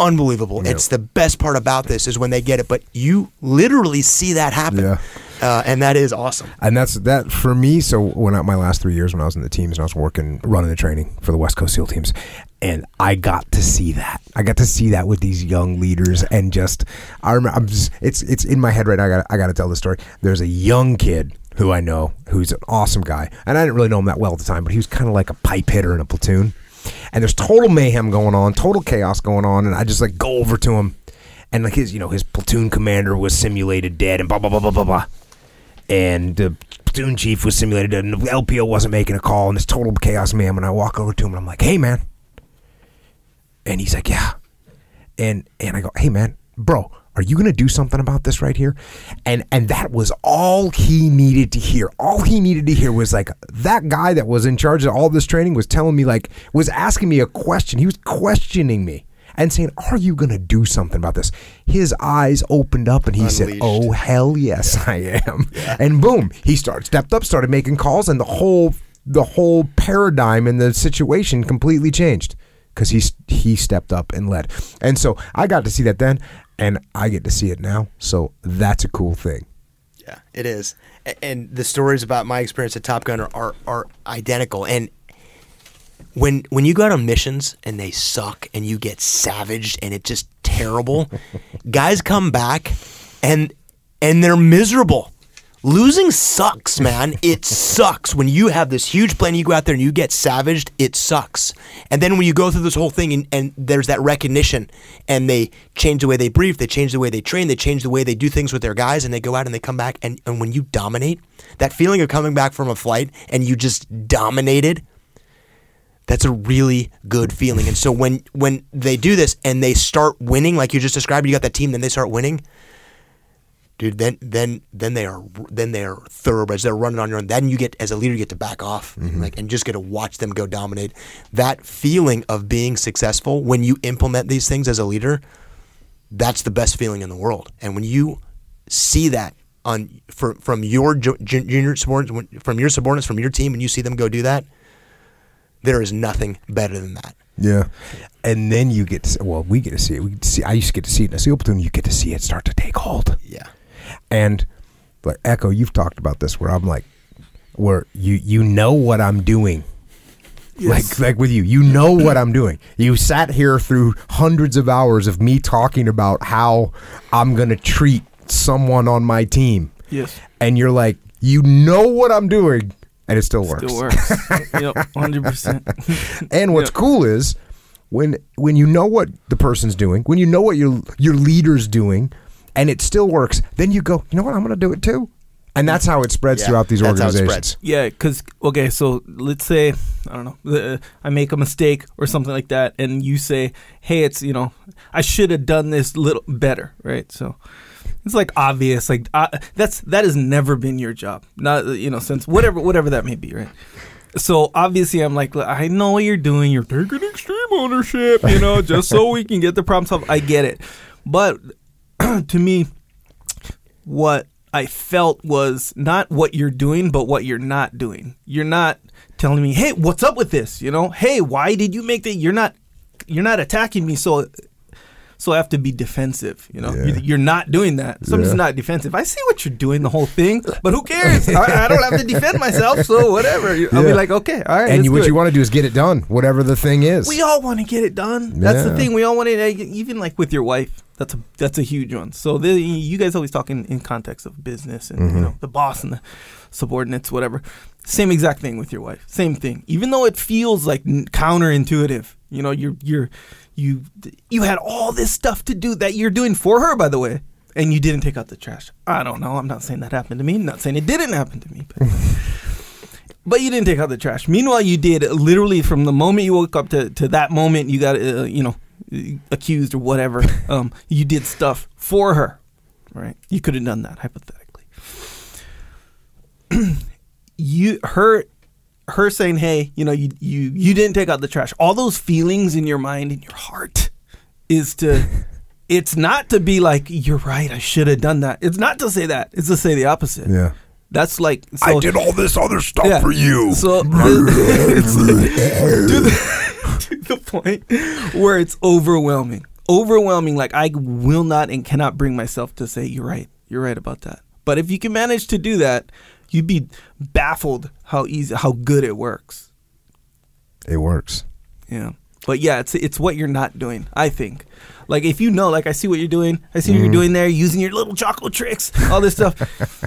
unbelievable. It's the best part about this is when they get it, but you literally see that happen, Yeah. uh, and that is awesome. And that's that for me. So when I, my last three years when I was in the teams and I was working running the training for the West Coast SEAL teams, and I got to see that. I got to see that with these young leaders, and just I remember. I'm just it's it's in my head right now. I got I got to tell the story. There's a young kid who I know who's an awesome guy, and I didn't really know him that well at the time, but he was kind of like a pipe hitter in a platoon. And there's total mayhem going on, total chaos going on, and I just like go over to him, and like his you know his platoon commander was simulated dead, and blah blah blah blah blah blah. And the platoon chief was simulated dead, and the LPO wasn't making a call and it's total chaos man And I walk over to him and I'm like hey man. And he's like yeah. And and I go hey man bro are you gonna do something about this right here? And and that was all he needed to hear. All he needed to hear was like that guy that was in charge of all this training was telling me like was asking me a question. He was questioning me and saying are you gonna do something about this? His eyes opened up and he said oh hell yes (laughs) i am. And boom he started stepped up started making calls and the whole the whole paradigm in the situation completely changed because he he stepped up and led. And so i got to see that then and i get to see it now so that's a cool thing Yeah, it is. And the stories about my experience at Top Gun are, are, are identical. And when when you go out on missions and they suck and you get savaged and it's just terrible, (laughs) guys come back and and they're miserable. Losing sucks, man. It sucks. When you have this huge plan, you go out there and you get savaged, it sucks. And then when you go through this whole thing and, and there's that recognition and they change the way they brief, they change the way they train, they change the way they do things with their guys, and they go out and they come back. And, and when you dominate, that feeling of coming back from a flight and you just dominated, that's a really good feeling. And so when when they do this and they start winning, like you just described, you got that team, then they start winning dude, then then then they are then they are thoroughbreds. They're running on your own. Then you get as a leader, you get to back off, and like and just get to watch them go dominate. That feeling of being successful when you implement these things as a leader, that's the best feeling in the world. And when you see that on for, from your ju- ju- junior subordinates, from your subordinates, from your team, and you see them go do that, there is nothing better than that. yeah and then you get to, well we get to see it we see i used to get to see it in a seal platoon you get to see it start to take hold Yeah. And like echo you've talked about this where i'm like where you you know what i'm doing Yes. like like with you you know what i'm doing you sat here through hundreds of hours of me talking about how i'm going to treat someone on my team Yes. and you're like you know what i'm doing and it still works Still works. (laughs) yep. Hundred percent. and what's Yep. cool is when when you know what the person's doing, when you know what your your leader's doing, and it still works, then you go, you know what, I'm going to do it too, and that's how it spreads Yeah, throughout these that's how it organizations. spreads. Yeah, because okay, so let's say I don't know, uh, I make a mistake or something like that, and you say, "Hey, it's you know, I should have done this little better," right? So it's like obvious, like uh, that's that has never been your job, not you know, since whatever whatever that may be, right? So obviously, I'm like, I know what you're doing. You're taking extreme ownership, you know, just so we can get the problem solved. I get it, but (clears throat) to me, what I felt was not what you're doing, but what you're not doing. You're not telling me, "Hey, what's up with this?" You know, "Hey, why did you make that?" You're not, you're not attacking me, so, so I have to be defensive. You know, Yeah. You- you're not doing that. So I'm just Yeah. not defensive. I see what you're doing, the whole thing, but who cares? I, I don't have to defend myself, so whatever. I'll Yeah. be like, okay, all right. and you, what you want to do is get it done, whatever the thing is. We all want to get it done. That's the thing. We all want to, Even like with your wife, that's a that's a huge one. So the, you guys always talk in, in context of business and Mm-hmm. you know the boss and the subordinates, whatever. Same exact thing with your wife. Same thing. Even though it feels like counterintuitive, you know, you're you're you you had all this stuff to do that you're doing for her, by the way, and you didn't take out the trash. I don't know. I'm not saying that happened to me. I'm not saying it didn't happen to me, but. (laughs) But you didn't take out the trash. Meanwhile, you did literally from the moment you woke up to, to that moment you got uh, you know accused or whatever. (laughs) Um, you did stuff for her, right? You could have done that hypothetically. (clears throat) you her her saying, "Hey, you know, you you you didn't take out the trash." All those feelings in your mind and your heart is to. (laughs) It's not to be like you're right. I should have done that. It's not to say that. It's to say the opposite. yeah. That's like so, I did all this other stuff yeah. for you. So (laughs) (laughs) it's to, the, to the point where it's overwhelming. Overwhelming. Like I will not and cannot bring myself to say you're right. You're right about that. But if you can manage to do that, you'd be baffled how easy, how good it works. it works. Yeah. But yeah, it's it's what you're not doing. I think. Like if you know, like I see what you're doing, I see what you're doing there, using your little Jocko tricks, all this stuff.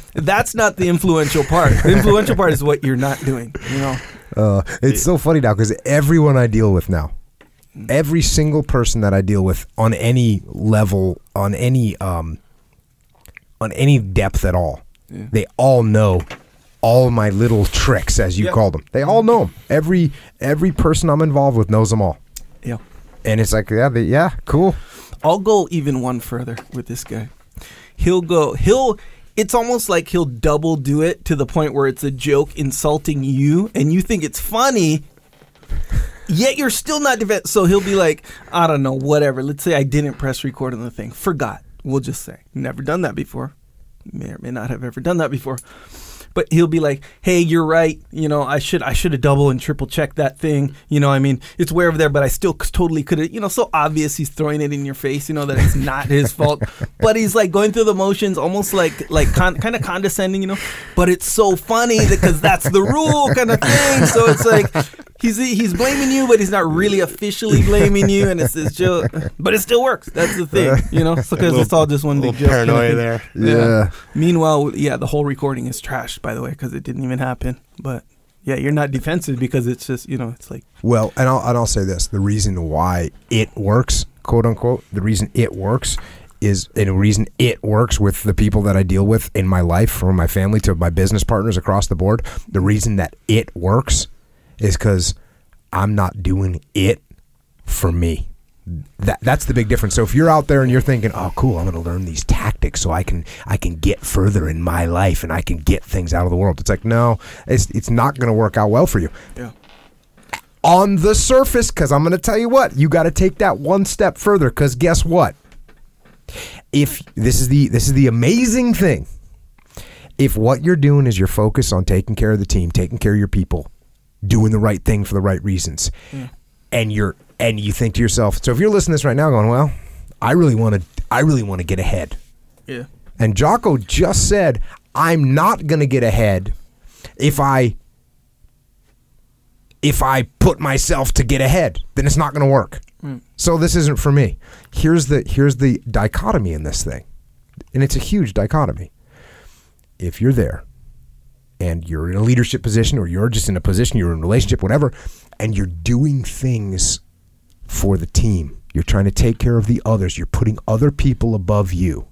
(laughs) That's not the influential part. The influential part is what you're not doing. You know. Uh, it's so funny now because everyone I deal with now, every single person that I deal with on any level, on any um, on any depth at all, Yeah. they all know all my little tricks, as you Yep. call them. They all know them. Every every person I'm involved with knows them all, Yeah. and it's like, yeah, they, yeah, cool. I'll go even one further with this guy. He'll go. He'll. It's almost like he'll double do it to the point where it's a joke insulting you, and you think it's funny. Yet you're still not defend. So he'll be like, I don't know, whatever. Let's say I didn't press record on the thing. Forgot. We'll just say never done that before. May or may not have ever done that before. But he'll be like, "Hey, you're right. You know, I should I should have double and triple checked that thing. You know, I mean, it's way over there, but I still totally could have. You know, so obvious he's throwing it in your face. You know that it's not his (laughs) fault, but he's like going through the motions, almost like like con- kind of condescending. You know, but it's so funny because that's the rule, kind of thing. So it's like he's he's blaming you, but he's not really officially blaming you, and it's this joke, but it still works. That's the thing. You know, (laughs) because it's all just one big joke. paranoia there. Yeah. Meanwhile, yeah, the whole recording is trashed, by the way, because it didn't even happen. But yeah, you're not defensive because it's just you know it's like Well, and I'll and I'll say this: the reason why it works, quote unquote, the reason it works is and the reason it works with the people that I deal with in my life, from my family to my business partners across the board. The reason that it works is because I'm not doing it for me. That that's the big difference. So if you're out there and you're thinking, "Oh, cool, I'm going to learn these tactics so I can I can get further in my life and I can get things out of the world," it's like, no, it's it's not going to work out well for you yeah, on the surface because I'm going to tell you what you got to take that one step further because guess what if this is the this is the amazing thing if what you're doing is you're focused on taking care of the team taking care of your people doing the right thing for the right reasons and you're and you think to yourself so if you're listening to this right now going well I really want to I really want to get ahead yeah, and Jocko just said, I'm not going to get ahead if I if I put myself to get ahead, then it's not going to work. Mm. So this isn't for me. Here's the here's the dichotomy in this thing. And it's a huge dichotomy. If you're there and you're in a leadership position or you're just in a position, you're in a relationship, whatever, and you're doing things for the team. You're trying to take care of the others. You're putting other people above you.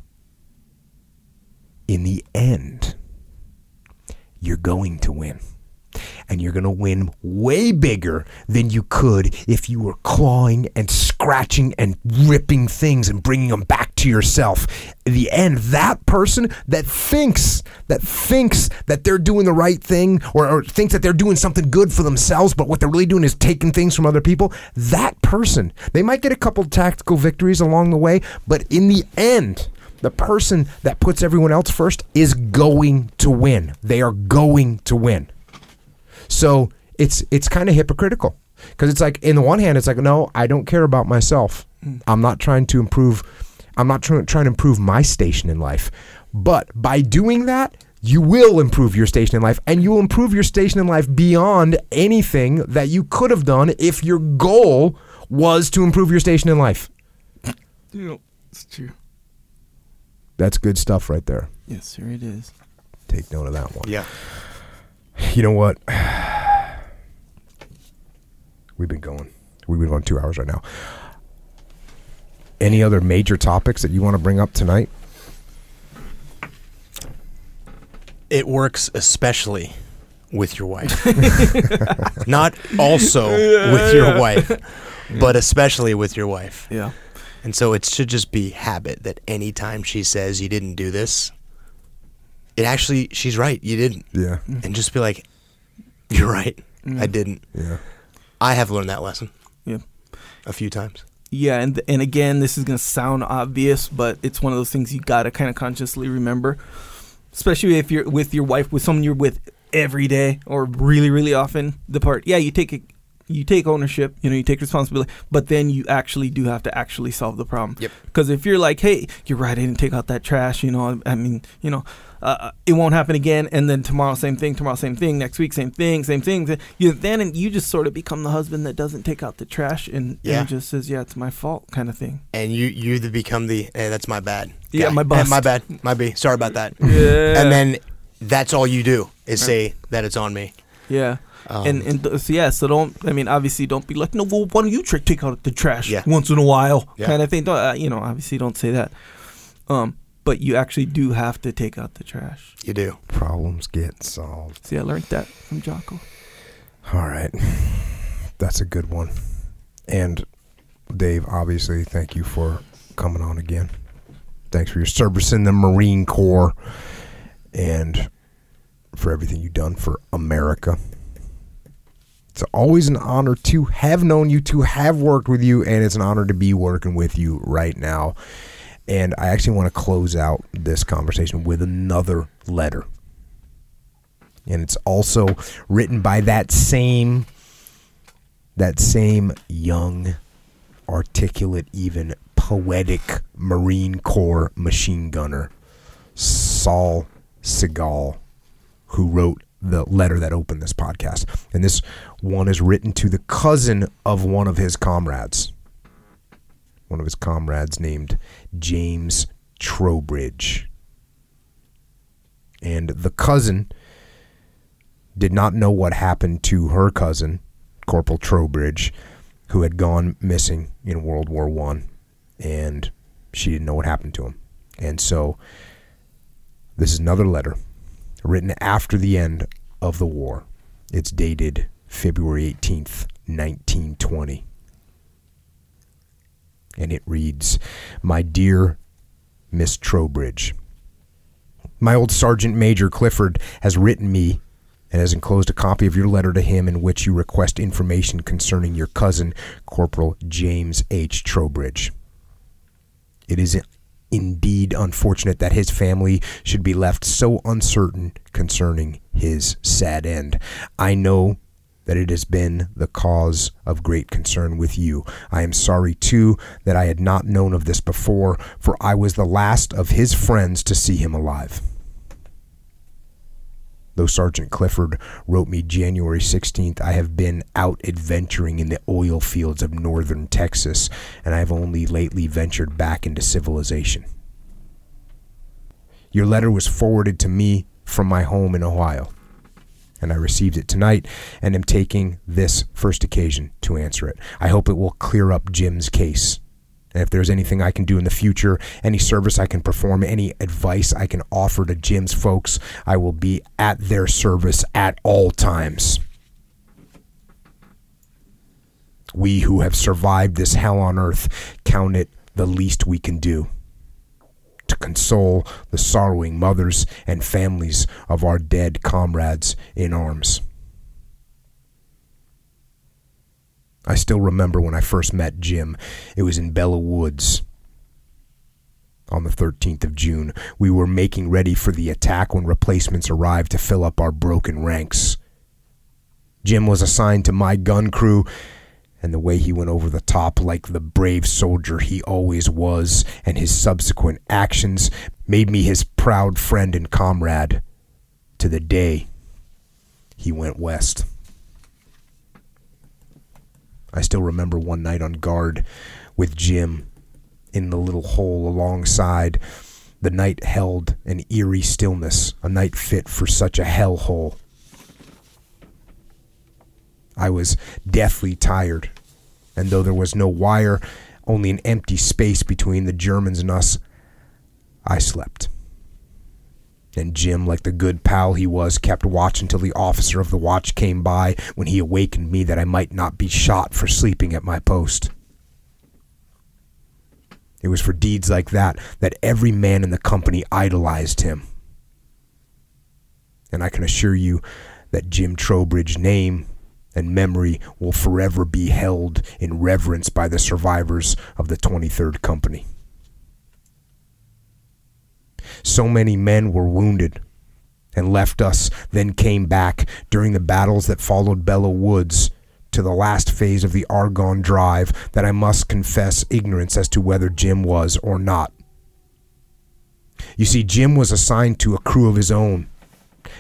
In the end, you're going to win. And you're going to win way bigger than you could if you were clawing and scratching and ripping things and bringing them back to yourself. In the end, that person that thinks that thinks that they're doing the right thing or, or thinks that they're doing something good for themselves, but what they're really doing is taking things from other people, that person, they might get a couple tactical victories along the way, but in the end, the person that puts everyone else first is going to win. They are going to win. So it's it's kind of hypocritical because it's like in the one hand it's like no, I don't care about myself. Hmm. I'm not trying to improve. I'm not trying trying to improve my station in life. But by doing that, you will improve your station in life, and you will improve your station in life beyond anything that you could have done if your goal was to improve your station in life. You know, it's true. That's good stuff right there. Yes, sir, it is. Take note of that one. Yeah. You know what? (sighs) We've been going. We've been going two hours right now. Any other major topics that you want to bring up tonight? It works especially with your wife. (laughs) Not also with your wife, but especially with your wife. Yeah. And so it should just be habit that anytime she says you didn't do this, it actually she's right, you didn't. Yeah. And just be like, You're right. I mm. didn't. Yeah. I have learned that lesson Yeah. a few times. Yeah, and and again, this is gonna sound obvious, but it's one of those things you gotta kind of consciously remember, especially if you're with your wife, with someone you're with every day or really, really often. The part, yeah, you take it, you take ownership, you know, you take responsibility, but then you actually do have to actually solve the problem. Yep. Because if you're like, hey, you're right, I didn't take out that trash, you know, I, I mean, you know, uh, it won't happen again, and then tomorrow same thing, tomorrow same thing, next week same thing, same thing. You then you just sort of become the husband that doesn't take out the trash and, Yeah. and just says, yeah, it's my fault, kind of thing. And you you become the hey, that's my bad. Yeah, guy. my Hey, my bad. My B. Sorry about that. (laughs) Yeah. And then that's all you do is say that it's on me. Yeah. Um, and and th- so yeah, so don't. I mean, obviously, don't be like, no. Well, why don't you try take out the trash Yeah. once in a while, Yeah. kind of thing. Don't, uh, you know, obviously, don't say that. Um, but you actually do have to take out the trash. You do. Problems get solved. See, I learned that from Jocko. All right. That's a good one. And Dave, obviously, thank you for coming on again. Thanks for your service in the Marine Corps and for everything you've done for America. It's always an honor to have known you, to have worked with you, and it's an honor to be working with you right now. And I actually want to close out this conversation with another letter. And it's also written by that same that same young, articulate, even poetic Marine Corps machine gunner, Saul Siegel, who wrote the letter that opened this podcast. And this one is written to the cousin of one of his comrades. One of his comrades named James Trowbridge. And the cousin did not know what happened to her cousin, Corporal Trowbridge, who had gone missing in World War One, and she didn't know what happened to him. And so, this is another letter written after the end of the war. It's dated February eighteenth, nineteen twenty, and it reads, "My dear Miss Trowbridge." My old Sergeant Major Clifford has written me and has enclosed a copy of your letter to him in which you request information concerning your cousin, Corporal James H. Trowbridge. It is indeed unfortunate that his family should be left so uncertain concerning his sad end. I know that it has been the cause of great concern with you. I am sorry, too, that I had not known of this before, for I was the last of his friends to see him alive. Though Sergeant Clifford wrote me January 16th, I have been out adventuring in the oil fields of northern Texas, and I have only lately ventured back into civilization. Your letter was forwarded to me from my home in Ohio. and I received it tonight and am taking this first occasion to answer it. I hope it will clear up Jim's case. If there's anything I can do in the future, any service I can perform, any advice I can offer to Jim's folks, I will be at their service at all times. We who have survived this hell on earth count it the least we can do to console the sorrowing mothers and families of our dead comrades in arms. I still remember when I first met Jim. It was in Belleau Woods on the 13th of June. We were making ready for the attack when replacements arrived to fill up our broken ranks. Jim was assigned to my gun crew and the way he went over the top like the brave soldier he always was, and his subsequent actions made me his proud friend and comrade to the day he went west. I still remember one night on guard with Jim in the little hole alongside. The night held an eerie stillness, a night fit for such a hell hole. I was deathly tired, and though there was no wire, only an empty space between the Germans and us, I slept. And Jim, like the good pal he was, kept watch until the officer of the watch came by when he awakened me that I might not be shot for sleeping at my post. It was for deeds like that that every man in the company idolized him. And I can assure you that Jim Trowbridge's name and memory will forever be held in reverence by the survivors of the 23rd Company. So many men were wounded and left us, then came back during the battles that followed Belleau Woods to the last phase of the Argonne Drive that I must confess ignorance as to whether Jim was or not. You see, Jim was assigned to a crew of his own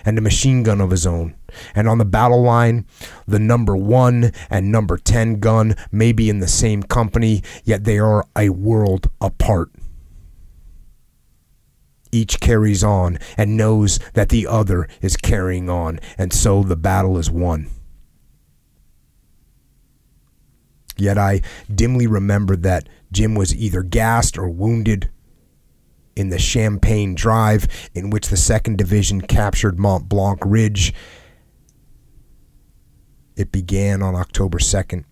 and a machine gun of his own. And on the battle line, the number one and number 10 gun may be in the same company, yet they are a world apart. Each carries on and knows that the other is carrying on, and so the battle is won. Yet I dimly remember that Jim was either gassed or wounded in the Champagne Drive, in which the 2nd Division captured Mont Blanc Ridge. It began on October 2nd,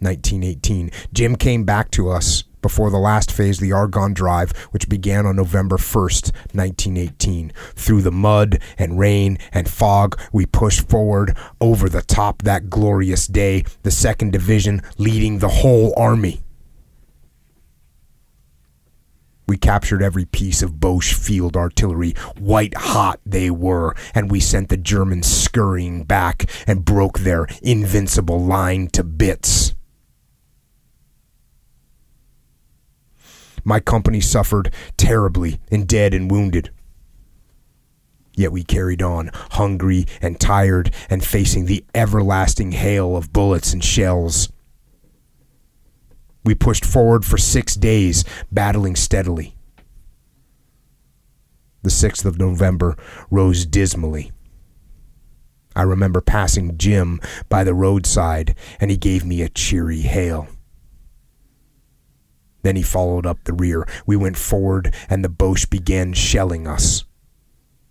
1918. Jim came back to us before the last phase, the Argonne Drive, which began on November 1st, 1918. Through the mud and rain and fog, we pushed forward over the top that glorious day, the 2nd Division leading the whole army. We captured every piece of Boche field artillery. White hot they were, and we sent the Germans scurrying back and broke their invincible line to bits. My company suffered terribly in dead and wounded. Yet we carried on, hungry and tired, and facing the everlasting hail of bullets and shells. We pushed forward for six days, battling steadily. The 6th of November rose dismally. I remember passing Jim by the roadside, and he gave me a cheery hail. Then he followed up the rear. We went forward, and the Boche began shelling us.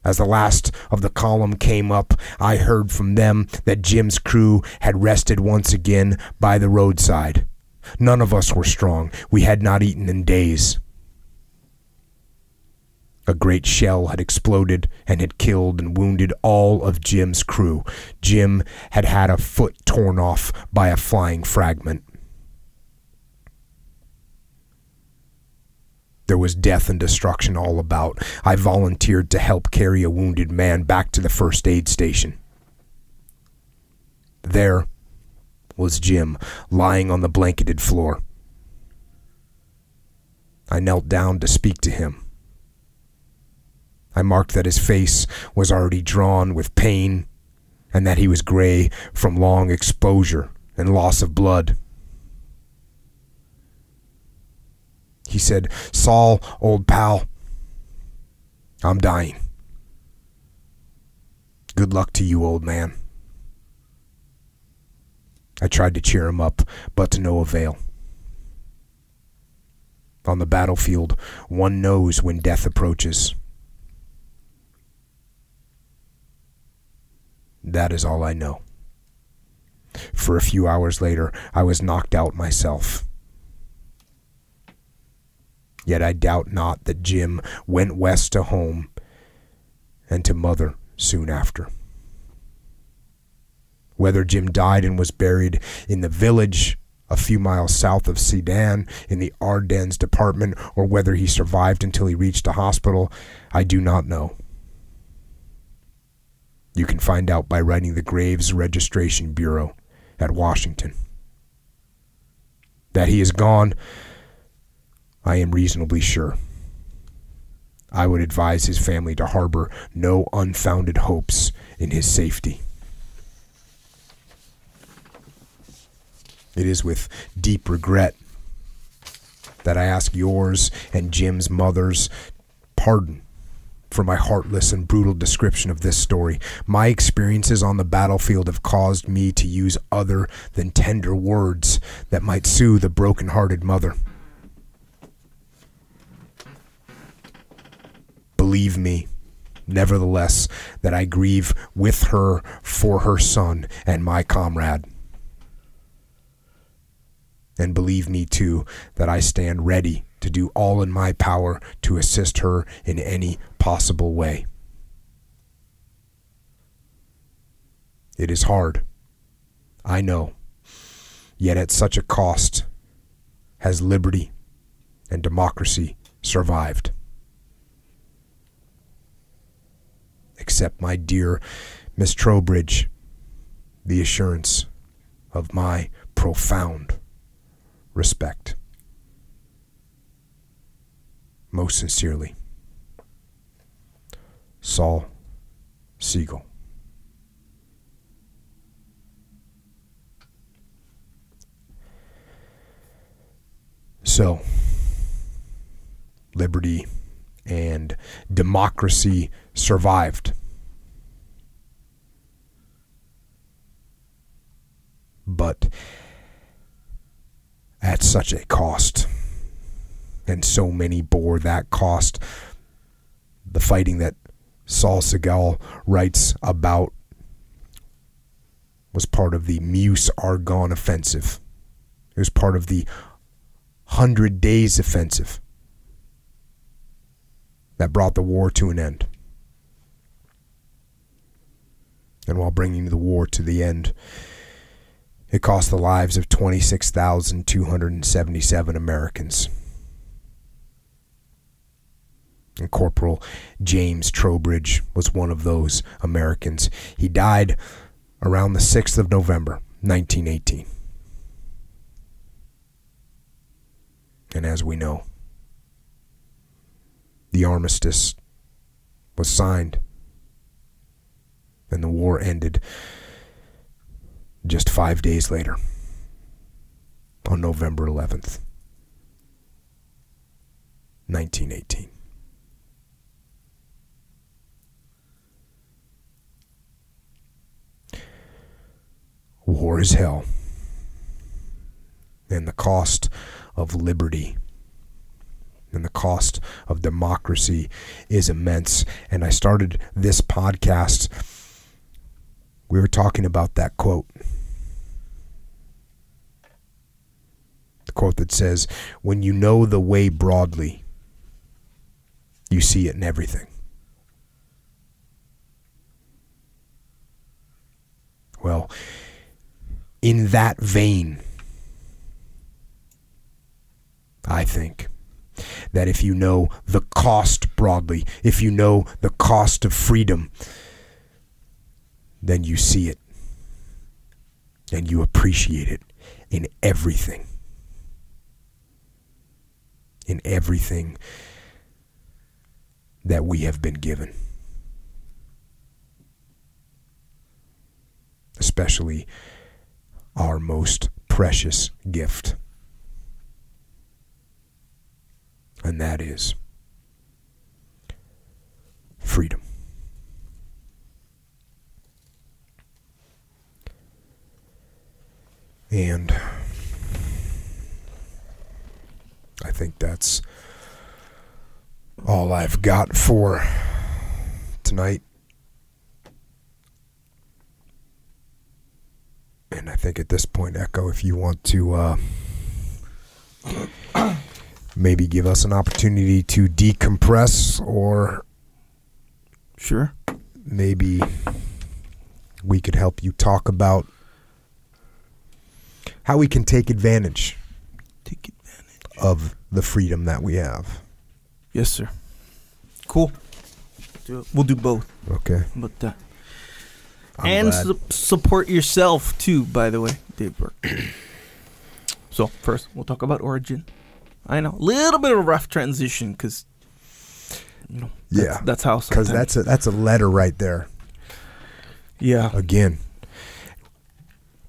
As the last of the column came up, I heard from them that Jim's crew had rested once again by the roadside. None of us were strong. We had not eaten in days. A great shell had exploded and had killed and wounded all of Jim's crew. Jim had had a foot torn off by a flying fragment. There was death and destruction all about. I volunteered to help carry a wounded man back to the first aid station. There, was Jim, lying on the blanketed floor. I knelt down to speak to him. I marked that his face was already drawn with pain and that he was gray from long exposure and loss of blood. He said, Saul, old pal, I'm dying. Good luck to you, old man. I tried to cheer him up, but to no avail. On the battlefield, one knows when death approaches. That is all I know. For a few hours later, I was knocked out myself. Yet I doubt not that Jim went west to home and to mother soon after. Whether Jim died and was buried in the village a few miles south of Sedan in the Ardennes department or whether he survived until he reached a hospital, I do not know. You can find out by writing the Graves Registration Bureau at Washington. That he is gone, I am reasonably sure. I would advise his family to harbor no unfounded hopes in his safety. It is with deep regret that I ask yours and Jim's mother's pardon for my heartless and brutal description of this story. My experiences on the battlefield have caused me to use other than tender words that might soothe a broken-hearted mother. Believe me, nevertheless, that I grieve with her for her son and my comrade. And believe me, too, that I stand ready to do all in my power to assist her in any possible way. It is hard. I know. Yet at such a cost has liberty and democracy survived. Accept, my dear Miss Trowbridge, the assurance of my profound respect. Most sincerely, Saul Siegel. So, liberty and democracy survived. But at such a cost. And so many bore that cost. The fighting that Saul Siegel writes about was part of the Meuse Argonne offensive. It was part of the Hundred Days offensive that brought the war to an end. And while bringing the war to the end, it cost the lives of 26,277 Americans. And Corporal James Trowbridge was one of those Americans. He died around the 6th of November, 1918. And as we know, the armistice was signed and the war ended just five days later, on November 11th, 1918. War is hell, and the cost of liberty and the cost of democracy is immense. And I started this podcast. We were talking about that quote The quote that says, When you know the way broadly, you see it in everything. Well, in that vein, I think that if you know the cost broadly, if you know the cost of freedom, then you see it and you appreciate it in everything in everything that we have been given. Especially our most precious gift. And that is freedom. And I think that's all I've got for tonight. And I think at this point, Echo, if you want to uh, (coughs) maybe give us an opportunity to decompress or Sure. maybe we could help you talk about how we can take advantage Take advantage. of the freedom that we have. Yes, sir. Cool. We'll do both. Okay. But uh, and su- support yourself too. By the way, Dave Burke. (clears throat) so first, we'll talk about Origin. I know, a little bit of a rough transition because you know, Yeah. that's how. because that's a that's a letter right there. yeah, Again,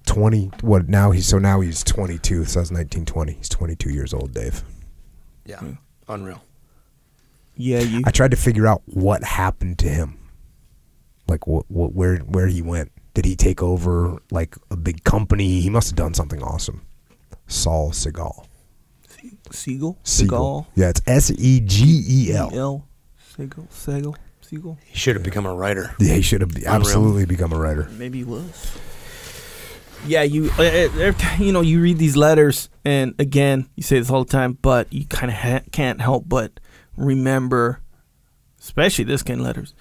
twenty. What now? He's so now he's twenty two. So that's nineteen twenty. He's twenty two years old, Dave. Yeah. Yeah. Unreal. yeah. You I tried to figure out what happened to him. Like what, what where where he went. Did he take over like a big company? He must have done something awesome. Saul Segal. Siegel, Segal. Yeah, it's S E G E L. L, Siegel, Siegel, Siegel. He should have become a writer. Yeah, he should have absolutely become a writer. Maybe he was. Yeah, you uh, uh, you know you read these letters, and again you say this all the time, but you kind of ha- can't help but remember, especially this kind of letters,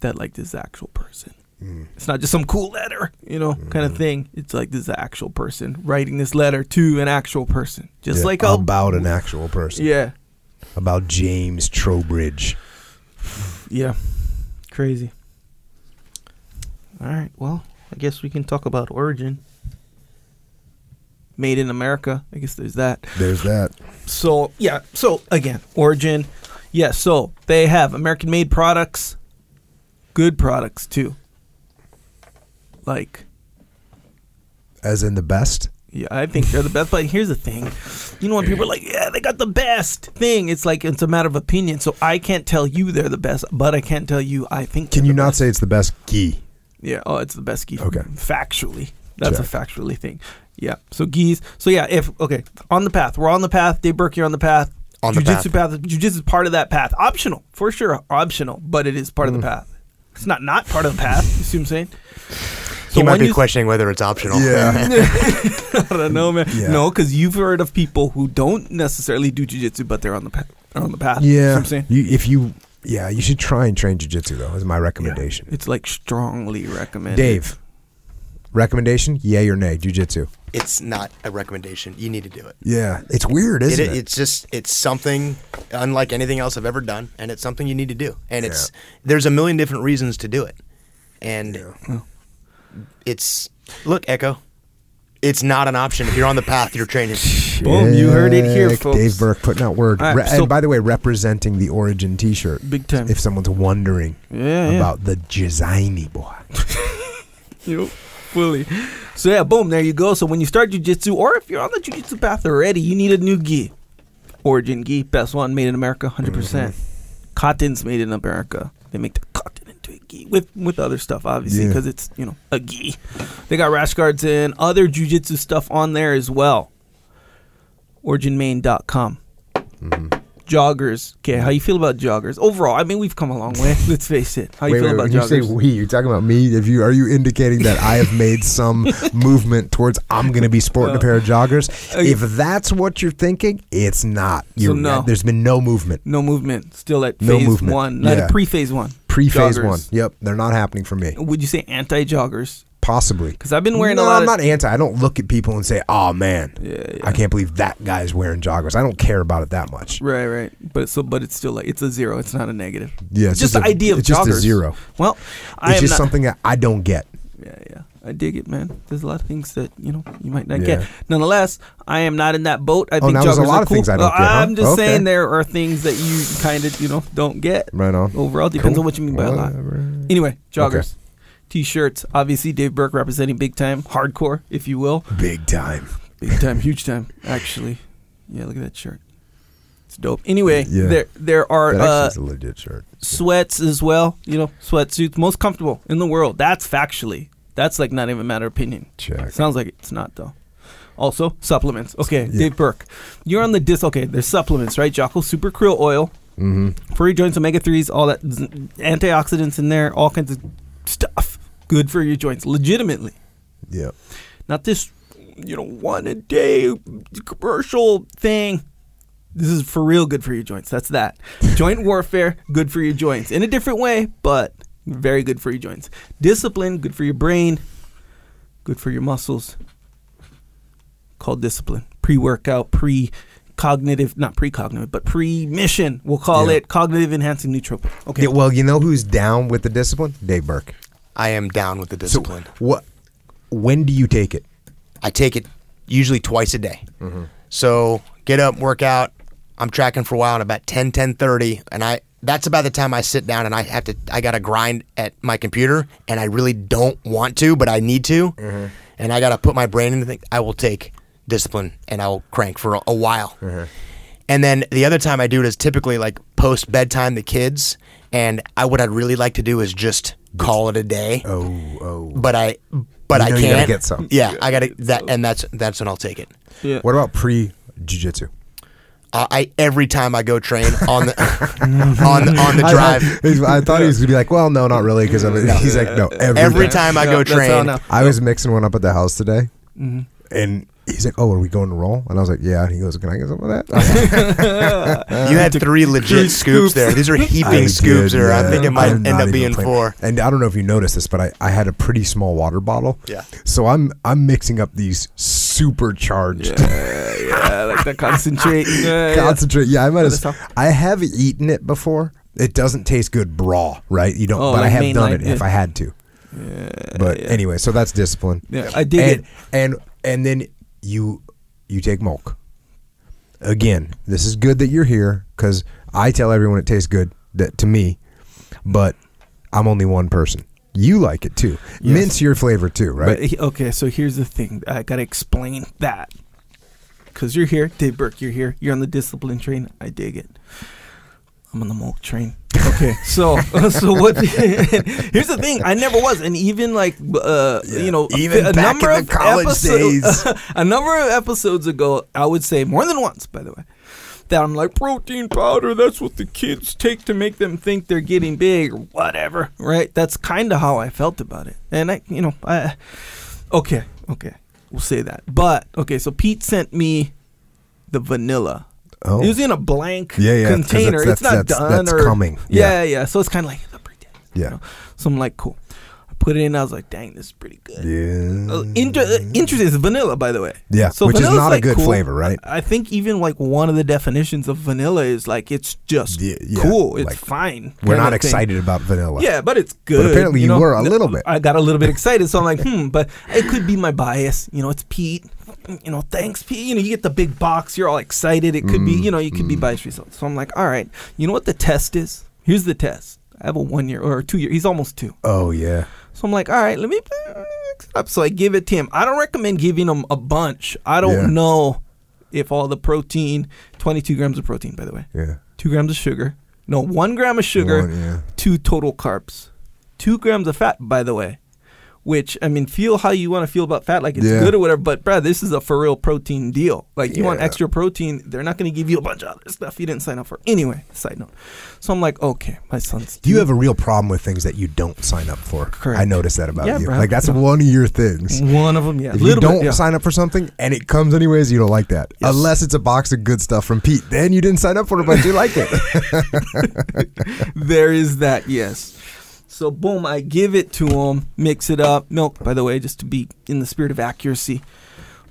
that like this is the actual person. Mm. It's not just some cool letter, you know, kind Mm-hmm. of thing. It's like this is the actual person writing this letter to an actual person, just Yeah, like how about an actual person. yeah, About James Trowbridge. (sighs) yeah, crazy. All right, well, I guess we can talk about origin. Made in America. I guess there's that. There's that. So yeah. So again, origin. Yeah. So they have American made products, good products too. Like As in the best. yeah, I think they're the best. But here's the thing, you know, when people are like, "Yeah, they got the best thing," it's like it's a matter of opinion. So I can't tell you they're the best, but I can't tell you I think. Can you not best. say it's the best gi? Yeah. Oh, it's the best gi. Okay. Factually, that's Check. a factually thing. Yeah. So geese. So yeah. If okay, on the path, we're on the path. Dave Burke, you're on the path. On the Jiu-jitsu path. Jiu-jitsu is part of that path. Optional for sure. Optional, but it is part of the Mm. path. It's not not part of the path. You see what I'm saying? he might be you- questioning whether it's optional. Yeah. (laughs) (laughs) I don't know, man. Yeah. No, because you've heard of people who don't necessarily do jiu-jitsu, but they're on the path. On the path. You see what Yeah. I'm saying. You, if you, yeah, you should try and train jujitsu though. Is my recommendation. It's like strongly recommended. Dave, recommendation? Yay or nay? Jujitsu. it's not a recommendation. You need to do it. Yeah, it's weird, It, isn't it? It's just it's something unlike anything else I've ever done, and it's something you need to do. And it's there's a million different reasons to do it, and it's look Echo. It's not an option if you're on the path you're training. Boom, you heard it here, folks. Dave Burke putting out word. All right, Re- so- and by the way, representing the Origin T-shirt. Big time. If someone's wondering yeah, yeah. about the Jizaini boy. (laughs) Yep, fully. So yeah, boom, there you go. So when you start jujitsu, or if you're on the jujitsu path already, you need a new gi. Origin gi, best one, made in America, 100%. percent Mm-hmm. Cotton's made in America. They make the cotton into a gi with with other stuff, obviously, Yeah. because it's you know a gi. They got rash guards and other jujitsu stuff on there as well. OriginMaine.com. Joggers. Okay, how you feel about joggers overall? I mean, we've come a long way. (laughs) Let's face it. How you wait, feel wait, about when you say we, you're talking about me. If you are you indicating that I have made some (laughs) movement towards I'm going to be sporting a pair of joggers? Uh, If that's what you're thinking, it's not. You're, no. There's been no movement. No movement. Still at No phase movement. one. Not Yeah. at pre-phase one. Pre-phase Joggers. one. Yep, they're not happening for me. Would you say anti-joggers? Possibly. Because I've been wearing no, a lot I'm not anti. I don't look at people and say, "Oh man, Yeah, yeah. I can't believe that guy's wearing joggers." I don't care about it that much. Right, right. But so, but it's still like it's a zero. It's not a negative. Yeah, it's just, just the a- idea of it's just a zero. Well, I It's just not, something that I don't get. Yeah, yeah. I dig it, man. There's a lot of things that you know you might not Yeah. get. Nonetheless, I am not in that boat. I Oh, think joggers a lot are of cool. things I don't get, huh? I'm just Okay. saying there are things that you kind of you know don't get. Right on. Overall, depends Cool. on what you mean by a lot. Anyway, joggers, t-shirts. Obviously, Dave Burke representing big time, hardcore, if you will. Big time. Big time, huge time. Actually, yeah. Look at that shirt. It's dope. Anyway, Yeah. there there are uh, a legit shirt. sweats as well. You know, sweatsuits most comfortable in the world. That's factually. That's like not even a matter of opinion. Check. Sounds like it's not though. Also, supplements. Okay, Dave Burke. You're on the dis. Okay, there's supplements, right? Jocko Super Krill Oil. Mm-hmm. Your joints, omega 3s, all that antioxidants in there, all kinds of stuff. Good for your joints, legitimately. Yeah. Not this, you know, one a day commercial thing. This is for real good for your joints. That's that. Joint warfare, good for your joints. In a different way, but very good for your joints. Discipline, good for your brain, good for your muscles. Called discipline. Pre workout, pre cognitive, not pre cognitive, but pre mission. We'll call Yeah. it cognitive enhancing nootropic. Okay. Yeah, well, you know who's down with the discipline? Dave Burke. I am down with the So discipline. what? When do you take it? I take it usually twice a day. Mm-hmm. So get up, work out. I'm tracking for a while, and about 10, 10:30, and I that's about the time I sit down and I have to. I got to grind at my computer, and I really don't want to, but I need to, Mm-hmm. and I got to put my brain into things. I will take discipline, and I'll crank for a, a while. Mm-hmm. And then the other time I do it is typically like post bedtime, the kids, and I what I'd really like to do is just call it a day Oh, oh. but I but You I can't you gotta get some. Yeah, I gotta that, and that's that's when I'll take it. yeah. What about pre jiu-jitsu? Uh, I every time I go train on the (laughs) on the, on the drive. (laughs) I, I thought he was gonna be like, well, no, not really, because he's like, no, every, Every time. time I go that's train, now. I was mixing one up at the house today, Mm-hmm. and he's like, "Oh, are we going to roll?" And I was like, "Yeah." And he goes, "Can I get some of that?" (laughs) you had three legit three scoops, scoops. there. These are I heaping scoops did, there. I think it might end up being playing. four. And I don't know if you noticed this, but I, I had a pretty small water bottle. Yeah. So I'm I'm mixing up these supercharged yeah, yeah, like the concentrate. (laughs) Yeah, yeah. concentrate. Yeah, I might That's have. how- I have eaten it before. It doesn't taste good raw, right? You don't. Oh, but I have done mainline, it if. I had to. but yeah. anyway, so that's discipline. Yeah, I dig and, it. And and then you you take milk. Again, this is good that you're here because I tell everyone it tastes good that to me, but I'm only one person. You like it too. Yes. Mint's your flavor too, right? But okay, so here's the thing. I gotta explain that because you're here, Dave Burke. You're here. You're on the discipline train. I dig it. I'm on the milk train. Okay, (laughs) so (laughs) so what? (laughs) here's the thing. I never was, and even like uh, you know, Even a back number in the of college episodes, days. a number of episodes ago, I would say more than once, by the way. That I'm like protein powder. That's what the kids take to make them think they're getting big or whatever, right? That's kind of how I felt about it, and I, you know, I, okay, okay, we'll say that. But okay, so Pete sent me the vanilla. Oh. It was in a blank Yeah, yeah, container. that's- it's not that's- done that's or coming. Yeah, Yeah. yeah. So it's kind of like the pretend. you Yeah. know? So I'm like, cool. I put it in. I was like, dang, this is pretty good. yeah. Uh, inter- uh, interesting. It's vanilla, by the way. Yeah, So which is not a like, good cool. flavor, right? I think even like one of the definitions of vanilla is like it's just Yeah, yeah, cool. It's like, fine. We're not of thing. excited about vanilla. Yeah, but it's good. apparently you know? were a little bit. I got a little bit excited, so I'm like, hmm. But it could be my bias. You know, it's Pete. You know, thanks, Pete. You know, you get the big box. You're all excited. It could be, Mm, you know, you could be biased results. So I'm like, all right. You know what the test is? Here's the test. I have a one year or two year. He's almost two. Oh yeah. So I'm like, all right, let me mix it up. So I give it to him. I don't recommend giving him a bunch. I don't Yeah. know if all the protein, 22 grams of protein, by the way, Yeah. two grams of sugar. No, one gram of sugar, One, yeah. two total carbs, two grams of fat, by the way. Which I mean, feel how you want to feel about fat, like it's Yeah. good or whatever. But Brad, this is a for real protein deal. Like you want extra protein, they're not going to give you a bunch of other stuff you didn't sign up for. Anyway, side note. So I'm like, okay, my son's. Do You have a real problem with things that you don't sign up for. Correct. I noticed that about Yeah, you. bro. Like that's one of your things. one of them. Yeah, If you don't bit, yeah. sign up for something and it comes anyways, you don't like that. Yes. Unless it's a box of good stuff from Pete, then you didn't sign up for it, but you like it. (laughs) there is that, yes. So boom, I give it to him, mix it up. Milk, by the way, just to be in the spirit of accuracy.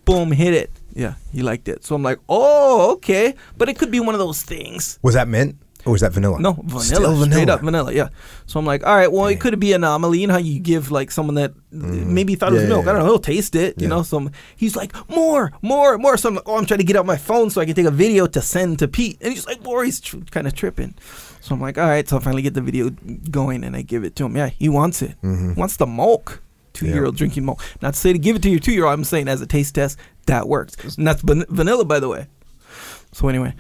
Boom, hit it. Yeah, he liked it. So I'm like, oh, okay. But it could be one of those things. was that mint or was that vanilla? No, vanilla, Still straight vanilla. up vanilla. Yeah. So I'm like, all right, well, it could be anomaly. You know how you give like someone that mm. maybe thought it was. Yeah, milk. yeah, I don't know. He'll taste it. You know. So I'm- he's like, more, more, more. So I'm like, oh, I'm trying to get out my phone so I can take a video to send to Pete. And he's like, more. He's tr- kind of tripping. So I'm like, all right. So I finally get the video going and I give it to him. Yeah, he wants it. Mm-hmm. Wants the milk. Two year old drinking milk. Not to say to give it to your two year old. I'm saying as a taste test that works. And that's van- vanilla, by the way. So anyway.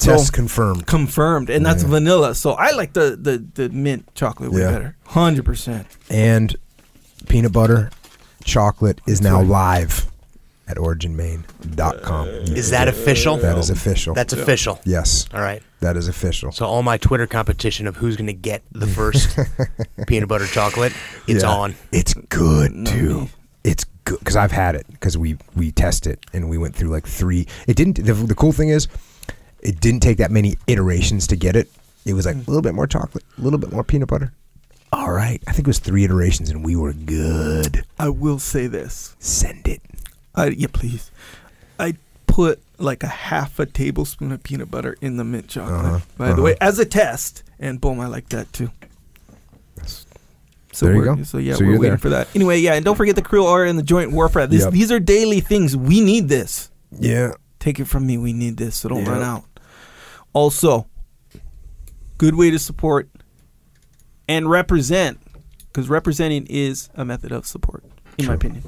So- Test confirmed. confirmed, and that's Yeah. vanilla. So I like the the, the mint chocolate way Yeah. better, hundred percent. And peanut butter chocolate is now live at originmaine.com. Is that official? That is official. That's official. yes, All right. that is official. So all my Twitter competition of who's going to get the first (laughs) peanut butter chocolate, it's Yeah. on. It's good mm-hmm. too. me. It's good because I've had it because we we test it and we went through like three. It didn't. The, the cool thing is, it didn't take that many iterations to get it. It was like mm. a little bit more chocolate, a little bit more peanut butter. All right, I think it was three iterations and we were good. I will say this. Send it. I yeah, please. I put like a half a tablespoon of peanut butter in the mint chocolate. Uh-huh, By the uh-huh. way, as a test, and boom, I like that too. So There you we're- go. So yeah, So we're waiting there. for that. Anyway, yeah, and don't forget the Krill Oil and the joint warfare. This, Yep. These are daily things. We need this. Yeah. Take it from me. We need this, so don't Yep. run out. Also, good way to support and represent, because representing is a method of support, in my opinion.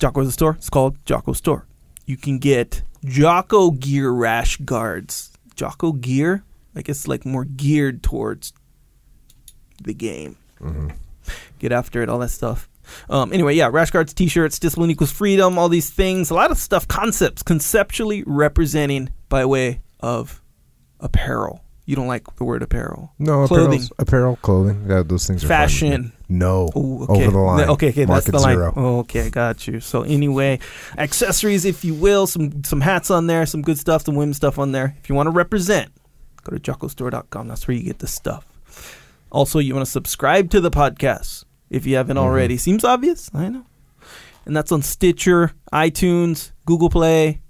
Jocko has a store. It's called Jocko Store. You can get Jocko gear rash guards. Jocko gear, I guess, like more geared towards the game. Get after it, all that stuff. Um, anyway, yeah, rash guards, t-shirts, discipline equals freedom, all these things, a lot of stuff, concepts, conceptually representing by way of apparel. You don't like the word apparel? No, clothing, apparel, clothing. Yeah, those things are fashion. No, Ooh, okay. over the line. Okay, okay, that's Market the line. zero. Oh, okay, got you. So anyway, accessories, if you will, some some hats on there, some good stuff, some women's stuff on there. If you want to represent, go to jockostore.com. That's where you get the stuff. Also, you want to subscribe to the podcast if you haven't Mm-hmm. already. Seems obvious, I know. And that's on Stitcher, iTunes, Google Play.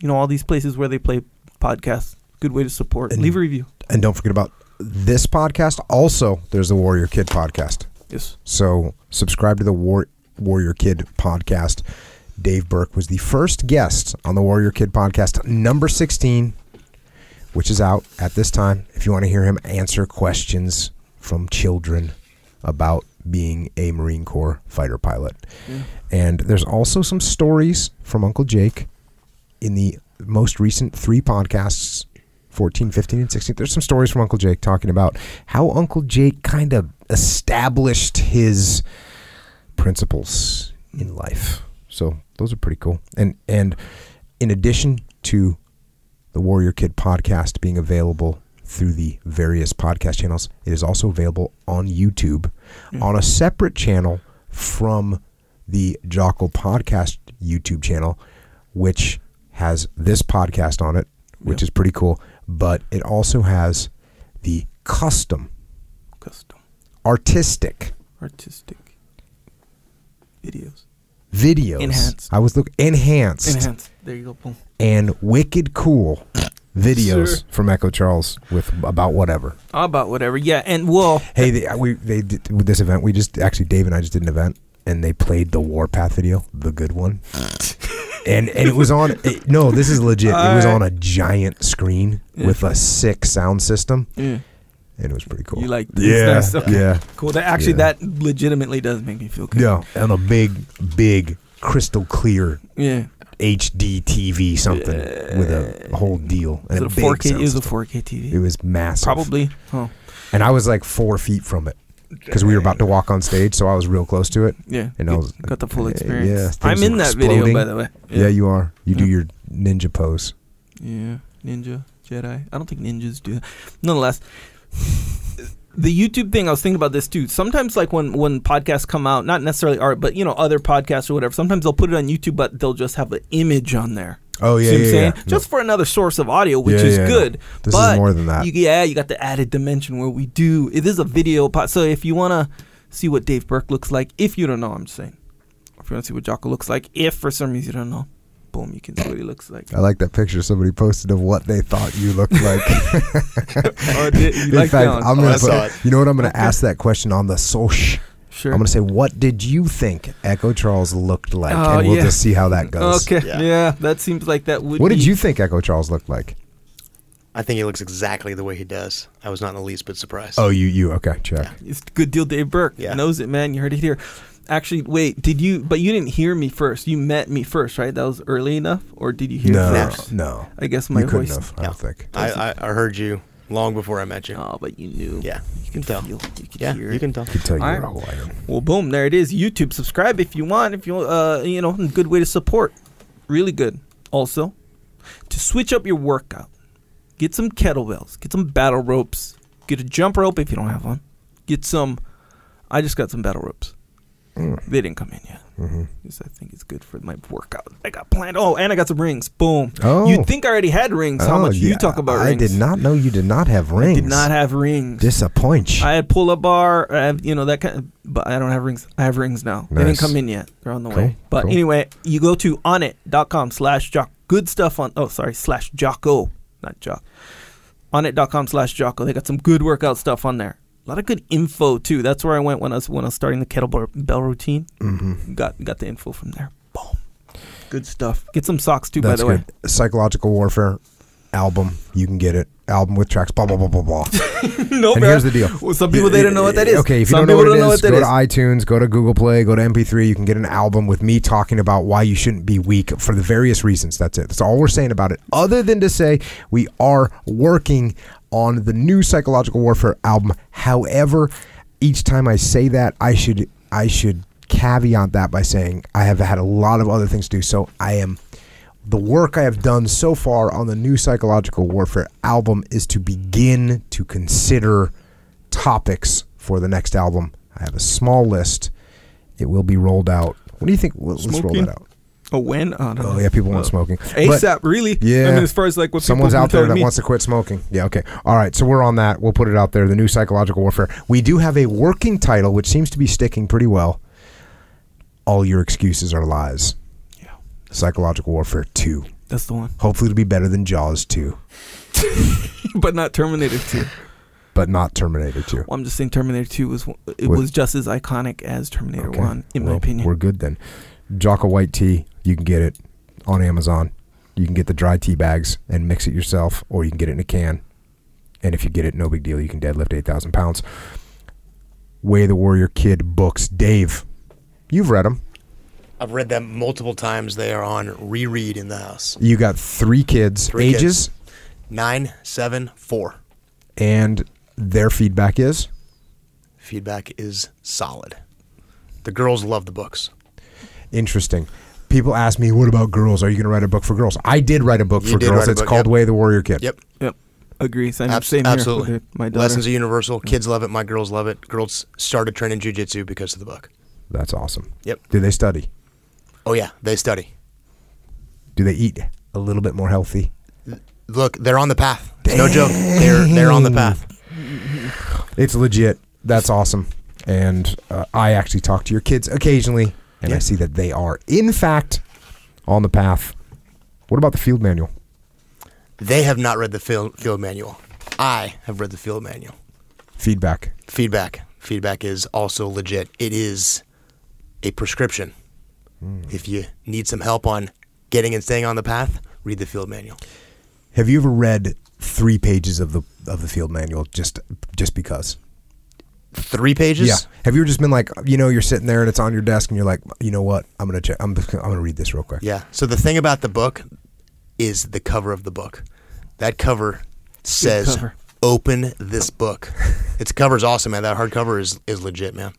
You know all these places where they play podcasts. Good way to support. And- Leave a review. And don't forget about this podcast. Also, there's the Warrior Kid podcast. Yes. So subscribe to the War- Warrior Kid podcast. Dave Burke was the first guest on the Warrior Kid podcast, number 16, which is out at this time. If you want to hear him answer questions from children about being a Marine Corps fighter pilot. And there's also some stories from Uncle Jake in the most recent three podcasts 14, 15, and 16. There's some stories from Uncle Jake talking about how Uncle Jake kind of established his principles in life. So those are pretty cool. And and in addition to the Warrior Kid podcast being available through the various podcast channels, it is also available on YouTube mm. on a separate channel from the Jocko podcast YouTube channel, which has this podcast on it, which Yeah. is pretty cool. But it also has the custom, Custom. artistic Artistic. Videos. videos. Enhanced. I was look enhanced, Enhanced. There you go. Boom. and wicked cool videos Sure. from Echo Charles with about whatever. About whatever. Yeah, and well, Hey, they, we they did with this event. We just actually Dave and I just did an event, and they played the Warpath video, the good one. And, and it was on it, no this is legit it was on a giant screen Yeah. with a sick sound system yeah, and it was pretty cool you like yeah nice. Okay. yeah cool. That actually Yeah. that legitimately does make me feel good. yeah and a big big crystal clear Yeah. HD TV something with a whole deal Is and it a 4K? It was a 4K TV. It was massive. Probably. Oh, And I was like four feet from it because we were about to walk on stage, so I was real close to it. yeah. And I was- got the full yeah, experience. yeah, I'm in that video, exploding. by the way. Yeah, you are. You do your ninja pose. Yeah, ninja, Jedi. I don't think ninjas do that. Nonetheless, the YouTube thing, I was thinking about this too. Sometimes, like when when podcasts come out, not necessarily art, but you know, other podcasts or whatever. Sometimes they'll put it on YouTube, but they'll just have an image on there. Oh yeah, See what I'm yeah, saying? yeah. Just for another source of audio, which Yeah, is yeah, no. good. This is but more than that. You, yeah, you got the added dimension where we do. It is a video pod. So if you want to see what Dave Burke looks like, if you don't know, I'm just saying. If you want to see what Jocko looks like, if for some reason you don't know, boom, you can see what he looks like. I like that picture somebody posted of what they thought you looked like. (laughs) oh, did, you In like fact, that? I'm Oh, gonna put, you know what I'm gonna ask that question on the soch. Sure. I'm gonna say, what did you think Echo Charles looked like, Oh, and we'll yeah. just see how that goes. Okay. Yeah. Yeah. that seems like that would. What did you think Echo Charles looked like? I think he looks exactly the way he does. I was not in the least bit surprised. Oh, you, you, okay, check. It's good deal, Dave Burke. Yeah. knows it, man. You heard it here. Actually, wait. Did you? But you didn't hear me first. You met me first, right? That was early enough, or did you hear No, first? no, I guess my you couldn't voice. have. I don't think. I, I, I heard you long before I met you. Oh, but you knew. Yeah, you can tell. Feel, you could Yeah, hear you can tell. I tell you All you're right. a Hawaiian. Well, boom, there it is. YouTube. Subscribe if you want. If you, uh, you know, good way to support. Really good. Also, to switch up your workout, get some kettlebells, get some battle ropes, get a jump rope if you don't have one. Get some. I just got some battle ropes. They didn't come in yet. Mm-hmm. I think it's good for my workout. I got planned. Oh, and I got some rings. Boom. Oh. You'd think I already had rings. How Oh, much you talk about I rings? I did not know you did not have rings. I did not have rings. Disappoint. I had pull up bar. I have, you know, that kind of, but I don't have rings. I have rings now. They didn't come in yet. They're on the Cool, way. But cool. anyway, you go to onnit.com slash jock. Good stuff on, oh, sorry, slash jocko, not jock. Onnit.com slash jocko. They got some good workout stuff on there. A lot of good info too. That's where I went when I was when I was starting the kettlebell routine. mm-hmm. Got got the info from there. Boom. Good stuff. Get some socks too, That's by the good. Psychological Warfare album. You can get it. Album with tracks. Blah blah blah blah blah. (laughs) no, and here's the deal. Well, some people they don't know what that is. Okay, if you some don't know what it don't is, know go what that to iTunes, go to Google Play, go to MP3. You can get an album with me talking about why you shouldn't be weak for the various reasons. That's it. That's all we're saying about it. Other than to say we are working on the new Psychological Warfare album. However, each time I say that, I should I should caveat that by saying I have had a lot of other things to do. So I am the work I have done so far on the new Psychological Warfare album is to begin to consider topics for the next album. I have a small list. It will be rolled out. What do you think? Let's roll that out. Oh, when? Oh, no. Oh yeah, people want smoking. But ASAP, really? Yeah. I mean, as far as like what someone's out there that me. wants to quit smoking. Yeah, okay. All right, so we're on that. We'll put it out there. The new Psychological Warfare. We do have a working title, which seems to be sticking pretty well. All your excuses are lies. Yeah. Psychological Warfare 2. That's the one. Hopefully, it'll be better than Jaws 2, (laughs) but not Terminator 2. but not Terminator 2. Well, I'm just saying Terminator 2 was it What- was just as iconic as Terminator Okay. 1 in my opinion. We're good then. Jocko White Tea, you can get it on Amazon. You can get the dry tea bags and mix it yourself, or you can get it in a can. And if you get it, no big deal. You can deadlift 8,000 pounds. Way the Warrior Kid books. Dave, you've read them. I've read them multiple times. They are on reread in the house. You got three kids, Three ages, kids. Nine, seven, four. and their feedback is Feedback is solid. The girls love the books. interesting. People ask me, what about girls? Are you going to write a book for girls? I did write a book You for did girls. write a It's book, called yep. Way the Warrior Kid. Yep. Yep. Agree. Same, Abs- same here absolutely. with my daughter. Lessons are universal. Kids love it. My girls love it. Girls started training jujitsu because of the book. That's awesome. Yep. Do they study? Oh yeah, they study. Do they eat a little bit more healthy? Look, they're on the path. It's no joke. They're they're on the path. It's legit. That's awesome. And uh, I actually talk to your kids occasionally, and I see that they are, in fact, on the path. What about the field manual? They have not read the field, field manual. I have read the field manual. Feedback. Feedback. Feedback is also legit. It is a prescription. Hmm. If you need some help on getting and staying on the path, read the field manual. Have you ever read three pages of the of the field manual just just because? Three pages. Yeah. Have you ever just been like, you know, you're sitting there and it's on your desk, and you're like, you know what? I'm gonna check. I'm I'm gonna read this real quick. Yeah. So the thing about the book is the cover of the book. That cover says cover. open this book. (laughs) its cover's awesome, man. That hardcover is is legit, man.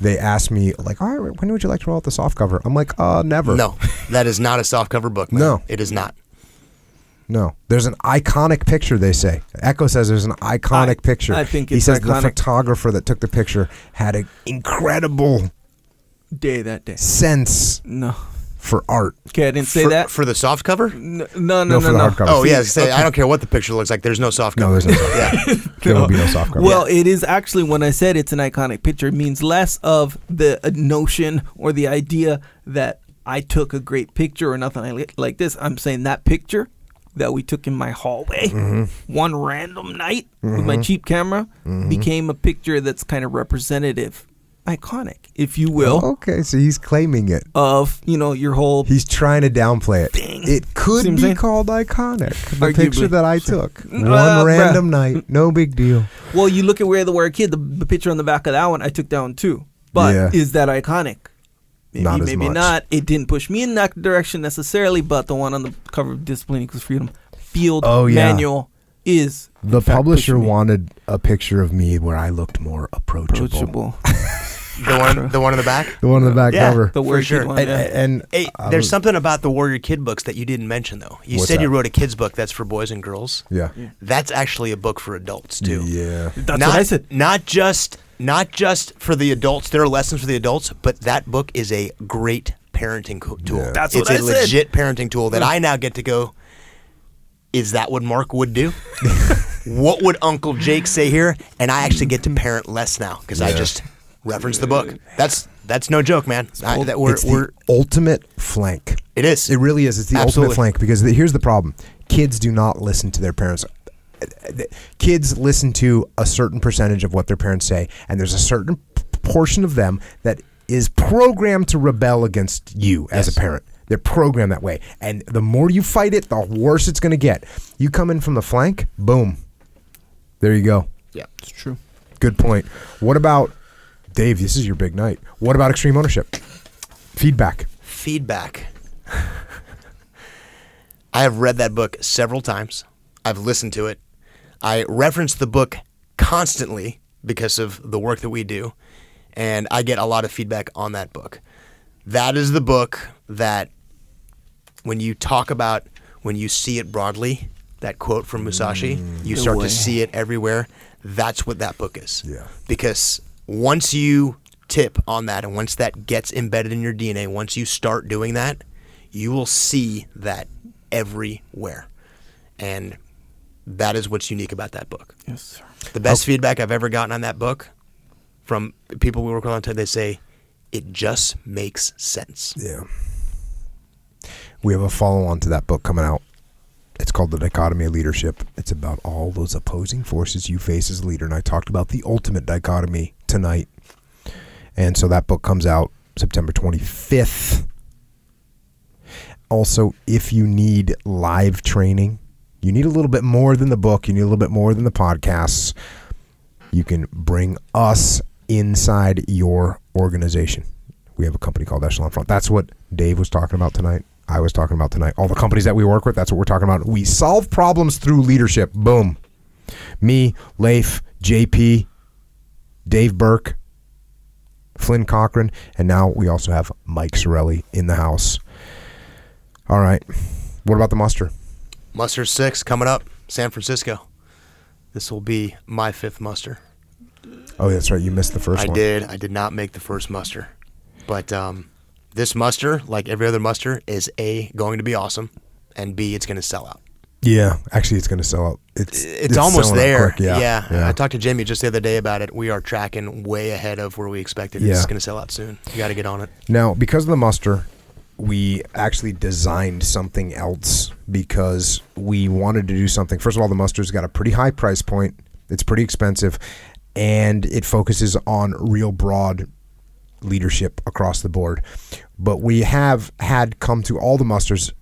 They asked me like, all right, when would you like to roll out the soft cover? I'm like, uh, never. No, that is not a soft cover book. Man. No. it is not. No, there's an iconic picture. They say Echo says there's an iconic I- picture. I think he it's says the photographer that took the picture had an incredible Day that day. sense No. for art. Okay, I didn't say for, that. for the soft cover. no, no, no, No, no. for the no. hardcover. Oh See, yeah, say, I don't care what the picture looks like. There's no soft No, cover. there's no soft (laughs) yeah, There will be no soft cover. Well, it is actually when I said it's an iconic picture, it means less of the uh, notion or the idea that I took a great picture or nothing like- like this. I'm saying that picture that we took in my hallway Mm-hmm. one random night with my cheap camera became a picture that's kind of representative, iconic, if you will, okay, so he's claiming it. of you know your whole. He's trying to downplay it. Thing. It could be saying? called iconic. The Arguably. picture that I took, one Uh, bruh. random night, no big deal. Well, you look at where the were a kid, the, the picture on the back of that one I took down too. But Yeah. is that iconic? Maybe, Not as maybe much. not. It didn't push me in that direction necessarily, but the one on the cover of Discipline Equals Freedom field Oh, yeah. manual is The fact, publisher pushing me. wanted a picture of me where I looked more approachable. approachable. (laughs) The one, the one in the back. The one in the back Yeah. cover. The For word sure. one, and, yeah. and Hey, there's was- something about the Warrior Kid books that you didn't mention though. You What's said you wrote a kids book that's for boys and girls. Yeah. That's actually a book for adults too. Yeah. That's not, what I said. Not just not just for the adults. There are lessons for the adults, but that book is a great parenting co- tool. Yeah. That's it's what a I said. It's a legit parenting tool that I now get to go. Is that what Mark would do? (laughs) what would Uncle Jake say here? And I actually get to parent less now because I just reference the book. That's that's no joke, man. I, that we're, it's we're the ultimate flank. it is. It really is. It's the Absolutely. ultimate flank because the, here's the problem: kids do not listen to their parents. Kids listen to a certain percentage of what their parents say, and there's a certain portion of them that is programmed to rebel against you as a parent. They're programmed that way, and the more you fight it, the worse it's going to get. You come in from the flank, boom. There you go. yeah. It's true. Good point. What about Dave? This is your big night. What about extreme ownership? Feedback. feedback. (laughs) I have read that book several times. I've listened to it. I reference the book constantly because of the work that we do, and I get a lot of feedback on that book. That is the book that, when you talk about, when you see it broadly, that quote from Musashi, mm. you start way. to see it everywhere. That's what that book is. Yeah. Because once you tip on that and once that gets embedded in your DNA, once you start doing that, you will see that everywhere. And that is what's unique about that book. Yes, sir. The best oh. feedback I've ever gotten on that book from people we work with on time, they say, it just makes sense. Yeah. We have a follow on to that book coming out. It's called The Dichotomy of Leadership. It's about all those opposing forces you face as a leader. And I talked about the ultimate dichotomy tonight. And so that book comes out September 25th. Also, if you need live training, you need a little bit more than the book, you need a little bit more than the podcasts. You can bring us inside your organization. We have a company called Echelon Front. That's what Dave was talking about tonight. I was talking about tonight. All the companies that we work with, that's what we're talking about. We solve problems through leadership. Boom. Me, Leif, JP, Dave Berke, Flynn Cochran, and now we also have Mike Sarraille in the house. All right. What about the muster? Muster 6 coming up, San Francisco. This will be my fifth muster. Oh, that's right. You missed the first I one. did. I did not make the first muster. But um, this muster, like every other muster, is A, going to be awesome, and B, it's going to sell out. Yeah, actually, it's going to sell out. It's It's, almost there. quick. Yeah, yeah. I talked to Jamie just the other day about it. We are tracking way ahead of where we expected. Yeah. It's going to sell out soon. You got to get on it. Now, because of the muster, we actually designed something else because we wanted to do something. First of all, the muster's got a pretty high price point. It's pretty expensive, and it focuses on real broad leadership across the board. But we have had come to all the musters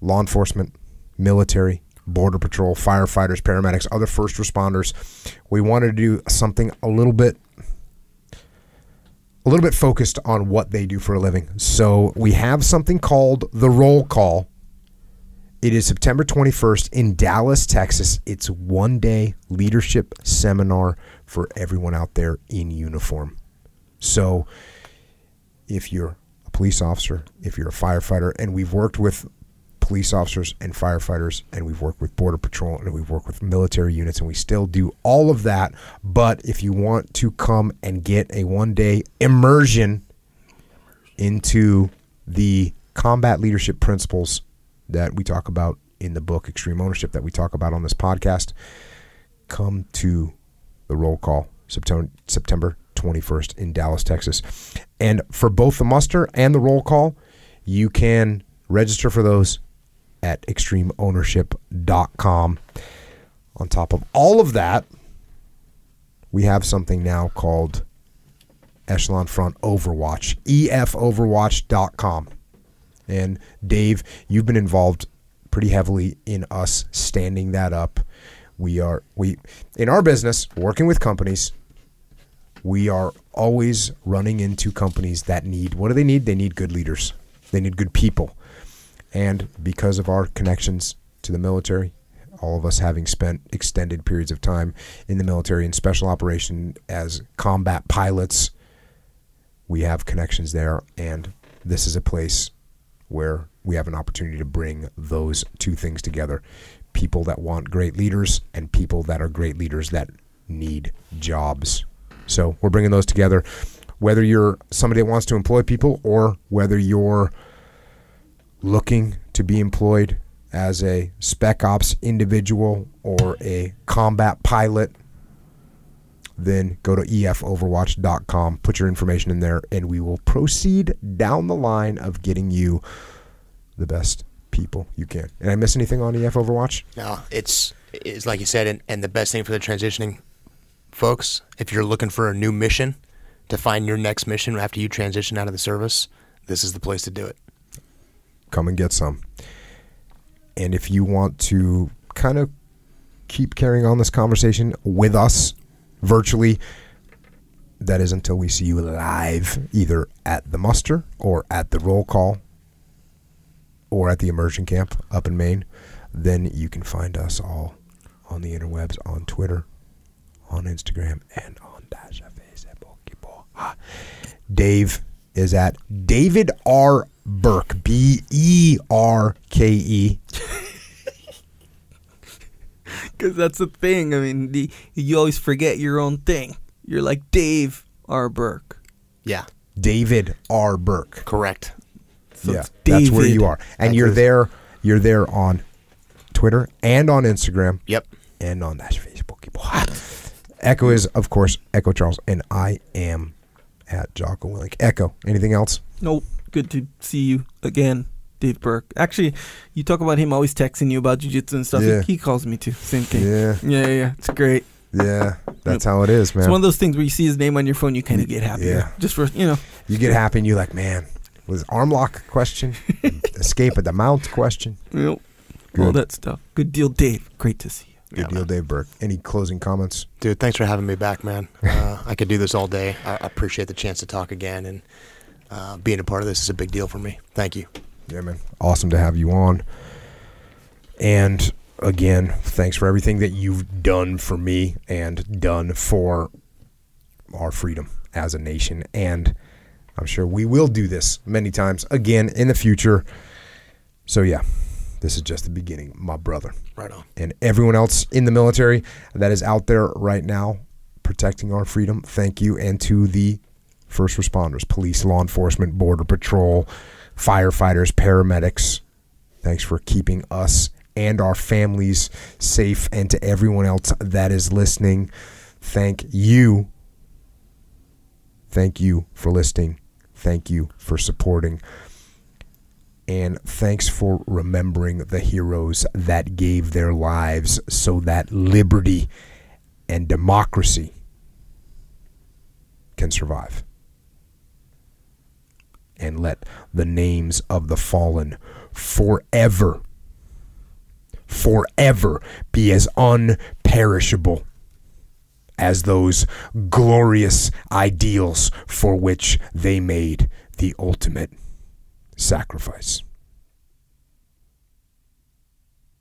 law enforcement, military, border patrol, firefighters, paramedics, other first responders. We wanted to do something a little bit a little bit focused on what they do for a living. So we have something called the roll call. It is September 21st in Dallas, Texas. It's one day leadership seminar for everyone out there in uniform. So if you're a police officer, if you're a firefighter, and we've worked with police officers and firefighters, and we've worked with border patrol, and we've worked with military units, and we still do all of that. But if you want to come and get a one day immersion into the combat leadership principles that we talk about in the book Extreme Ownership that we talk about on this podcast, come to the roll call September September 21st in Dallas, Texas. And for both the muster and the roll call, you can register for those at extremeownership.com. On top of all of that, we have something now called Echelon Front Overwatch, efoverwatch.com. And Dave, you've been involved pretty heavily in us standing that up. We are we in our business working with companies. We are always running into companies that need what do they need? They need good leaders. They need good people. And because of our connections to the military all of us having spent extended periods of time in the military and special operation as combat pilots, we have connections there. And this is a place where we have an opportunity to bring those two things together people that want great leaders and people that are great leaders that need jobs. So we're bringing those together. Whether you're somebody that wants to employ people or whether you're looking to be employed as a spec ops individual or a combat pilot, then go to efoverwatch.com, put your information in there, and we will proceed down the line of getting you the best people you can. And I miss anything on EF Overwatch? No, it's it's like you said, and, and the best thing for the transitioning folks, if you're looking for a new mission to find your next mission after you transition out of the service, this is the place to do it. Come and get some. And if you want to kind of keep carrying on this conversation with us virtually, that is until we see you live, either at the muster or at the roll call or at the immersion camp up in Maine. Then you can find us all on the interwebs, on Twitter, on Instagram, and on Facebook. Dave is at David R. Berke, B E R K E. (laughs) Because that's the thing. I mean, the, you always forget your own thing. You're like Dave R. Berke. Yeah, David R. Berke. correct. So yeah, it's that's where you are, and That you're is- there. You're there on Twitter and on Instagram Yep. and on that Facebook. Echo is, of course, Echo Charles, and I am at Jocko Willink. Echo. Anything else? Nope. Good to see you again, Dave Berke. Actually, you talk about him always texting you about jujitsu and stuff. Yeah. He, he calls me too. Same thing. Yeah, Yeah, yeah. It's great. yeah. That's how it is, man. It's one of those things where you see his name on your phone, you kind of get happy. Yeah. Just for you know. you get happy, and you're like, man, was arm lock question, (laughs) escape at the mount question. You know, all that stuff. Good deal, Dave. Great to see you. Good Yeah, deal, man. Dave Berke. Any closing comments? Dude, thanks for having me back, man. (laughs) Uh, I could do this all day. I appreciate the chance to talk again, and uh, being a part of this is a big deal for me. Thank you. Yeah, man. Awesome to have you on. And again, thanks for everything that you've done for me and done for our freedom as a nation. And I'm sure we will do this many times again in the future. So, yeah, this is just the beginning, my brother. Right on. And everyone else in the military that is out there right now protecting our freedom, thank you. And to the first responders, police, law enforcement, border patrol, firefighters, paramedics. Thanks for keeping us and our families safe. And to everyone else that is listening, thank you. Thank you for listening. Thank you for supporting. And thanks for remembering the heroes that gave their lives so that liberty and democracy can survive. And let the names of the fallen forever, forever be as unperishable as those glorious ideals for which they made the ultimate sacrifice.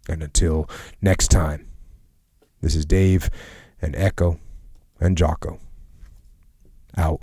And until next time, this is Dave and Echo and Jocko out.